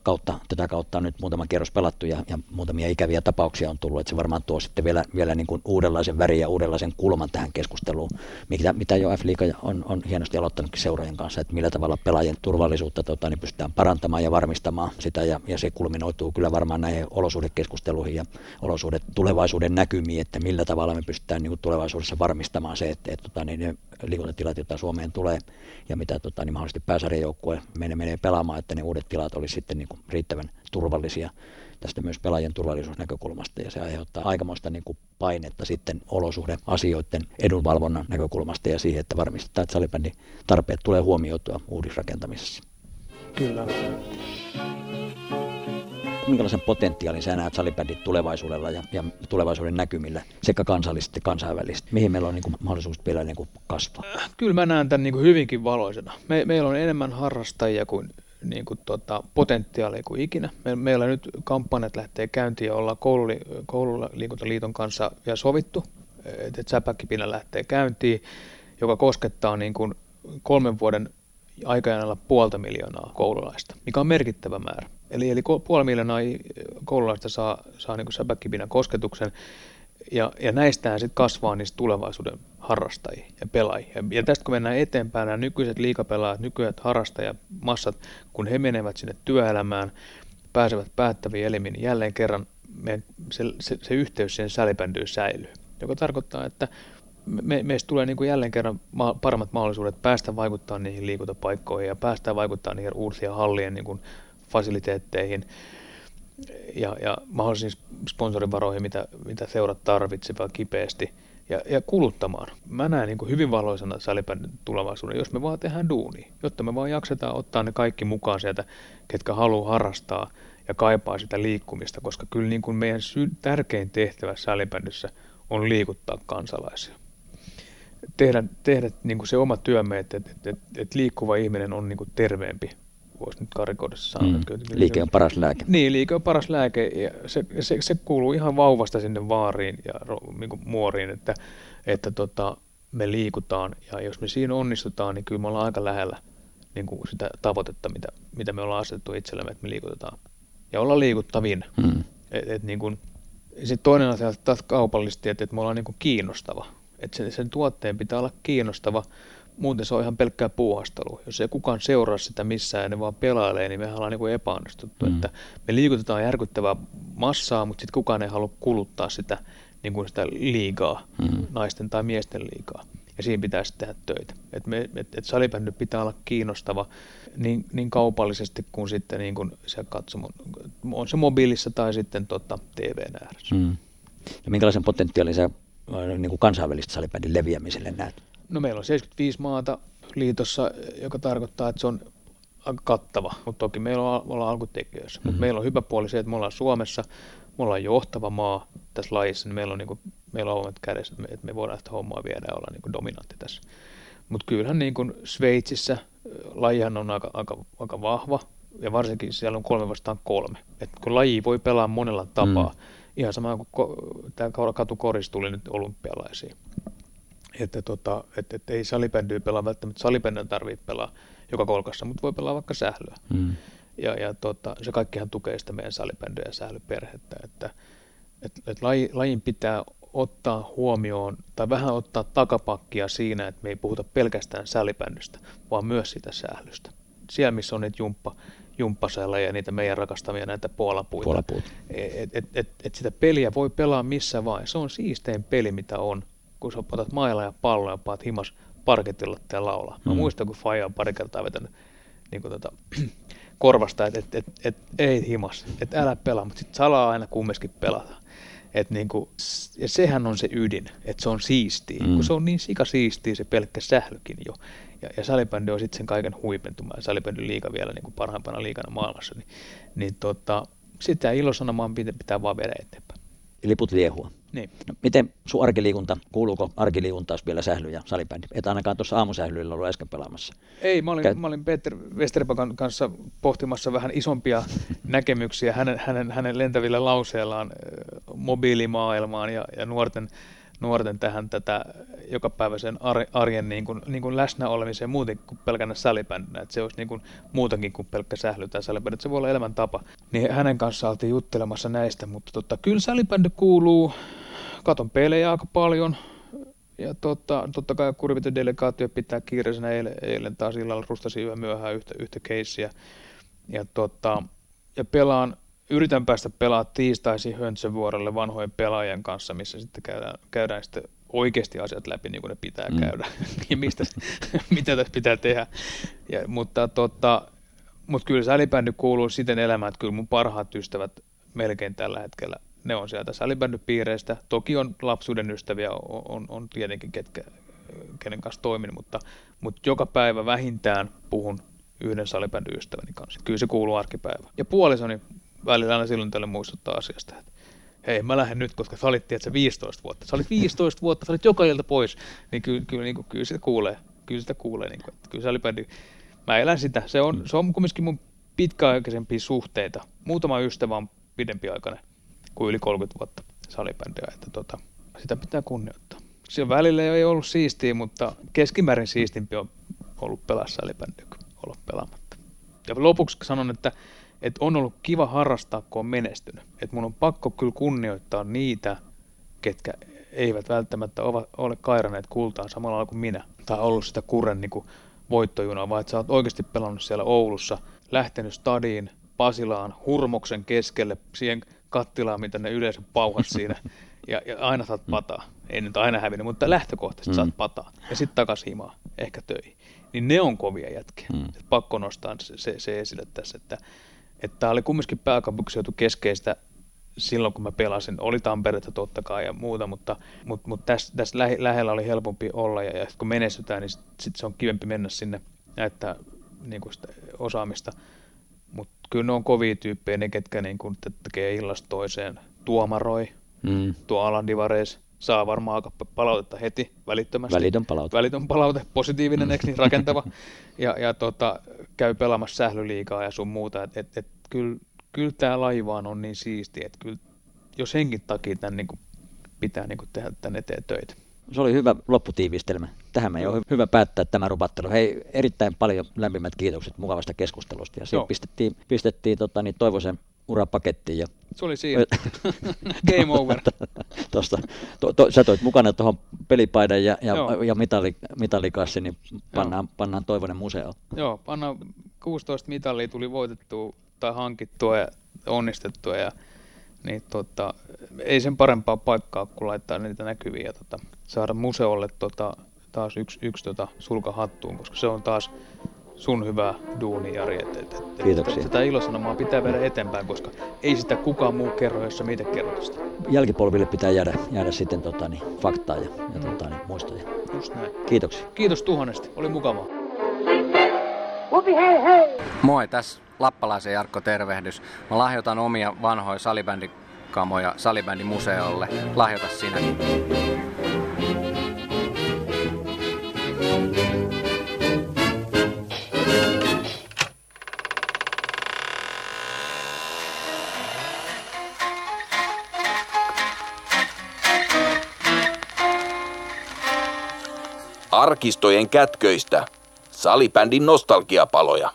kautta, tätä kautta on nyt muutama kierros pelattu ja, ja muutamia ikäviä tapauksia on tullut, että se varmaan tuo sitten vielä, vielä niin kuin uudenlaisen värin ja uudenlaisen kulman tähän keskusteluun, mitä, mitä jo F-liiga on, on hienosti aloittanutkin seuraajien kanssa, että millä tavalla pelaajien turvallisuutta tota, niin pystytään parantamaan ja varmistamaan sitä ja, ja se kulminoituu kyllä varmaan näihin olosuhdekeskusteluihin ja olosuhdet tulevaisuuden näkymiin, että millä tavalla me pystytään niin kuin tulevaisuudessa varmistamaan se, että, että tota, niin ne liikuntatilat, joita Suomeen tulee ja mitä tota, niin mahdollisesti pääsarjajoukkue menee, menee pelaamaan, että ne uudet tilat olisi sitten niin kuin riittävän turvallisia tästä myös pelaajien turvallisuusnäkökulmasta ja se aiheuttaa aikamoista niin kuin painetta sitten olosuhdeasioiden edunvalvonnan näkökulmasta ja siihen, että varmistetaan, että salibändin tarpeet tulee huomioitua uudisrakentamisessa. Kyllä minkälaisen potentiaalin sä näet salibändin tulevaisuudella ja, ja tulevaisuuden näkymillä sekä kansallisesti että kansainvälisesti? Mihin meillä on niin kuin, mahdollisuus vielä niin kuin kasvaa? Kyllä mä näen tämän niin kuin hyvinkin valoisena. Me, meillä on enemmän harrastajia kuin, niin kuin tota, potentiaalia kuin ikinä. Me, meillä nyt kampanjat lähtee käyntiin ja ollaan koululi, koululiikuntaliiton kanssa vielä sovittu, että et säpäkkipinä lähtee käyntiin, joka koskettaa niin kuin kolmen vuoden aikajanalla puolta miljoonaa koululaista, mikä on merkittävä määrä. Eli, eli puoli miljoonaa koululaista saa, saa niin säpäkkipinän kosketuksen, ja, ja näistähän sitten kasvaa niistä tulevaisuuden harrastajia ja pelaajia. Ja, tästä kun mennään eteenpäin, nämä nykyiset liikapelaajat, nykyiset harrastajamassat, kun he menevät sinne työelämään, pääsevät päättäviin elimiin, niin jälleen kerran me, se, se, se yhteys siihen sälibändyyn säilyy. Joka tarkoittaa, että me, meistä tulee niin kuin jälleen kerran ma- paremmat mahdollisuudet päästä vaikuttaa niihin liikuntapaikkoihin ja päästä vaikuttaa niihin uusia hallien niin kuin fasiliteetteihin ja, ja mahdollisiin sponsorivaroihin, mitä, mitä seurat tarvitsevat kipeästi ja, ja kuluttamaan. Mä näen niin hyvin valoisena salibändin tulevaisuuden, jos me vaan tehdään duuni, jotta me vaan jaksetaan ottaa ne kaikki mukaan sieltä, ketkä haluaa harrastaa ja kaipaa sitä liikkumista, koska kyllä niin kuin meidän sy- tärkein tehtävä salibändissä on liikuttaa kansalaisia tehdä, tehdä niin kuin se oma työmme, että, että, että, että liikkuva ihminen on niin kuin terveempi, voisi nyt karikoida sanoa. Mm. Liike on paras lääke. Niin, liike on paras lääke ja se, se, se kuuluu ihan vauvasta sinne vaariin ja niin kuin muoriin, että, että tota, me liikutaan ja jos me siinä onnistutaan, niin kyllä me ollaan aika lähellä niin kuin sitä tavoitetta, mitä, mitä me ollaan asetettu itsellemme, että me liikutetaan. Ja olla liikuttavin. Mm. Et, et niin kuin, sitten toinen asia taas kaupallisesti, että, että me ollaan niin kuin kiinnostava että sen, sen tuotteen pitää olla kiinnostava, muuten se on ihan pelkkää puuhastelu. Jos ei kukaan seuraa sitä missään ja ne vaan pelailee, niin me ollaan niin kuin epäonnistuttu. Mm. Että me liikutetaan järkyttävää massaa, mutta sitten kukaan ei halua kuluttaa sitä, niin kuin sitä liigaa, mm. naisten tai miesten liigaa. Ja siinä pitäisi tehdä töitä. Et me, et, et salibändy pitää olla kiinnostava niin, niin kaupallisesti kuin sitten niin kuin se katsomo, on se mobiilissa tai sitten tota, TV ääressä. Mm. Ja minkälaisen potentiaalin sä niin kuin kansainvälistä salibändin leviämiselle näet? No meillä on 75 maata liitossa, joka tarkoittaa, että se on aika kattava, mutta toki meillä on, ollaan alkutekijöissä. Mm-hmm. Mutta meillä on hyvä puoli se, että me ollaan Suomessa, me ollaan johtava maa tässä lajissa, niin meillä on, niin kuin, meillä on omat kädessä, että me, että me voidaan sitä hommaa viedä ja olla niin kuin dominantti tässä. Mutta kyllähän niin kuin Sveitsissä lajihan on aika, aika, aika vahva, ja varsinkin siellä on kolme vastaan kolme. Et kun laji voi pelaa monella tapaa, mm Ihan sama kuin ko- tämä katukoris tuli nyt olympialaisiin. Että tota, et, et ei salibändyä pelaa välttämättä, salibändyn tarvitse pelaa joka kolkassa, mutta voi pelaa vaikka sählyä. Mm. Ja, ja tota, se kaikkihan tukee sitä meidän salibändyä ja sählyperhettä, että et, et laji, lajin pitää ottaa huomioon tai vähän ottaa takapakkia siinä, että me ei puhuta pelkästään salibändystä, vaan myös sitä sählystä. Siellä, missä on niitä jumppa, jumppasella ja niitä meidän rakastavia näitä puolapuita. puolapuita. Et, et, et, et sitä peliä voi pelaa missä vain. Se on siistein peli, mitä on, kun sä otat mailla ja palloa ja paat himas parketilla ja laulaa. Mä mm. muistan, kun Faija on pari kertaa vetänyt niin kuin tota, korvasta, että et, et, et, ei himas, että älä pelaa, mutta sitten salaa aina kumminkin pelata. Et niinku, ja sehän on se ydin, että se on siistiä, mm. kun se on niin sika siistiä se pelkkä sählykin jo. Ja, ja salibändi on sitten sen kaiken huipentuma, ja salibändin liiga vielä niin kuin parhaimpana liikana maailmassa, niin, niin tota, sitä ilosanomaan pitää, pitää vaan viedä eteenpäin. Liput liehua. Niin. No, miten sun arkiliikunta, kuuluuko arkiliikuntaus vielä sähly ja salibändi? Et ainakaan tuossa aamusählyllä ollut äsken pelaamassa. Ei, mä olin, Kä- mä olin Peter Westerpakan kanssa pohtimassa vähän isompia näkemyksiä hänen, hänen, hänen lentävillä lauseillaan mobiilimaailmaan ja, ja nuorten, nuorten tähän tätä jokapäiväisen arjen niin kuin, niin kuin läsnä olemiseen muuten kuin pelkänä salibändinä, että se olisi niin kuin muutakin kuin pelkkä sähly tai salibändi, että se voi olla elämäntapa. Niin hänen kanssaan oltiin juttelemassa näistä, mutta tota, kyllä salibändi kuuluu, katon pelejä aika paljon, ja tota, totta kai kurvitön delegaatio pitää kiireisenä eilen, eilen taas illalla rustasi yhä myöhään yhtä, yhtä keissiä. Ja, tota, ja pelaan, yritän päästä pelaa tiistaisin Höntsenvuorelle vanhojen pelaajien kanssa, missä sitten käydään, käydään sitten oikeasti asiat läpi niin kuin ne pitää mm. käydä ja mistä, mitä tässä pitää tehdä. Ja, mutta, tota, mutta kyllä salibändi kuuluu siten elämään, että kyllä mun parhaat ystävät melkein tällä hetkellä ne on sieltä salibändypiireistä. Toki on lapsuuden ystäviä, on, on, on tietenkin ketkä, kenen kanssa toimin, mutta, mutta joka päivä vähintään puhun yhden salibändyystäväni kanssa. Kyllä se kuuluu arkipäivä. Ja puolisoni välillä aina silloin tälle muistuttaa asiasta, että hei mä lähden nyt, koska sä olit tiedätkö, 15 vuotta. Sä olit 15 vuotta, sä olit joka ilta pois. Niin kyllä, kyllä, niin kuin, kyllä sitä kuulee. Kyllä sitä kuulee. Niin kuin, että kyllä salibändi, mä elän sitä. Se on, se on kumminkin mun pitkäaikaisempia suhteita. Muutama ystävä on pidempiaikainen kuin yli 30 vuotta salibändiä, että tota, sitä pitää kunnioittaa. Se välillä ei ollut siistiä, mutta keskimäärin siistimpi on ollut pelaa salibändiä kuin olla pelaamatta. Ja lopuksi sanon, että, että on ollut kiva harrastaa, kun on menestynyt. Että mun on pakko kyllä kunnioittaa niitä, ketkä eivät välttämättä ole kairaneet kultaa samalla kuin minä. Tai ollut sitä kurren niin voittojunaa, vaan että sä oot oikeasti pelannut siellä Oulussa, lähtenyt stadiin, Pasilaan, hurmoksen keskelle, siihen kattilaa, mitä ne yleensä pauhas siinä. Ja, ja aina saat mm. pataa. Ei nyt aina hävinnyt, mutta lähtökohtaisesti mm. saat pataa. Ja sitten takas himaa, ehkä töihin. Niin ne on kovia jätkiä. Mm. pakko nostaa se, se, se esille tässä, että että tämä oli kumminkin pääkaupunkiseutu keskeistä silloin, kun mä pelasin. Oli Tamperetta totta kai ja muuta, mutta, mutta, mutta tässä, tässä lähe, lähellä oli helpompi olla ja, ja kun menestytään, niin sitten sit se on kivempi mennä sinne näyttää niin kuin sitä osaamista. Kyllä ne on kovia tyyppejä, ne ketkä niin kun tekee illasta toiseen, tuomaroi, mm. tuo Alan Divareis, saa varmaan aika palautetta heti välittömästi. Välitön palaute. Välitön palaute, positiivinen, eikö niin, rakentava. ja, ja tota, käy pelaamassa sählyliikaa ja sun muuta. Et, et, et, kyllä, kyllä tämä laivaan on niin siisti, että kyllä, jos henkin takia tämän niin kuin, pitää niin kuin, tehdä tämän eteen töitä. Se oli hyvä lopputiivistelmä. Tähän me on hyvä päättää tämä rupattelu. Hei, erittäin paljon lämpimät kiitokset mukavasta keskustelusta. Ja sitten pistettiin, pistettiin tota, niin Toivosen urapakettiin. Ja... Se oli siinä. Game over. Tosta, to, to, sä toit mukana tuohon pelipaidan ja, ja, ja mitalli, mitallikassi, niin pannaan, pannaan Toivonen museoon. Joo, pannaan 16 mitallia tuli voitettua tai hankittua ja onnistettua ja niin tota, ei sen parempaa paikkaa kuin laittaa niitä näkyviä ja tota, saada museolle tota, taas yksi, yksi tota, sulka hattuun, koska se on taas sun hyvää duuni, Jari. Et, et, et, Kiitoksia. Sitä ilosanomaa pitää viedä eteenpäin, koska ei sitä kukaan muu kerro, jos sä mitä kerrot sitä. Jälkipolville pitää jäädä, jäädä sitten tota, niin, faktaa ja, ja tota, niin, muistoja. Just näin. Kiitoksia. Kiitos tuhannesti, oli mukavaa. hei hei! Moi, tässä Lappalaisen Jarkko tervehdys. Mä lahjoitan omia vanhoja salibändikamoja salibändimuseolle. Lahjoita sinäkin. Arkistojen kätköistä. Salibändin nostalgiapaloja.